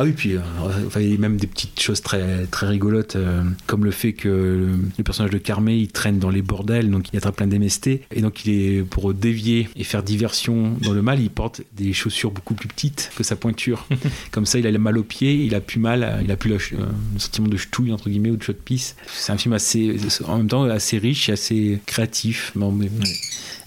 Ah oui, puis euh, enfin, il y a même des petites choses très, très rigolotes, euh, comme le fait que le, personnage de Carmé, il traîne dans les bordels, donc il attrape plein d'MST, et donc il est, pour dévier et faire diversion dans le mal, il porte des chaussures beaucoup plus petites que sa pointure. comme ça, il a le mal aux pieds, il a plus mal, il a plus le, euh, le sentiment de ch'touille, entre guillemets, ou de chot-pisse. C'est un film assez, en même temps, assez riche et assez créatif. Mais-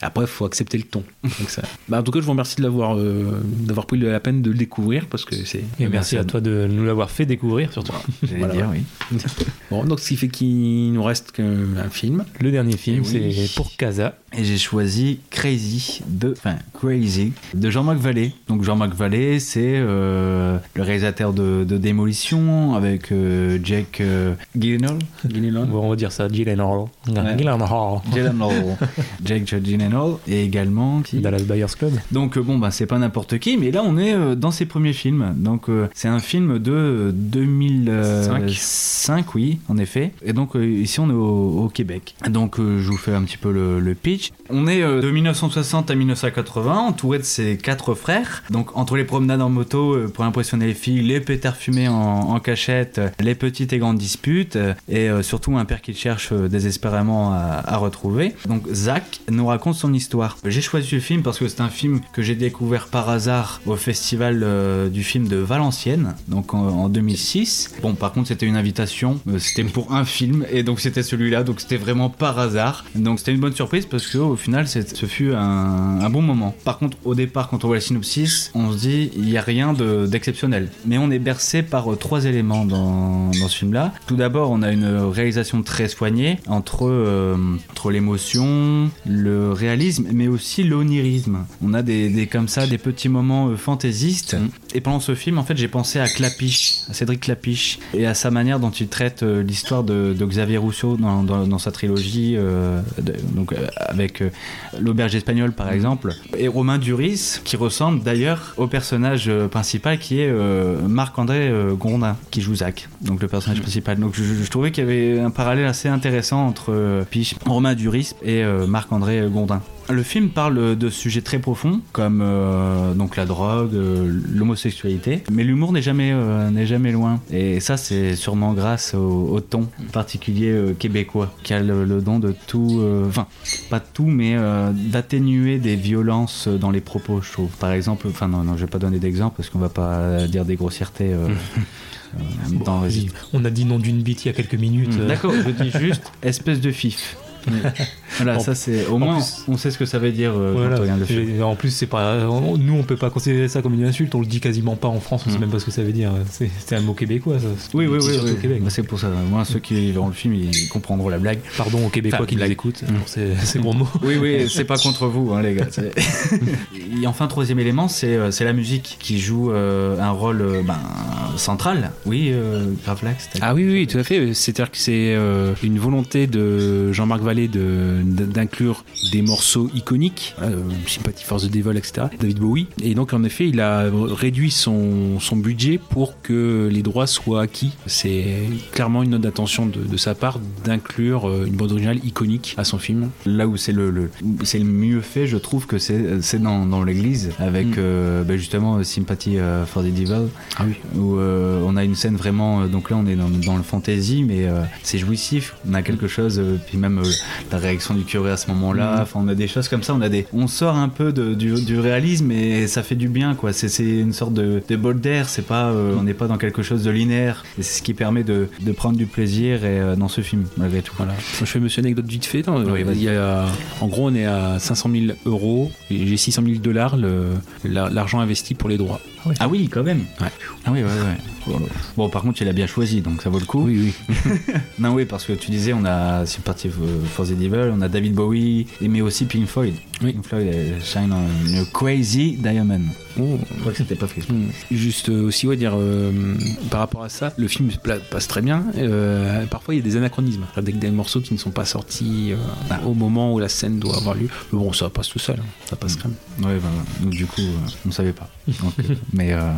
après, il faut accepter le ton. Donc ça- Bah, en tout cas, je vous remercie de l'avoir, euh, d'avoir pris la peine de le découvrir parce que c'est. Et merci à toi de nous l'avoir fait découvrir, surtout. Voilà. dire, oui. Bon, donc ce qui fait qu'il nous reste qu'un film. Le dernier film, Eh oui. c'est pour Casa. Et j'ai choisi Crazy de, enfin Crazy de Jean-Marc Vallée. Donc Jean-Marc Vallée, c'est euh, le réalisateur de, de Démolition avec euh, Jake euh, Gyllenhaal. Bon, on va dire ça, Gyllenhaal. Gyllenhaal. Gyllenhaal. Jake Gyllenhaal et également qui- Dallas Buyers Club. Donc euh, bon bah c'est pas n'importe qui, mais là on est euh, dans ses premiers films. Donc euh, c'est un film de euh, 2005, oui en effet. Et donc euh, ici on est au, au Québec. Donc euh, je vous fais un petit peu le, le pitch. On est euh, de 1960 à 1980, entouré de ses quatre frères. Donc entre les promenades en moto euh, pour impressionner les filles, les pétards fumés en, cachette, euh, les petites et grandes disputes, et surtout un père qu'il cherche désespérément à, retrouver. Donc Zach nous raconte son histoire. J'ai choisi le film parce que c'est un film que j'ai découvert par hasard au festival du film de Valenciennes, donc en, en 2006. Bon, par contre, c'était une invitation, c'était pour un film, et donc c'était celui-là, donc c'était vraiment par hasard. Donc c'était une bonne surprise parce que au final, ce fut un, un bon moment. Par contre, au départ, quand on voit le synopsis, on se dit il n'y a rien de- d'exceptionnel. Mais on est bercé par euh, trois éléments dans, dans ce film-là. Tout d'abord, on a une réalisation très soignée entre, euh, entre l'émotion, le réalisme, mais aussi l'onirisme. On a des, des comme ça, des petits moments euh, fantaisistes. Et pendant ce film, en fait, j'ai pensé à Clapiche, à Cédric Clapiche, et à sa manière dont il traite l'histoire de, de Xavier Rousseau dans, dans- dans sa trilogie, de- donc euh, avec euh, l'auberge espagnole par exemple, et Romain Duris, qui ressemble d'ailleurs au personnage euh, principal qui est euh, Marc-André Grondin, qui joue Zach, donc le personnage principal. Donc je, je trouvais qu'il y avait un parallèle assez intéressant entre Piche, Romain Duris et Marc-André Gondin. Le film parle de sujets très profonds comme euh, donc la drogue, euh, l'homosexualité, mais l'humour n'est jamais euh, n'est jamais loin. Et ça c'est sûrement grâce au, au ton particulier québécois qui a le, le don de tout, enfin pas tout, mais d'atténuer des violences dans les propos. Je trouve. Par exemple, enfin non non, je vais pas donner d'exemple parce qu'on va pas dire des grossièretés. dans-. On a dit nom d'une bite il y a quelques minutes. D'accord, je dis juste espèce de fif. Voilà, En- ça c'est au moins plus- on sait ce que ça veut dire euh, Voilà. quand on regarde le film. Et En plus, c'est pas. Nous, on peut pas considérer ça comme une insulte. On le dit quasiment pas en France. On sait Mm. même pas ce que ça veut dire. C'est c'est un mot québécois. Ça. Oui, oui, C'est oui. surtout oui. Québec. Bah, c'est pour ça. Moi, ceux qui verront le film, ils comprendront la blague. Pardon aux Québécois Enfin, qui nous écoutent. Mm. pour ces, ces bons mots. Oui, oui, c'est pas contre vous, hein, les gars. c'est- Et enfin, troisième élément, c'est euh, c'est la musique qui joue euh, un rôle euh, ben, central. Oui, euh, Gravelax. Ah oui, oui, tout à fait. C'est-à-dire que c'est euh, une volonté de Jean-Marc De- d'inclure des morceaux iconiques, euh, Sympathy for the Devil, etc. David Bowie. Et donc en effet, il a réduit son, son budget pour que les droits soient acquis. C'est clairement une note d'attention de, de sa part d'inclure euh, une bande originale iconique à son film. Là où c'est le, le- où c'est le mieux fait, je trouve que c'est dans, dans l'église avec Mm. euh, bah, justement Sympathy for the Devil Ah oui. où euh, on a une scène vraiment donc là on est dans, dans le fantasy mais euh, c'est jouissif on a quelque chose puis même la réaction du curé à ce moment-là Mm. enfin on a des choses comme ça on a des on sort un peu de- du, du réalisme et ça fait du bien quoi c'est une sorte de, de bol d'air c'est pas euh, on n'est pas dans quelque chose de linéaire et c'est ce qui permet de, de prendre du plaisir et, euh, dans ce film malgré tout Voilà. Je fais monsieur anecdote vite fait. non, Oui, vas-y. il y a, en gros, on est à 500 000 euros. J'ai 600 000 dollars, l'argent investi pour les droits. Ah oui quand même Ouais. ah oui ouais ouais bon par contre il a bien choisi donc ça vaut le coup Oui, oui. Non, oui, parce que tu disais, on a Sympathy for the Devil, on a David Bowie, mais aussi Pink Floyd. Oui. Pink Floyd, euh, Shine on a Crazy Diamond. Oh. Je crois que c'était pas fait. Hmm. Juste euh, aussi, ouais, dire euh, par rapport à ça, le film passe très bien. euh, parfois, il y a des anachronismes, C'est-à-dire des, des morceaux qui ne sont pas sortis euh, au moment où la scène doit avoir lieu. Mais bon, ça passe tout seul, hein. ça passe quand même. Ouais, bah, donc du coup, euh, on savait pas. Donc, euh, mais euh,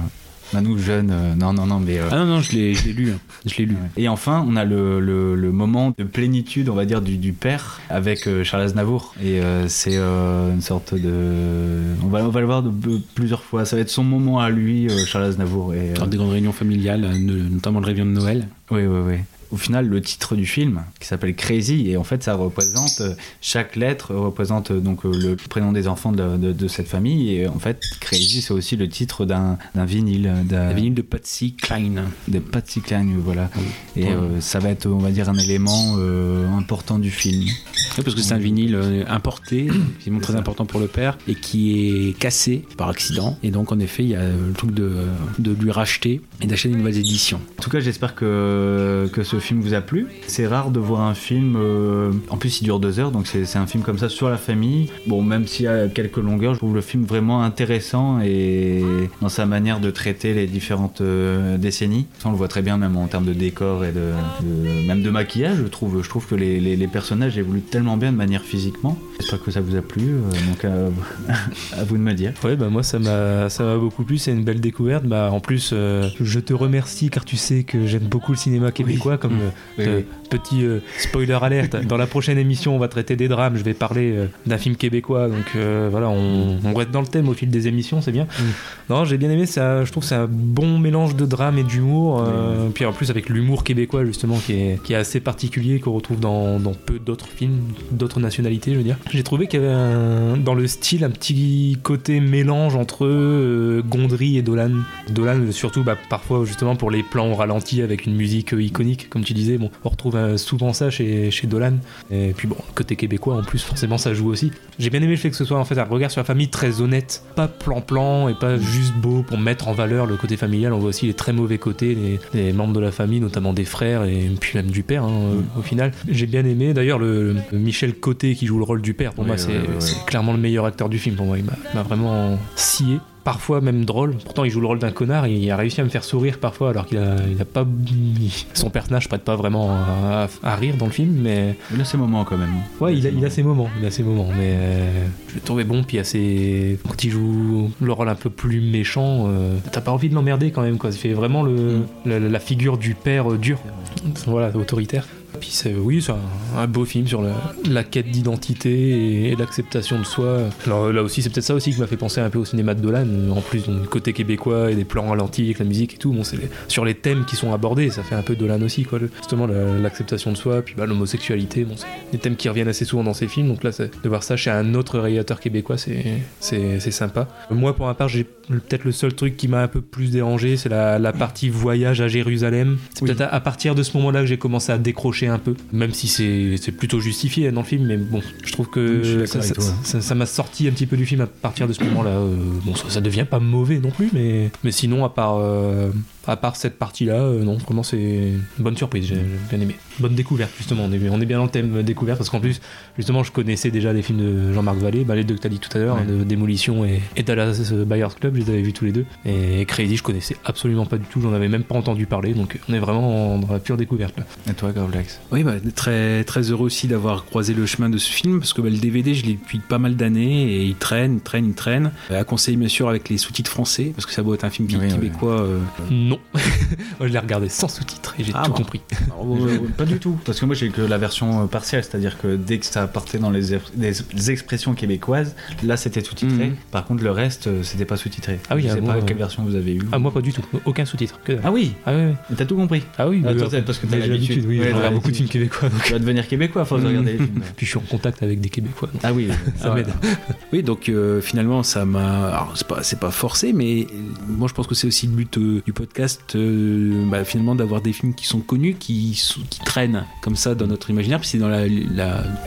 nous, jeunes, euh, non, non, non, mais. euh, Ah non, non, je l'ai je l'ai lu. hein. Je l'ai lu. Et enfin, on a le, le- le moment de plénitude, on va dire, du, du père avec Charles Aznavour. Et c'est une sorte de. On va, on va le voir de, plusieurs fois. Ça va être son moment à lui, Charles Aznavour. Et, Dans des grandes réunions familiales, notamment le réveillon de Noël. Oui, oui, oui. Au final, le titre du film, qui s'appelle Crazy, et en fait, ça représente, euh, chaque lettre représente euh, donc euh, le prénom des enfants de, de- de cette famille, et en fait, Crazy, c'est aussi le titre d'un d'un vinyle, d'un vinyle de Patsy Cline. de Patsy Cline, voilà. Et Ouais. euh, ça va être, on va dire, un élément euh, important du film. Oui, parce que c'est un vinyle importé, effectivement très important pour le père, et qui est cassé par accident. Et donc, en effet, il y a le truc de, de lui racheter et d'acheter des nouvelles éditions. En tout cas, j'espère que, que ce film vous a plu. C'est rare de voir un film. euh, en plus, il dure deux heures, donc c'est un film comme ça sur la famille. Bon, même s'il y a quelques longueurs, je trouve le film vraiment intéressant et dans sa manière de traiter les différentes euh, décennies. Ça, on le voit très bien, même en termes de décor et de, de- même de maquillage. Je trouve, je trouve que les, les- les personnages évoluent tellement bien de manière physiquement. J'espère que ça vous a plu. euh, donc, à, vous de me dire. Ouais, bah moi ça m'a beaucoup plu, c'est une belle découverte. Bah en plus, je te remercie car tu sais que j'aime beaucoup le cinéma québécois. Comme euh, Oui, euh, oui. petit euh, spoiler alerte, dans la prochaine émission, on va traiter des drames. Je vais parler euh, d'un film québécois, donc euh, voilà, on, on reste dans le thème au fil des émissions, c'est bien. Non, j'ai bien aimé. Ça, je trouve que c'est un bon mélange de drame et d'humour. euh, Puis en plus avec l'humour québécois justement qui est qui est assez particulier qu'on retrouve dans, dans peu d'autres films, d'autres nationalités, je veux dire. J'ai trouvé qu'il y avait un- dans le style un petit côté mélange entre euh, Gondry et Dolan. Dolan surtout bah, parfois justement pour les plans au ralenti avec une musique euh, iconique comme tu disais. Bon, on retrouve euh, souvent ça chez, chez Dolan. Et puis bon, côté québécois en plus forcément ça joue aussi. J'ai bien aimé le fait que ce soit en fait un regard sur la famille très honnête, pas plan-plan et pas juste beau pour mettre en valeur le côté familial. On voit aussi les très mauvais côtés les membres de la famille, notamment des frères et puis même du père hein, euh, au final. J'ai bien aimé. D'ailleurs le, le Michel Côté qui joue le rôle du père pour Oui, moi ouais, c'est ouais, ouais. c'est clairement le meilleur acteur du film pour moi. Il m'a vraiment scié. Parfois même drôle. Pourtant, il joue le rôle d'un connard. Il a réussi à me faire sourire parfois, alors qu'il a, il a pas. Son personnage prête pas vraiment à, à rire dans le film, mais Il a ses moments quand même. Ouais, il a, il a ses moments, il a ses moments, mais euh, je l'ai trouvé bon, puis assez... Quand il joue le rôle un peu plus méchant, euh, t'as pas envie de l'emmerder quand même, quoi. Il fait vraiment le, la, la figure du père euh, dur, voilà, autoritaire. Puis c'est, oui, c'est un, un beau film sur la, la quête d'identité et, et l'acceptation de soi. Alors là aussi, c'est peut-être ça aussi qui m'a fait penser un peu au cinéma de Dolan, en plus du côté québécois et des plans ralentis avec la musique et tout. Bon, c'est les- sur les thèmes qui sont abordés, ça fait un peu Dolan aussi, quoi. le- Justement, la- l'acceptation de soi, puis bah, l'homosexualité, bon, c'est des thèmes qui reviennent assez souvent dans ces films. Donc là, c'est- de voir ça chez un autre réalisateur québécois, c'est c'est c'est sympa. Moi, pour ma part, j'ai peut-être le seul truc qui m'a un peu plus dérangé, c'est la, la partie voyage à Jérusalem. C'est peut-être à, à partir de ce moment-là que j'ai commencé à décrocher un peu, même si c'est plutôt justifié dans le film. Mais bon, je trouve je que ça m'a sorti un petit peu du film à partir de ce moment-là. Euh, bon, ça, ça devient pas mauvais non plus, mais, mais sinon, à part, euh, à part cette partie-là, euh, non, vraiment, c'est une bonne surprise. J'ai j'ai bien aimé. bonne découverte justement. On est, on est bien dans le thème euh, découverte parce qu'en plus, justement, je connaissais déjà des films de Jean-Marc Vallée, bah, les deux que tu as dit tout à l'heure, Ouais. de Démolition et, et Dallas euh, Buyers Club, je les avais vus tous les deux. Et Crazy, je connaissais absolument pas du tout, j'en avais même pas entendu parler, donc on est vraiment dans la pure découverte là. Et toi, Gravelax Oui, bah, très, très heureux aussi d'avoir croisé le chemin de ce film parce que bah, le DVD, je l'ai depuis pas mal d'années et il traîne, il traîne, il traîne. Euh, À conseiller bien sûr avec les sous-titres français parce que ça doit être un film Oui, oui. québécois. euh, Non, Moi, je l'ai regardé sans sous-titres et j'ai Ah, tout bon. compris. Euh, Pas du tout, parce que moi j'ai que la version euh, partielle, c'est-à-dire que dès que ça partait dans les, ex- les expressions québécoises, là c'était sous-titré. Mhm. Par contre, le reste euh, c'était pas sous-titré. Ah oui, je sais ah, pas moi, quelle version vous avez eu. Ah, moi pas du tout, aucun sous-titre. Que. Ah oui, Ah, t'as tout compris. Ah oui, Ah, toi, parce que t'as l'habitude. oui, Ouais, je regarde beaucoup de films québécois, donc. Tu vas devenir québécois de regarder les films. Puis je suis en contact avec des Québécois. donc. Ah oui, Ça ah, m'aide. Oui, donc euh, finalement, ça m'a. Alors, c'est pas, pas forcé, mais moi, je pense que c'est aussi le but du podcast, euh, bah, finalement, d'avoir des films qui sont connus, qui, traînent comme ça dans notre imaginaire, puis c'est dans la,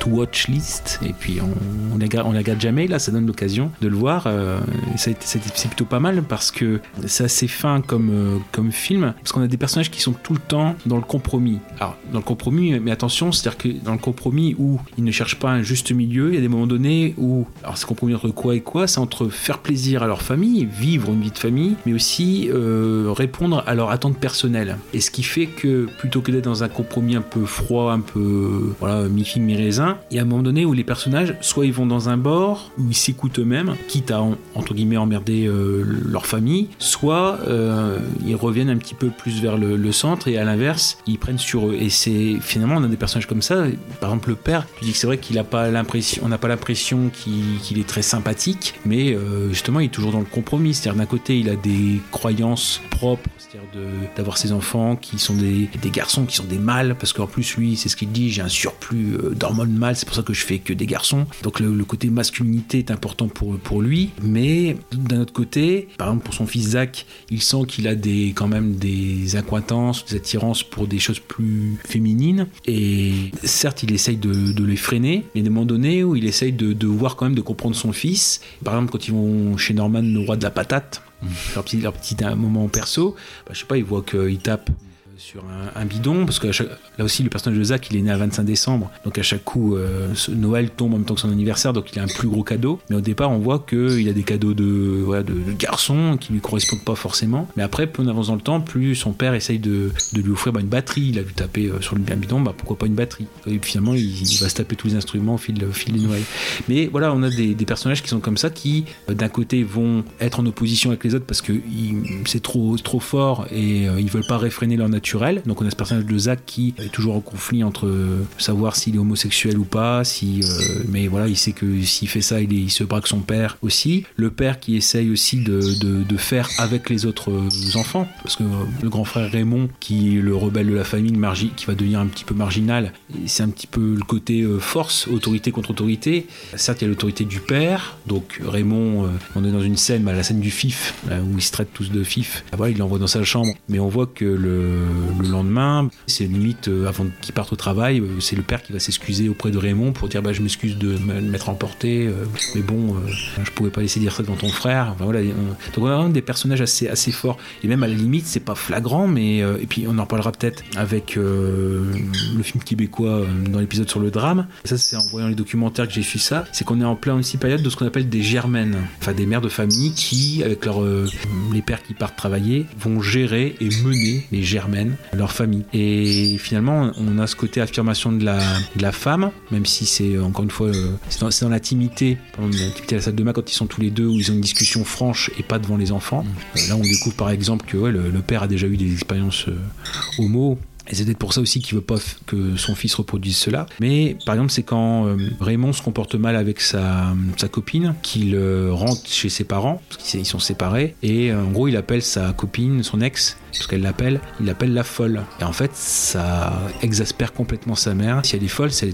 to-watch list, et puis on, on, la, garde- jamais, là, ça donne l'occasion de le voir. euh, c'est plutôt pas mal parce que c'est assez fin comme, euh, comme film, parce qu'on a des personnages qui sont tout le temps dans le compromis. Alors, dans le compromis, mais attention, c'est-à-dire que dans le compromis où ils ne cherchent pas un juste milieu, il y a des moments donnés où, alors c'est compromis entre quoi et quoi, c'est entre faire plaisir à leur famille, vivre une vie de famille, mais aussi euh, à leurs attentes personnelles. Et ce qui fait que plutôt que d'être dans un compromis un peu froid, un peu voilà mi-figue mi-raisin, il y a un moment donné où les personnages, soit ils vont dans un bord où ils s'écoutent eux-mêmes, quitte à en- entre guillemets emmerder euh, leur famille, soit euh, ils reviennent un petit peu plus vers le, centre et à l'inverse ils prennent sur eux. Et c'est finalement on a des personnages comme ça. Par exemple le père, tu dis que c'est vrai qu'il a pas l'impression, on n'a pas l'impression qu'il qu'il est très sympathique, mais euh, justement il est toujours dans le compromis. C'est-à-dire d'un côté il a des croyances propres, c'est-à-dire d'avoir ses enfants qui sont des, des garçons qui sont des mâles, parce qu'en plus lui c'est ce qu'il dit, j'ai un surplus euh, d'hormones mâles, c'est pour ça que je fais que des garçons. Donc le, côté masculinité est important pour, pour lui, mais d'un autre côté, par exemple pour son fils Zach, il sent qu'il a des quand même des accointances, des attirances pour des choses plus féminines, et certes il essaye de, de les freiner, mais a des moments donnés où il essaye de, de voir quand même de comprendre son fils. Par exemple quand ils vont chez Norman, le roi de la patate, leur petit, leur petit moment perso, bah, je sais pas, ils voient qu'il tape sur un, bidon, parce que là aussi le personnage de Zach il est né à 25 décembre, donc à chaque coup euh, Noël tombe en même temps que son anniversaire, donc il a un plus gros cadeau, mais au départ on voit qu'il a des cadeaux de, voilà, de, de garçons qui lui correspondent pas forcément, mais après plus on avance dans le temps, plus son père essaye de, de lui offrir bah, une batterie, il a lui tapé euh, sur le bidon, bah pourquoi pas une batterie, et finalement il, va se taper tous les instruments au fil, au fil de Noël. Mais voilà, on a des, personnages qui sont comme ça, qui euh, d'un côté vont être en opposition avec les autres parce que c'est trop, trop fort et euh, ils veulent pas réfréner leur Donc on a ce personnage de Zach qui est toujours en conflit entre euh, savoir s'il est homosexuel ou pas, si, euh, mais voilà, il sait que s'il fait ça, il, se braque son père aussi. Le père qui essaye aussi de, faire avec les autres euh, enfants, parce que le grand frère Raymond, qui est le rebelle de la famille, qui va devenir un petit peu marginal, c'est un petit peu le côté force, autorité contre autorité. Certes, il y a l'autorité du père, donc Raymond, on est dans une scène, bah, la scène du fif, où ils se traitent tous de fif. Ah, voilà, il l'envoie dans sa chambre, mais on voit que le, le lendemain, c'est limite euh, avant qu'il parte au travail, euh, c'est le père qui va s'excuser auprès de Raymond pour dire bah, je m'excuse de m'être emporté, euh, mais bon, je pouvais pas laisser dire ça devant ton frère. Voilà, on- donc on a vraiment des personnages assez, assez forts, et même à la limite, c'est pas flagrant, mais et puis on en parlera peut-être avec le film québécois dans l'épisode sur le drame. Ça, c'est en voyant les documentaires que j'ai su ça, c'est qu'on est en plein aussi période de ce qu'on appelle des germaines, enfin des mères de famille qui, avec les pères qui partent travailler, vont gérer et mener les germaines, leur famille. Et finalement, on a ce côté affirmation de la, de la femme, même si c'est encore une fois, euh, c'est dans, dans l'intimité, à la salle de bain quand ils sont tous les deux, où ils ont une discussion franche et pas devant les enfants. Euh, Là, on découvre par exemple que ouais, le, le père a déjà eu des expériences euh, homo. Et c'est peut-être pour ça aussi qu'il veut pas que son fils reproduise cela. Mais par exemple, c'est quand euh, Raymond se comporte mal avec sa, copine, qu'il euh, rentre chez ses parents, parce qu'ils ils sont séparés, et euh, en gros, il appelle sa copine, son ex, parce qu'elle l'appelle, il l'appelle la folle. Et en fait, ça exaspère complètement sa mère. Si elle est folle, c'est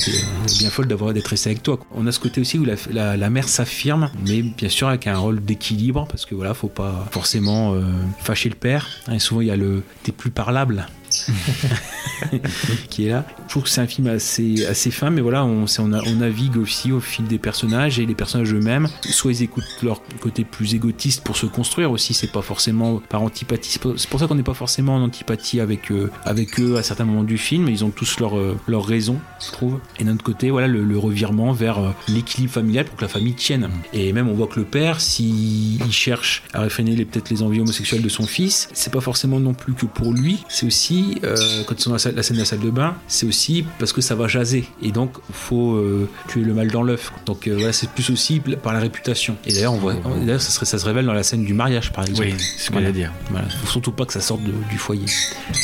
bien folle d'avoir d'être restée avec toi. On a ce côté aussi où la, la- mère s'affirme, mais bien sûr avec un rôle d'équilibre, parce que voilà, faut pas forcément fâcher le père. Et souvent, il y a le t'es plus parlable qui est là. Je trouve que c'est un film assez, assez fin, mais voilà, on, on, navigue aussi au fil des personnages et les personnages eux-mêmes. Soit ils écoutent leur côté plus égotiste pour se construire aussi, c'est pas forcément par antipathie. C'est pour- ça qu'on n'est pas forcément en antipathie avec eux, avec eux à certains moments du film. Ils ont tous leur, euh, leur raison, je trouve. Et d'un autre côté, voilà, le, revirement vers euh, l'équilibre familial pour que la famille tienne. Et même, on voit que le père, s'il il cherche à réfréner peut-être les envies homosexuelles de son fils, c'est pas forcément non plus que pour lui, c'est aussi, euh, quand ils sont dans la, scène de la salle de bain, c'est aussi parce que ça va jaser. Et donc, il faut euh, tuer le mal dans l'œuf. Donc, euh, voilà, c'est plus aussi par la réputation. Et d'ailleurs, on voit, d'ailleurs, ça, serait- ça se révèle dans la scène du mariage, par exemple. Oui, c'est ce que Voilà. dire. Voilà, faut surtout pas que ça sorte de- du foyer.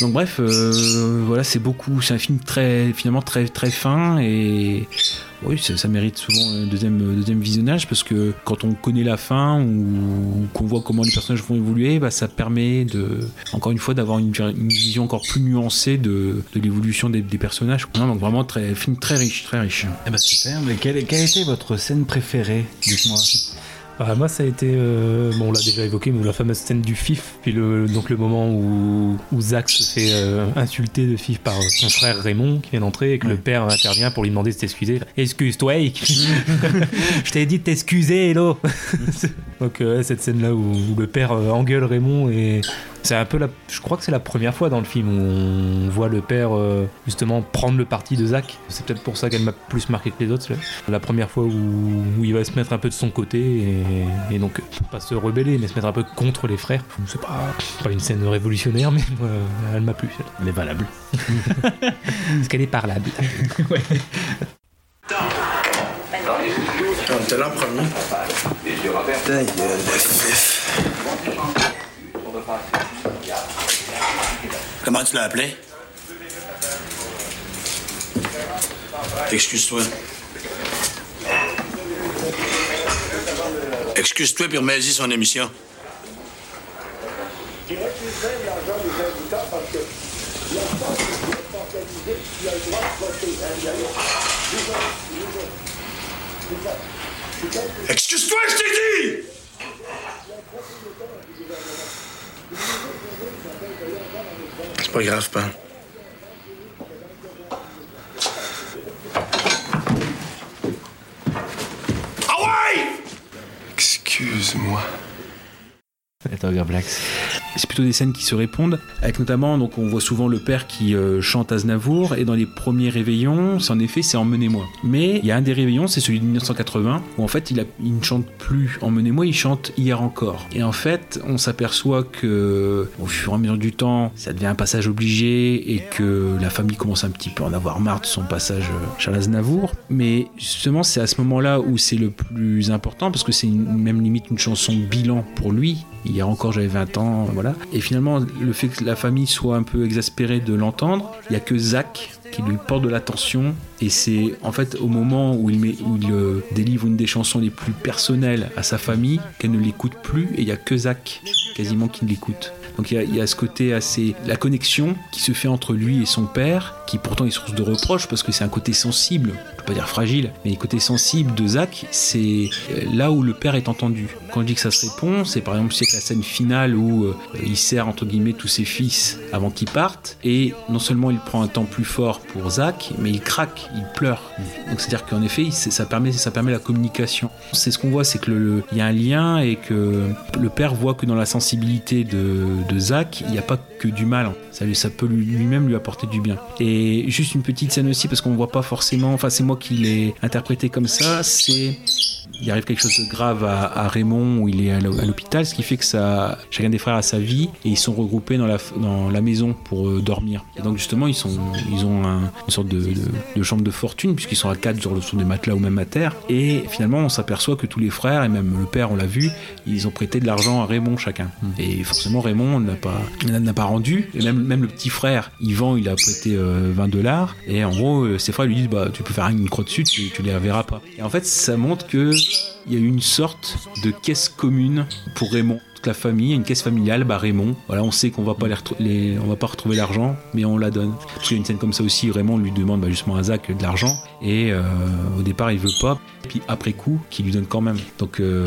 Donc bref, voilà, c'est beaucoup, c'est un film très, finalement très très fin et oui, ça, mérite souvent un deuxième deuxième visionnage parce que quand on connaît la fin ou qu'on voit comment les personnages vont évoluer, bah, ça permet de, encore une fois, d'avoir une, vision encore plus nuancée de, de l'évolution des, personnages. Donc vraiment très film très riche, très riche. Eh ben super, mais quelle, quelle était votre scène préférée? Dites-moi. Ah, moi, ça a été, euh, bon, on l'a déjà évoqué, mais la fameuse scène du FIF, puis le, donc le moment où, où Zach se fait euh, insulter de FIF par son frère Raymond qui vient d'entrer et que le père intervient pour lui demander de s'excuser. Excuse-toi. Je t'ai dit de t'excuser, hello. donc euh, cette scène-là où, où le père euh, engueule Raymond et c'est un peu la, je crois que c'est la première fois dans le film où on voit le père euh, justement prendre le parti de Zach. C'est peut-être pour ça qu'elle m'a plus marqué que les autres. celle-là. La première fois où, où il va se mettre un peu de son côté et, et donc pas se rebeller mais se mettre un peu contre les frères. C'est pas, pas une scène révolutionnaire mais moi, elle m'a plu. celle-là. Elle est valable. Parce qu'elle est parlable. On était là premier. Ta gueule. Comment tu l'as appelé? Excuse-toi. Excuse-toi puis remets-y son émission. Excuse-toi, je t'ai dit! C'est pas grave, pas. Ah ouais! Excuse-moi. Tiger Blacks. C'est plutôt des scènes qui se répondent, avec notamment, donc on voit souvent le père qui euh, chante Aznavour, et dans les premiers réveillons, c'est en effet, c'est Emmenez-moi. Mais il y a un des réveillons, c'est celui de 1980, où en fait, il, ne chante plus Emmenez-moi, il chante Hier encore. Et en fait, on s'aperçoit que, au fur et à mesure du temps, ça devient un passage obligé, et que la famille commence un petit peu à en avoir marre de son passage euh, Charles Aznavour. Mais justement, c'est à ce moment-là où c'est le plus important, parce que c'est même limite une chanson bilan pour lui. Hier encore, j'avais 20 ans, voilà. Et finalement, le fait que la famille soit un peu exaspérée de l'entendre, il y a que Zach qui lui porte de l'attention. Et c'est en fait au moment où il, met, où il euh, délivre une des chansons les plus personnelles à sa famille qu'elle ne l'écoute plus. Et il y a que Zach quasiment qui l'écoute. Donc il y, a, ce côté assez. la connexion qui se fait entre lui et son père, qui pourtant est source de reproches parce que c'est un côté sensible, dire fragile, mais le côté sensible de Zach, c'est euh, là où le père est entendu. Quand je dis que ça se répond, c'est par exemple c'est la scène finale où euh, il sert entre guillemets tous ses fils avant qu'ils partent, et non seulement il prend un temps plus fort pour Zach, mais il craque, il pleure. Donc c'est-à-dire qu'en effet, ça permet, ça permet la communication. C'est ce qu'on voit, c'est que le- il y a un lien et que le père voit que dans la sensibilité de, de Zach, il n'y a pas que du mal. Ça, ça peut lui- lui-même lui apporter du bien. Et juste une petite scène aussi, parce qu'on voit pas forcément, enfin c'est moi qui l'ai interprété comme ça, c'est il arrive quelque chose de grave à, à Raymond où il est à l'hô- à l'hôpital, ce qui fait que ça, chacun des frères a sa vie et ils sont regroupés dans la, dans la maison pour euh, dormir. Et donc justement, ils, sont, ils ont un- une sorte de, de- de chambre de fortune puisqu'ils sont à quatre sur, le, sur des matelas ou même à terre. Et finalement, on s'aperçoit que tous les frères et même le père, on l'a vu, ils ont prêté de l'argent à Raymond chacun. Et forcément, Raymond n'a pas, n'a pas rendu. Et même, même le petit frère, Yvan, il a prêté euh, 20 dollars. Et en gros, euh, ses frères lui disent bah, Tu peux faire une croix dessus, tu, tu les reverras pas. Et en fait, ça montre que il y a une sorte de caisse commune pour Raymond. Toute la famille, une caisse familiale, bah Raymond. Voilà, on sait qu'on va pas va pas retrouver l'argent, mais on la donne. Parce qu'il y a une scène comme ça aussi, Raymond lui demande bah, justement à Zach de l'argent et euh, au départ il veut pas, puis après coup, qu'il lui donne quand même. Donc euh,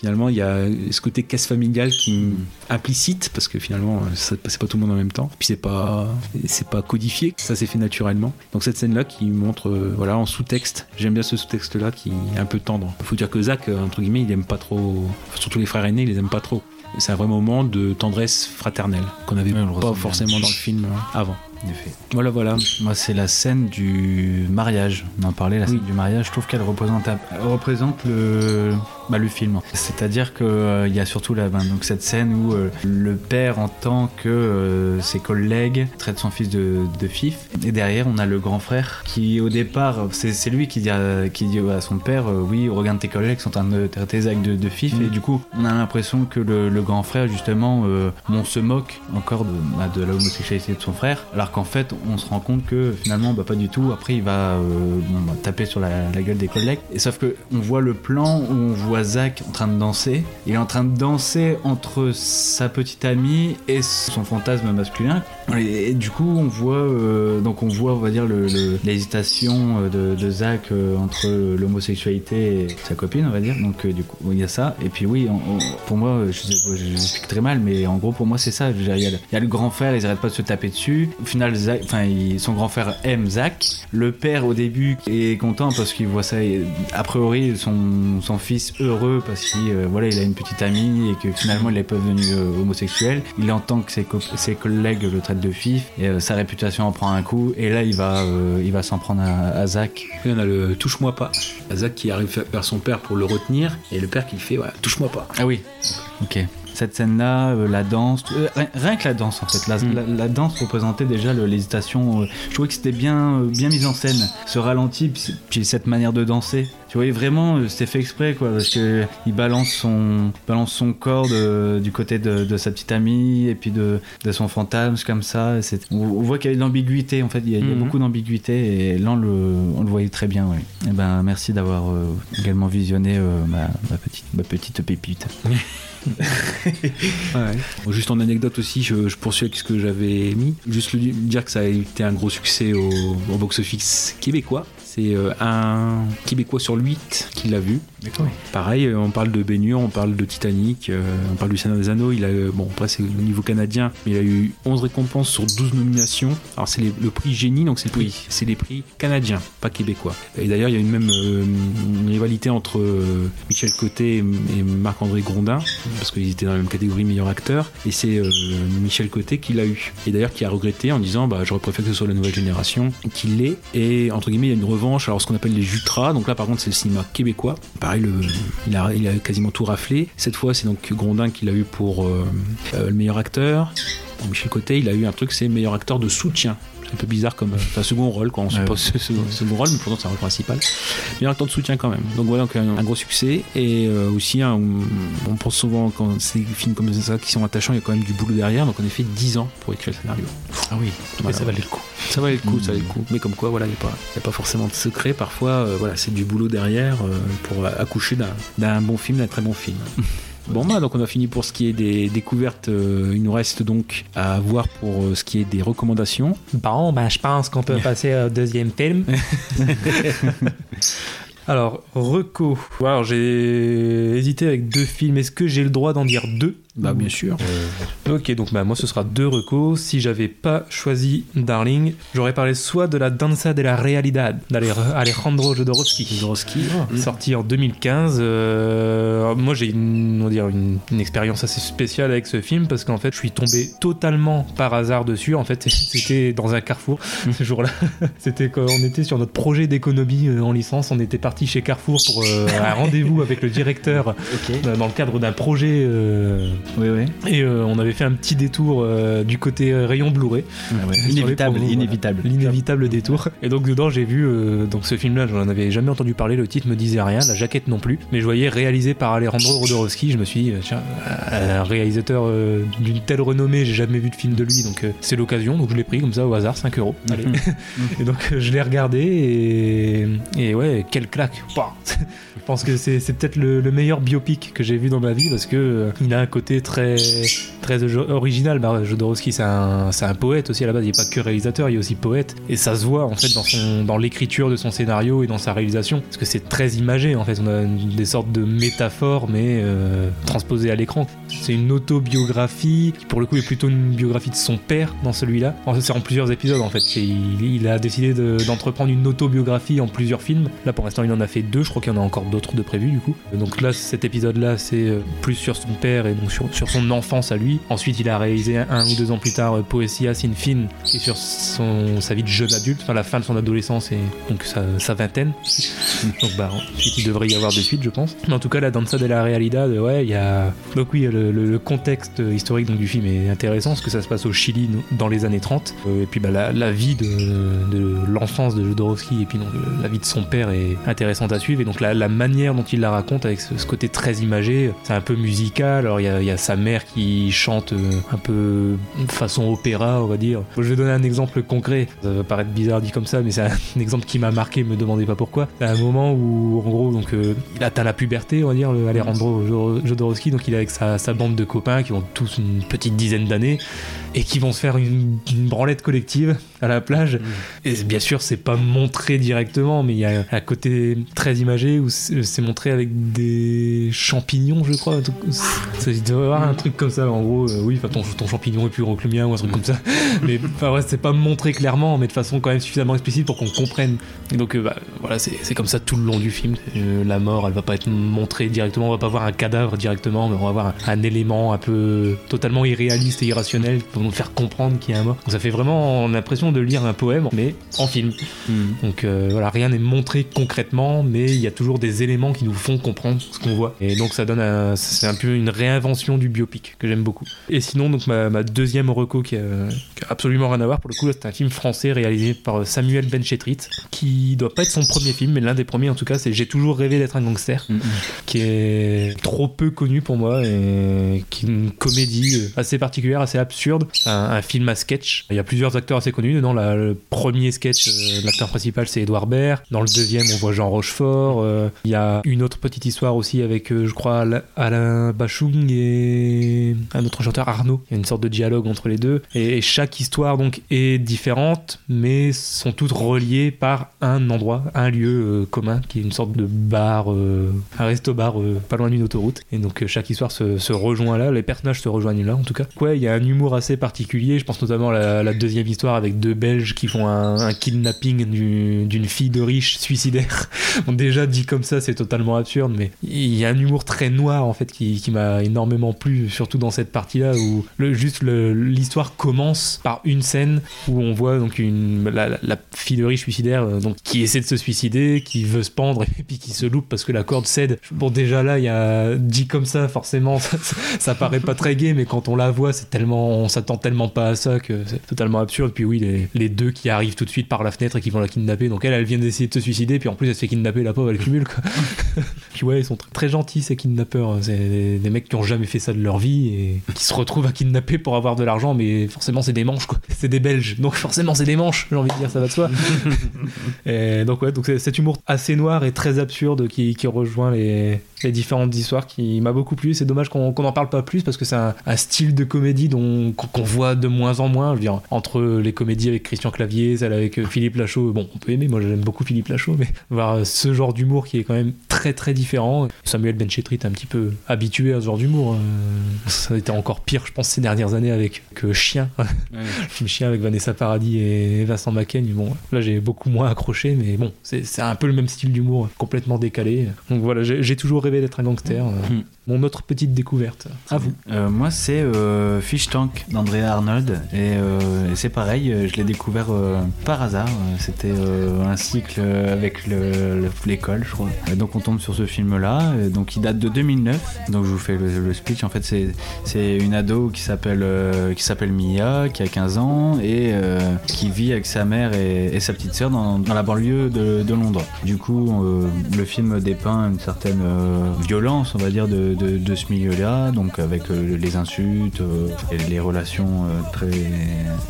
finalement, il y a ce côté casse familiale qui implicite, parce que finalement, ça- c'est pas tout le monde en même temps. Puis c'est pas, c'est pas codifié, ça s'est fait naturellement. Donc cette scène-là qui montre, euh, voilà, en sous-texte. J'aime bien ce sous-texte-là qui est un peu tendre. Faut dire que Zach, euh, entre guillemets, il aime pas trop, surtout les frères aînés, il les aime pas trop. C'est un vrai moment de tendresse fraternelle qu'on n'avait Ouais, pas forcément bien. dans le film euh, avant. Voilà, voilà. Moi, c'est la scène du mariage. On en parlait, la scène du mariage. Je trouve qu'elle représente, représente le, bah, le film. C'est-à-dire qu'il y a surtout la, ben, donc cette scène où euh, le père entend que euh, ses collègues traitent son fils de, de fif. Et derrière, on a le grand frère qui, au départ, c'est lui qui dit, à, qui dit à son père euh, Oui, regarde tes collègues sont en train de traiter Zach de, de fif. Et du coup, on a l'impression que le, le grand frère, justement, euh, on se moque encore de, bah, de la homosexualité de son frère. Alors qu'en fait, on se rend compte que finalement, bah, pas du tout. Après, il va euh, bah, taper sur la, gueule des collègues. Et sauf que on voit le plan où on voit Zach en train de danser. Il est en train de danser entre sa petite amie et son fantasme masculin. Et, du coup, on voit euh, donc on voit, on va dire, l'hésitation euh, de, de Zach entre l'homosexualité et sa copine, on va dire. Donc du coup, il y a ça. Et puis oui, pour moi, je je- j'explique très mal, mais en gros, pour moi, c'est ça. Il y, a le- y a le grand frère, ils arrêtent pas de se taper dessus. Final, Zach- enfin, il- son grand frère aime Zach. Le père, au début, est content parce qu'il voit ça. et, a priori, son, son fils heureux parce qu'il euh, voilà, il a une petite amie et que finalement, il est pas devenu euh, homosexuel. Il entend que ses, co- ses collègues le traitent de fif et euh, sa réputation en prend un coup. Et là, il va, il va s'en prendre à, à Zach. Puis on a le touche-moi pas. Zach qui arrive vers son père pour le retenir et le père qui fait ouais, touche-moi pas. Ah oui, ok. Cette scène-là, euh, la danse, euh, rien, rien que la danse en fait. La, la- la danse représentait déjà l'hésitation. euh, je trouvais que c'était bien, bien mis en scène. Ce ralenti, puis, cette manière de danser. Tu voyais vraiment, c'était fait exprès quoi, parce que il balance son, balance son corps de- du côté de, de sa petite amie et puis de, de son fantasme comme ça. On, on voit qu'il y a de l'ambiguïté en fait. Il y a, il y a Mhm. beaucoup d'ambiguïté et là on le, on le voyait très bien. Ouais. Et ben merci d'avoir également visionné ma, ma petite, ma petite pépite. Juste en anecdote aussi, je, poursuis avec ce que j'avais mis. Juste dire que ça a été un gros succès au, au box-office québécois. C'est euh, un Québécois sur 8 qui l'a vu. Pareil, euh, on parle de Bénure, on parle de Titanic, euh, on parle du Seigneur des Anneaux. Il a, euh, bon, après c'est au niveau canadien, mais il a eu 11 récompenses sur 12 nominations. Alors c'est les- le prix Génie, donc c'est le prix, c'est les prix canadiens, pas québécois. Et d'ailleurs, il y a une même euh, une rivalité entre euh, Michel Côté et, Marc-André Grondin, parce qu'ils étaient dans la même catégorie meilleur acteur. Et c'est euh, Michel Côté qui l'a eu. Et d'ailleurs, qui a regretté en disant bah, J'aurais préféré que ce soit la nouvelle génération qu'il l'ait. Et entre guillemets, il y a une revanche. Alors, ce qu'on appelle les Jutras, donc là par contre, c'est le cinéma québécois. Il, a, quasiment tout raflé. Cette fois, c'est donc Grondin qui l'a eu pour euh, euh, le meilleur acteur. Michel Côté, il a eu un truc, c'est meilleur acteur de soutien. Un peu bizarre comme enfin, second rôle, quoi. On suppose ce second, second rôle, mais pourtant c'est un rôle principal. Meilleur acteur de soutien quand même. Donc voilà, donc un, un gros succès. Et euh, aussi, un- on pense souvent quand c'est des films comme ça qui sont attachants, il y a quand même du boulot derrière. Donc on a fait 10 ans pour écrire le scénario. Ah oui, Voilà. ça valait le coup. Ça valait le coup, ça valait le coup. Mais comme quoi, voilà, il n'y a, pas- il y a pas forcément de secret. Parfois, euh, voilà, c'est du boulot derrière euh, pour accoucher d'un bon film, d'un très bon film. Bon bah donc on a fini pour ce qui est des découvertes. Euh, il nous reste donc à voir pour euh, ce qui est des recommandations. Bon, ben, je pense qu'on peut passer au deuxième film. Alors, Reco. Alors, j'ai hésité avec deux films. Est-ce que j'ai le droit d'en dire deux? Bah bien sûr. Ok, donc bah, moi ce sera deux recos. Si j'avais pas choisi Darling, j'aurais parlé soit de la Danza de la Realidad d'Alejandro Jodorowsky, Jodorowsky, sorti en 2015. Euh, moi j'ai une, dire une, une expérience assez spéciale avec ce film parce qu'en fait je suis tombé totalement par hasard dessus. En fait c'était dans un carrefour ce jour-là. C'était quand on était sur notre projet d'économie euh, en licence. On était parti chez Carrefour pour euh, un rendez-vous avec le directeur euh, dans le cadre d'un projet. Oui, oui. et euh, on avait fait un petit détour euh, du côté euh, rayon Blu-ray. Ah ouais. Inévitable, voilà. inévitable. L'inévitable détour. Et donc dedans j'ai vu euh, donc ce film-là, j'en avais jamais entendu parler, le titre me disait rien, la jaquette non plus, mais je voyais réalisé par Alejandro Jodorowsky, je me suis dit tiens, un réalisateur euh, d'une telle renommée, j'ai jamais vu de film de lui, donc euh, c'est l'occasion, donc je l'ai pris comme ça au hasard, 5 euros. Allez. et donc je l'ai regardé et, et ouais, quelle claque. Pouah. Je pense que c'est peut-être le, le meilleur biopic que j'ai vu dans ma vie parce que euh, il a un côté très très original. Bah, Jodorowsky, c'est un, un poète aussi à la base. Il n'est pas que réalisateur, il est aussi poète. Et ça se voit en fait dans, son, dans l'écriture de son scénario et dans sa réalisation. Parce que c'est très imagé en fait. On a des sortes de métaphores, mais euh, transposées à l'écran. C'est une autobiographie qui, pour le coup, est plutôt une biographie de son père dans celui-là. En fait, c'est en plusieurs épisodes en fait. Il, a décidé de- d'entreprendre une autobiographie en plusieurs films. Là, pour l'instant, il en a fait deux. Je crois qu'il y en a encore d'autres de prévus du coup. Donc là, cet épisode-là, c'est euh, plus sur son père et donc sur, sur son enfance à lui. Ensuite, il a réalisé un, ou deux ans plus tard euh, Poesia sin fin, qui est sur son, sa vie de jeune adulte, enfin la fin de son adolescence et donc sa, sa vingtaine. donc bah ensuite, il devrait y avoir des suites, je pense. Mais en tout cas, la Danza de la Realidad, euh, ouais, il y a. Donc oui, le, le- le contexte historique donc, du film est intéressant, parce que ça se passe au Chili dans les années 30. Euh, et puis bah, la, la vie de, de l'enfance de Jodorowsky et puis donc, la vie de son père est intéressante à suivre. Et donc la, la manière dont il la raconte avec ce, côté très imagé, c'est un peu musical. Alors il y a, sa mère qui chante euh, un peu façon opéra, on va dire. Je vais donner un exemple concret. Ça va paraître bizarre dit comme ça, mais c'est un exemple qui m'a marqué. Me demandez pas pourquoi. C'est un moment où, en gros, donc euh, il atteint la puberté, on va dire, le Alejandro Jodor- Jodorowsky. Donc il est avec sa bande de copains qui ont tous une petite dizaine d'années et qui vont se faire une, une branlette collective à la plage. Et bien sûr, c'est pas montré directement, mais il y a un côté très imagé où c'est montré avec des champignons, je crois. Il doit y avoir un truc comme ça, en gros. euh, oui, ton, ton champignon est plus gros que le mien ou un truc comme ça. Mais enfin, ouais, c'est pas montré clairement, mais de façon quand même suffisamment explicite pour qu'on comprenne. Et donc, euh, bah, voilà, c'est c'est comme ça tout le long du film. Euh, la mort, elle va pas être montrée directement, on va pas voir un cadavre directement, mais on va voir un, un élément un peu totalement irréaliste et irrationnel nous faire comprendre qu'il y a un mort. Donc, ça fait vraiment l'impression de lire un poème, mais en film. Donc euh, voilà, rien n'est montré concrètement, mais il y a toujours des éléments qui nous font comprendre ce qu'on voit. Et donc ça donne un, c'est un peu une réinvention du biopic que j'aime beaucoup. Et sinon, donc ma, ma deuxième reco qui a, qui a absolument rien à voir, pour le coup, c'est un film français réalisé par Samuel Benchetrit, qui doit pas être son premier film, mais l'un des premiers en tout cas, c'est J'ai toujours rêvé d'être un gangster, qui est trop peu connu pour moi et qui est une comédie euh, assez particulière, assez absurde, un, film à sketch. Il y a plusieurs acteurs assez connus dedans. La- le premier sketch, euh, l'acteur principal c'est Edouard Baird. Dans le deuxième, on voit Jean Rochefort. Euh, Il y a une autre petite histoire aussi avec, euh, je crois, Ala- Alain Bachung et un autre chanteur Arnaud. Il y a une sorte de dialogue entre les deux. Et, chaque histoire donc est différente, mais sont toutes reliées par un endroit, un lieu commun qui est une sorte de bar, un resto-bar pas loin d'une autoroute. Et donc chaque histoire se, se rejoint là, les personnages se rejoignent là en tout cas. Ouais, il y a un humour assez particulier. Je pense notamment à la, deuxième histoire avec deux Belges qui font un, kidnapping du- d'une fille de riche suicidaire. Bon, déjà dit comme ça, c'est totalement absurde, mais il y a un humour très noir en fait qui, m'a énormément plu, surtout dans cette partie-là où juste l'histoire commence par une scène où on voit donc la, fille de riche suicidaire euh, donc qui essaie de se suicider, qui veut se pendre et puis qui se loupe parce que la corde cède. Bon déjà là, il y a dit comme ça forcément ça, paraît pas très gai, mais quand on la voit, c'est tellement on tellement pas à ça que c'est totalement absurde. Puis oui, les, les deux qui arrivent tout de suite par la fenêtre et qui vont la kidnapper. Donc elle, elle vient d'essayer de se suicider, puis en plus elle se fait kidnapper, la pauvre, elle cumule quoi. puis ouais, ils sont très, très gentils ces kidnappeurs. C'est des, des mecs qui ont jamais fait ça de leur vie et qui se retrouvent à kidnapper pour avoir de l'argent, mais forcément c'est des manches quoi. C'est des Belges, donc forcément c'est des manches. J'ai envie de dire, ça va de soi. Et donc ouais, donc c'est cet humour assez noir et très absurde qui, qui rejoint les, les différentes histoires qui m'a beaucoup plu. C'est dommage qu'on qu'on en parle pas plus parce que c'est un, un style de comédie dont qu'on qu'on voit de moins en moins. Je veux dire, entre les comédies avec Christian Clavier, celle avec euh, Philippe Lachaud, bon, on peut aimer. Moi, j'aime beaucoup Philippe Lachaud, mais voir euh, ce genre d'humour qui est quand même très très différent. Samuel Benchetrit est un petit peu habitué à ce genre d'humour. Euh, Ça a été encore pire, je pense, ces dernières années avec que Chien, le film Chien avec Vanessa Paradis et Vincent Macaigne. Bon, là j'ai beaucoup moins accroché, mais bon, c'est un peu le même style d'humour, complètement décalé. Donc voilà, j'ai toujours rêvé d'être un gangster. Euh, Mon autre petite découverte. À vous. Euh, moi, c'est euh, Fish Tank d'Andrea Arnold. Et, euh, et c'est pareil, euh, je l'ai découvert euh, par hasard. C'était un cycle avec le- le- l'école, je crois. Donc, on tombe sur ce film-là. Donc, il date de 2009. Donc, je vous fais le, le speech. En fait, c'est une ado qui s'appelle qui s'appelle Mia, qui a 15 ans et qui vit avec sa mère et, sa petite sœur dans, la banlieue de, Londres. Du coup, le film dépeint une certaine violence, on va dire, de, de- ce milieu-là, donc avec les insultes et les relations euh, très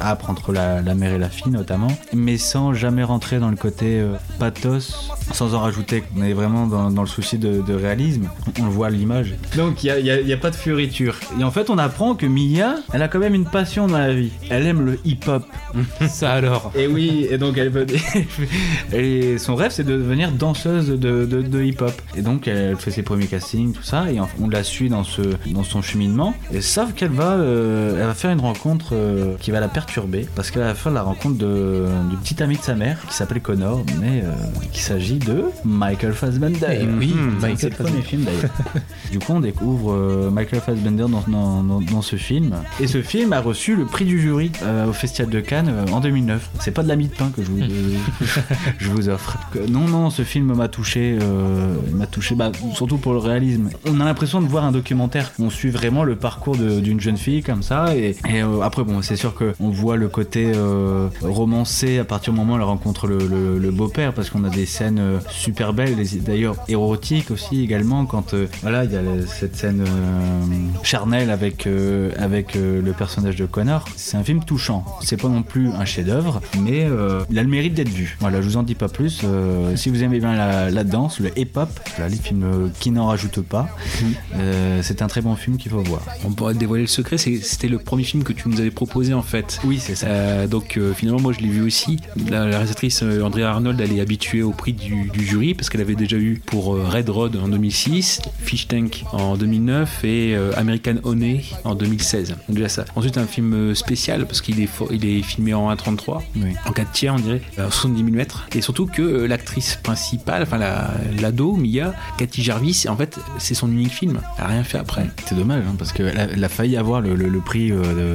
âpres entre la, la mère et la fille notamment, mais sans jamais rentrer dans le côté euh, pathos, sans en rajouter. On est vraiment dans, dans le souci de, de réalisme. On, le voit à l'image. Donc il n'y a, pas de fioritures. Et en fait, on apprend que Mia, elle a quand même une passion dans la vie. Elle aime le hip-hop. Ça alors. Et oui, et donc elle veut. et son rêve, c'est de devenir danseuse de, de- de hip-hop. Et donc, elle fait ses premiers castings, tout ça, et on la suit dans, ce, dans son cheminement. Et sauf qu'elle va, euh, elle va faire une rencontre euh, qui va la perturber, parce qu'elle va faire la rencontre de, du petit ami de sa mère, qui s'appelle Connor, mais euh, qu'il s'agit de Michael Fassbender. Eh oui, Mhm, Michael premier Fassbender. film d'ailleurs. du coup, on découvre euh, Michael Fassbender dans, dans, dans- dans ce film. Et ce film a reçu le prix du jury euh, au Festival de Cannes en 2009. C'est pas de la mie de pain que je vous, je vous offre. Non, non, ce film m'a touché. il m'a touché, bah, surtout pour le réalisme. On a l'impression de voir un documentaire. On suit vraiment le parcours d'une jeune fille comme ça. Et, et, euh, après, bon, c'est sûr qu'on voit le côté euh, romancé à partir du moment où elle rencontre le, le- le beau-père, parce qu'on a des scènes euh, super belles, d'ailleurs érotiques aussi également. Quand voilà, il y a cette scène charnelle avec avec le personnage de Connor. C'est un film touchant. C'est pas non plus un chef-d'œuvre, mais il a le mérite d'être vu. Voilà, je vous en dis pas plus. Si vous aimez bien la, la danse, le hip-hop, voilà, les films qui n'en rajoutent pas, euh, c'est un très bon film qu'il faut voir. On pourrait dévoiler le secret, c'était le premier film que tu nous avais proposé en fait. Oui, c'est ça. Euh, donc euh, finalement, moi je l'ai vu aussi. La, la réalisatrice euh, Andrea Arnold, elle est habituée au prix du, du jury parce qu'elle avait déjà eu pour Red Road en 2006, Fish Tank en 2009 et American Honey en 2016. Donc déjà ça. Ensuite un film spécial parce qu'il est, fo- il est filmé en 1.33, Oui. en 4 tiers on dirait, euh, 70 mm. Et surtout que l'actrice principale, enfin la- l'ado, Mia, Cathy Jarvis, en fait c'est son unique film. Elle a rien fait après. C'est dommage, hein, parce qu'elle a, failli avoir le, le- le prix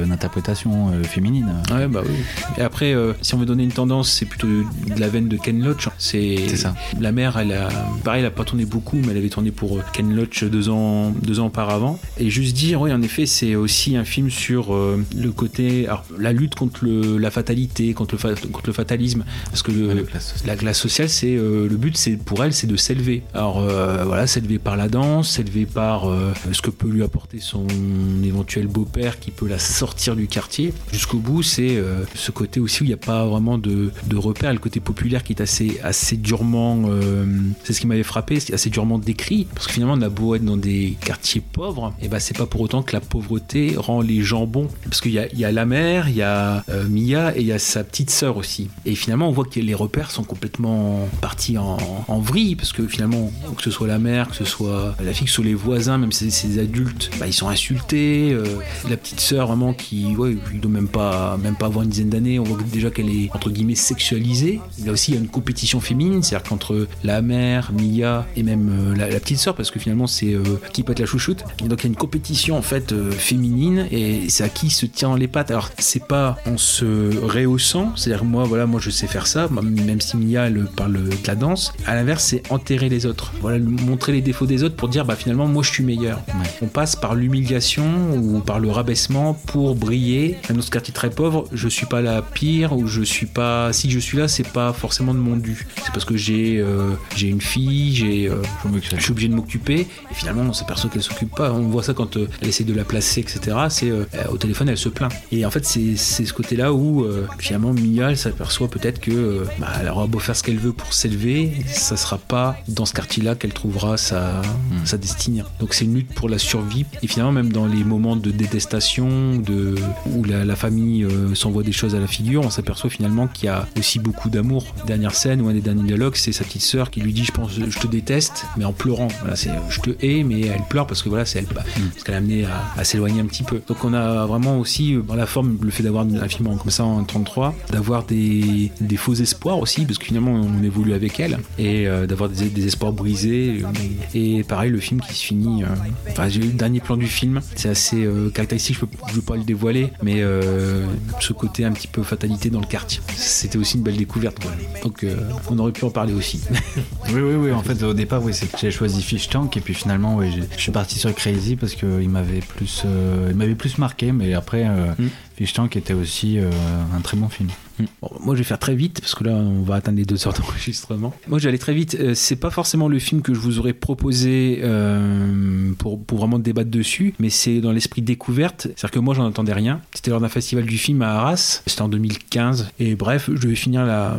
d'interprétation euh, féminine. Ouais, bah oui. Et après, euh, si on veut donner une tendance, c'est plutôt de la veine de Ken Loach. C'est ça. La mère, elle a, pareil, elle a pas tourné beaucoup, mais elle avait tourné pour euh, Ken Loach deux ans, deux ans auparavant. Et juste dire, oui, en effet, c'est aussi un film sur euh, le côté, alors, la lutte contre le- la fatalité, contre le, fa- contre le fatalisme, parce que le- La classe sociale. c'est euh, le but, c'est pour elle, c'est de s'élever. Alors euh, voilà, s'élever par la danse, s'élever par ce que peut lui apporter son éventuel beau-père qui peut la sortir du quartier. Jusqu'au bout, c'est euh, ce côté aussi où il n'y a pas vraiment de, de repère, le côté populaire qui est assez, durement, euh, c'est ce qui m'avait frappé, c'est assez durement décrit, parce que finalement, on a beau être dans des quartiers pauvres, et ben c'est pas pour autant que la pauvreté rend les gens bons, parce qu'il y a, la mère, il y a euh, Mia et il y a sa petite sœur aussi. Et finalement, on voit que les repères sont complètement partis en, vrille, parce que finalement, que ce soit la mère, que ce soit la fille, que ce soit les voisins, même si c'est des adultes, bah, ils sont insultés. la petite sœur, vraiment, qui, ouais, il doit même pas, même pas avoir une dizaine d'années, on voit déjà qu'elle est, entre guillemets, sexualisée. Là aussi, il y a une compétition féminine, c'est-à-dire qu'entre la mère, Mia et même euh, la, la petite sœur, parce que finalement, c'est euh, qui peut être la chouchoute. Et donc, il y a une compétition, en fait, euh, féminine, et c'est à qui se tient les pattes. Alors, c'est pas en se réhaussant, c'est-à-dire, moi, voilà, moi, je sais faire ça, même si Mia, elle parle de la danse. À l'inverse, c'est enterrer les autres. Voilà, montrer les défauts des autres pour dire, bah, finalement, moi, je suis meilleur. On passe par l'humiliation ou par le rabaissement pour briller. Même dans ce quartier très pauvre, je suis pas la pire ou je suis pas. Si je suis là, c'est pas forcément de mon dû. C'est parce que j'ai euh, j'ai une fille, j'ai euh, je suis obligé de m'occuper. Et finalement, on s'aperçoit qu'elle s'occupe pas. On voit ça quand euh, elle essaie de la placer, etc. C'est au téléphone, elle se plaint. Et en fait, c'est ce côté-là où finalement Mia, elle s'aperçoit peut-être que bah, elle aura beau faire ce qu'elle veut pour s'élever, ça sera pas dans ce quartier-là qu'elle trouvera sa, sa destinée. Donc c'est une lutte pour la survie. Et finalement, même dans les moments de détestation, de, où la, la famille euh, s'envoie des choses à la figure, on s'aperçoit finalement qu'il y a aussi beaucoup d'amour. Dernière scène ou un des derniers dialogues, c'est sa petite sœur qui lui dit, je pense, je te déteste, mais en pleurant. Voilà, c'est, je te hais, mais elle pleure parce que voilà, c'est elle, parce qu'elle a amené à, à s'éloigner un petit peu. Donc on a vraiment aussi euh, dans la forme le fait d'avoir un film comme ça en 33, d'avoir des, des faux espoirs aussi, parce que finalement on évolue avec elle, et euh, d'avoir des, des espoirs brisés. euh, Et pareil, le film qui se finit. euh, Enfin, j'ai eu le dernier plan du film, c'est assez euh, caractéristique, je peux, je pas le dévoiler, mais euh, ce côté un petit peu fatalité dans le quartier. C'était aussi une belle découverte. quoi. Donc euh, on aurait pu en parler aussi. Oui, oui, oui. En fait, au départ, oui, c'est que j'ai choisi Fish Tank et puis finalement, oui, je suis parti sur Crazy parce qu'il m'avait plus, euh, il m'avait plus marqué. Mais après, euh, Mm. Fish Tank était aussi euh, un très bon film. Bon, moi, je vais faire très vite parce que là, on va atteindre les deux heures d'enregistrement. Moi, j'allais très vite. Euh, c'est pas forcément le film que je vous aurais proposé euh, pour, pour vraiment débattre dessus, mais c'est dans l'esprit découverte. C'est-à-dire que moi, j'en entendais rien. C'était lors d'un festival du film à Arras. C'était en 2015. Et bref, je vais finir la,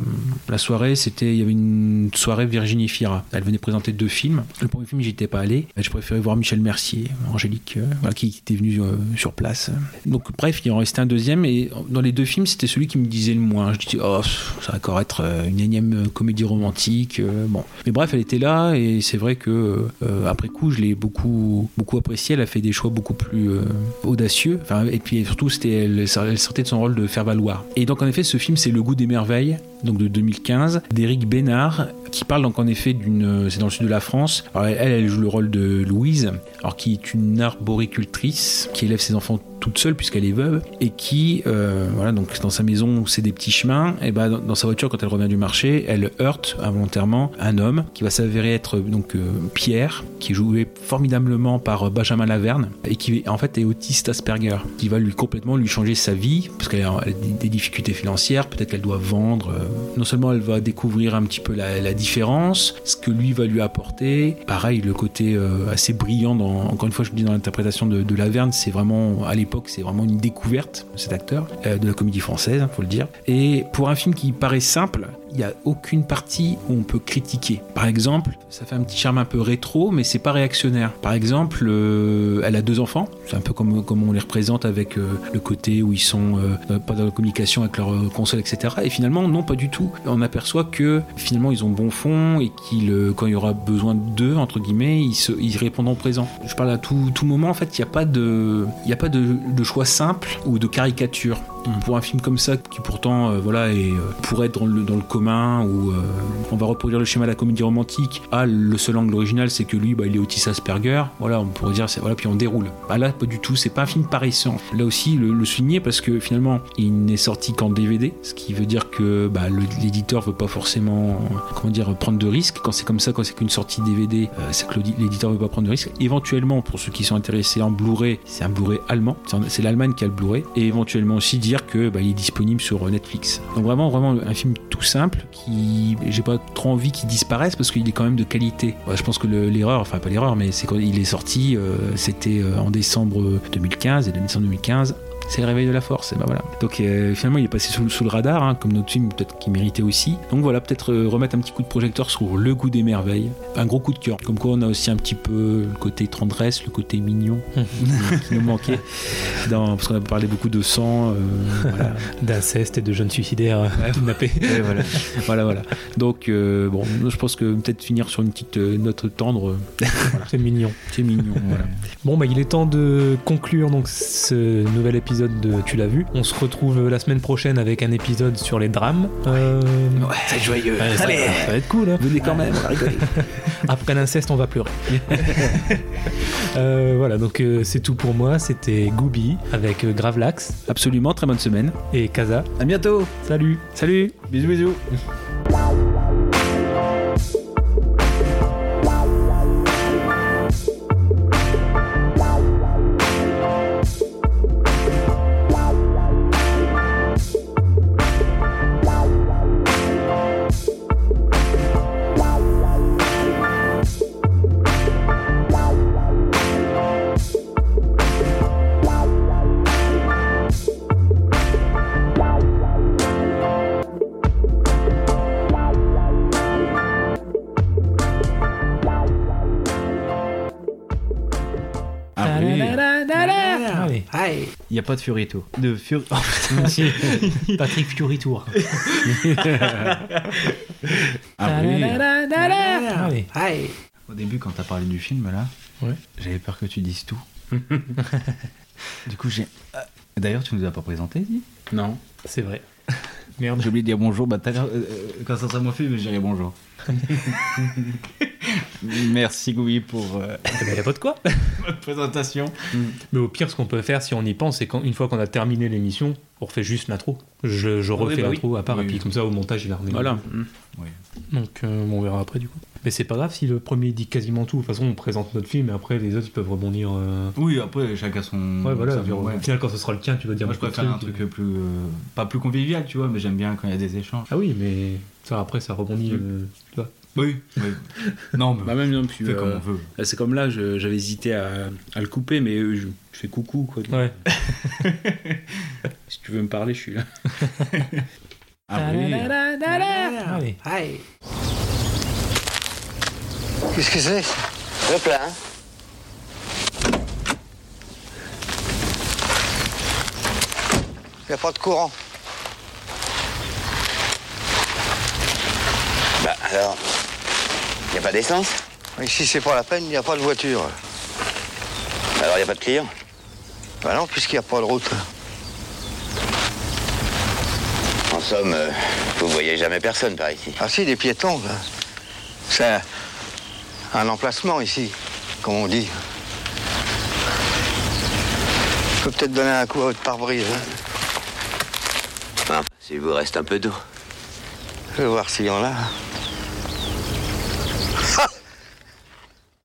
la soirée. C'était, il y avait une soirée Virginie Fira. Elle venait présenter deux films. Le premier film, j'y étais pas allé. Je préférais voir Michel Mercier, Angélique, euh, qui était venu euh, sur place. Donc, bref, il en restait un deuxième. Et dans les deux films, c'était celui qui me disait le moins. Je dis, oh, ça va encore être euh, une énième euh, comédie romantique. euh, bon. Mais bref, elle était là. Et c'est vrai que après coup, je l'ai beaucoup, beaucoup appréciée. Elle a fait des choix beaucoup plus audacieux. Enfin, et puis surtout, elle, elle sortait de son rôle de faire valoir. Et donc, en effet, ce film, c'est Le goût des merveilles, donc de 2015, d'Éric Bénard, qui parle donc en effet d'une. C'est dans le sud de la France. Alors, elle, elle joue le rôle de Louise, alors qui est une arboricultrice qui élève ses enfants toute seule puisqu'elle est veuve et qui, euh, voilà, donc dans sa maison où c'est des petits chemins, et ben dans, sa voiture quand elle revient du marché, elle heurte involontairement un homme qui va s'avérer être donc euh, Pierre, qui est joué formidablement par euh, Benjamin Laverne et qui en fait est autiste Asperger, qui va lui complètement lui changer sa vie parce qu'elle a des- difficultés financières, peut-être qu'elle doit vendre. euh, non seulement elle va découvrir un petit peu la, différence, ce que lui va lui apporter. Pareil, le côté euh, assez brillant dans, encore une fois, je le dis dans l'interprétation de, Laverne, c'est vraiment à l'époque, c'est vraiment une découverte cet acteur euh, de la comédie française, hein, faut le dire. Et pour un film qui paraît simple, il n'y a aucune partie où on peut critiquer. Par exemple, ça fait un petit charme un peu rétro, mais c'est pas réactionnaire. Par exemple, euh, elle a deux enfants. C'est un peu comme, comme on les représente avec euh, le côté où ils sont euh, pas dans la communication avec leur console, etc. Et finalement, non, pas du tout. On aperçoit que finalement, ils ont bon fond et qu'ils, euh, quand il y aura besoin d'eux, entre guillemets, ils, se, ils présent. Je parle à tout, moment, en fait, il n'y a pas, de, y a pas de choix simple ou de caricature. Pour un film comme ça, qui pourtant euh, voilà, euh, pourrait être dans le, commun, où euh, on va reproduire le schéma de la comédie romantique, ah, le seul angle original, c'est que lui, bah, il est autiste Asperger, voilà, on pourrait dire, voilà, puis on déroule. Ah là, pas du tout, c'est pas un film paressant. Là aussi, le, souligner parce que finalement, il n'est sorti qu'en DVD, ce qui veut dire que bah, l'éditeur veut pas forcément, comment dire, prendre de risques. Quand c'est comme ça, quand c'est qu'une sortie DVD, c'est que l'éditeur veut pas prendre de risques. Éventuellement, pour ceux qui sont intéressés en Blu-ray, c'est un Blu-ray allemand, c'est l'Allemagne qui a le Blu-ray, et éventuellement aussi dire que bah, est disponible sur euh, Netflix. Donc vraiment, vraiment un film tout simple qui, j'ai pas trop envie qu'il disparaisse parce qu'il est quand même de qualité. Ouais, je pense que le- l'erreur, enfin pas l'erreur, mais c'est quand il est sorti, euh, c'était euh, en décembre 2015 et décembre 2015. C'est le réveil de la force, et ben voilà. Donc euh, finalement, il est passé sous, sous le radar, hein, comme notre film peut-être qui méritait aussi. Donc voilà, peut-être euh, remettre un petit coup de projecteur sur le goût des merveilles, un gros coup de cœur. Comme quoi, on a aussi un petit peu le côté tendresse, le côté mignon qui nous manquait, dans, parce qu'on a parlé beaucoup de sang, euh, voilà. D'inceste et de jeunes suicidaires euh, kidnappés. Ouais, voilà. voilà, voilà. Donc, bon, je pense que peut-être finir sur une petite note tendre. voilà. C'est mignon. C'est mignon, voilà. Bon, bah, il est temps de conclure donc ce nouvel épisode de Tu l'as vu. On se retrouve la semaine prochaine avec un épisode sur les drames. Euh, Ouais, c'est joyeux. ouais, ça, Allez, ça va être cool. hein. venez quand même, on va rigoler. Après l'inceste, on va pleurer. Euh, voilà, donc euh, c'est tout pour moi. C'était Gooby avec euh, Gravelax Absolument, très bonne semaine. et Kaza. À bientôt. Salut Salut Bisous, bisous. N'y a pas de Fiorito. De Fior... Patrick Fioritour. Ah oui. Allez. Au début, quand t'as parlé du film, là, Ouais. j'avais peur que tu dises tout. du coup, j'ai. Ah, D'ailleurs, tu nous as pas présenté, dis Non. C'est vrai. Merde. J'ai oublié de dire bonjour. Bah, euh, euh, quand ça sera mon film, je dirai bonjour. Merci Goubi pour euh, Eh ben, pas de quoi. votre présentation. Mais au pire, ce qu'on peut faire, si on y pense, c'est qu'une fois qu'on a terminé l'émission, on refait juste l'intro. Je, je Oui, refais bah oui. l'intro à part, Oui, et puis oui. comme ça, au montage, il a remis. Voilà. Mm. Donc, euh, on verra après, du coup. Mais c'est pas grave si le premier dit quasiment tout. De toute façon, on présente notre film, et après, les autres, ils peuvent rebondir. euh, Oui, après, chacun son. Ouais, voilà. Au ouais. final, quand ce sera le tien, tu vas dire Moi, je préfère un truc plus. euh, pas plus convivial, tu vois, mais j'aime bien quand il y a des échanges. Ah oui, mais ça, après, ça rebondit. euh, tu vois. Oui, oui. non, mais. Bah même non plus. Fais euh, comme on veut. là, c'est comme là, je- j'avais hésité à, à le couper, mais euh, je, je fais coucou quoi. Ouais. si tu veux me parler, je suis là. Ah oui. Allez. Qu'est-ce que c'est Le plein. Il n'y a pas de courant. Bah alors, y a pas d'essence? Ici, c'est pas la peine, il n'y a pas de voiture. Alors y a pas de clients Bah non, puisqu'il n'y a pas de route. En somme, euh, vous voyez jamais personne par ici. Ah si, des piétons. là. C'est un, emplacement ici, comme on dit. Je peux peut-être donner un coup à votre pare-brise. hein. Enfin, s'il vous reste un peu d'eau. Je vais voir s'il y en a.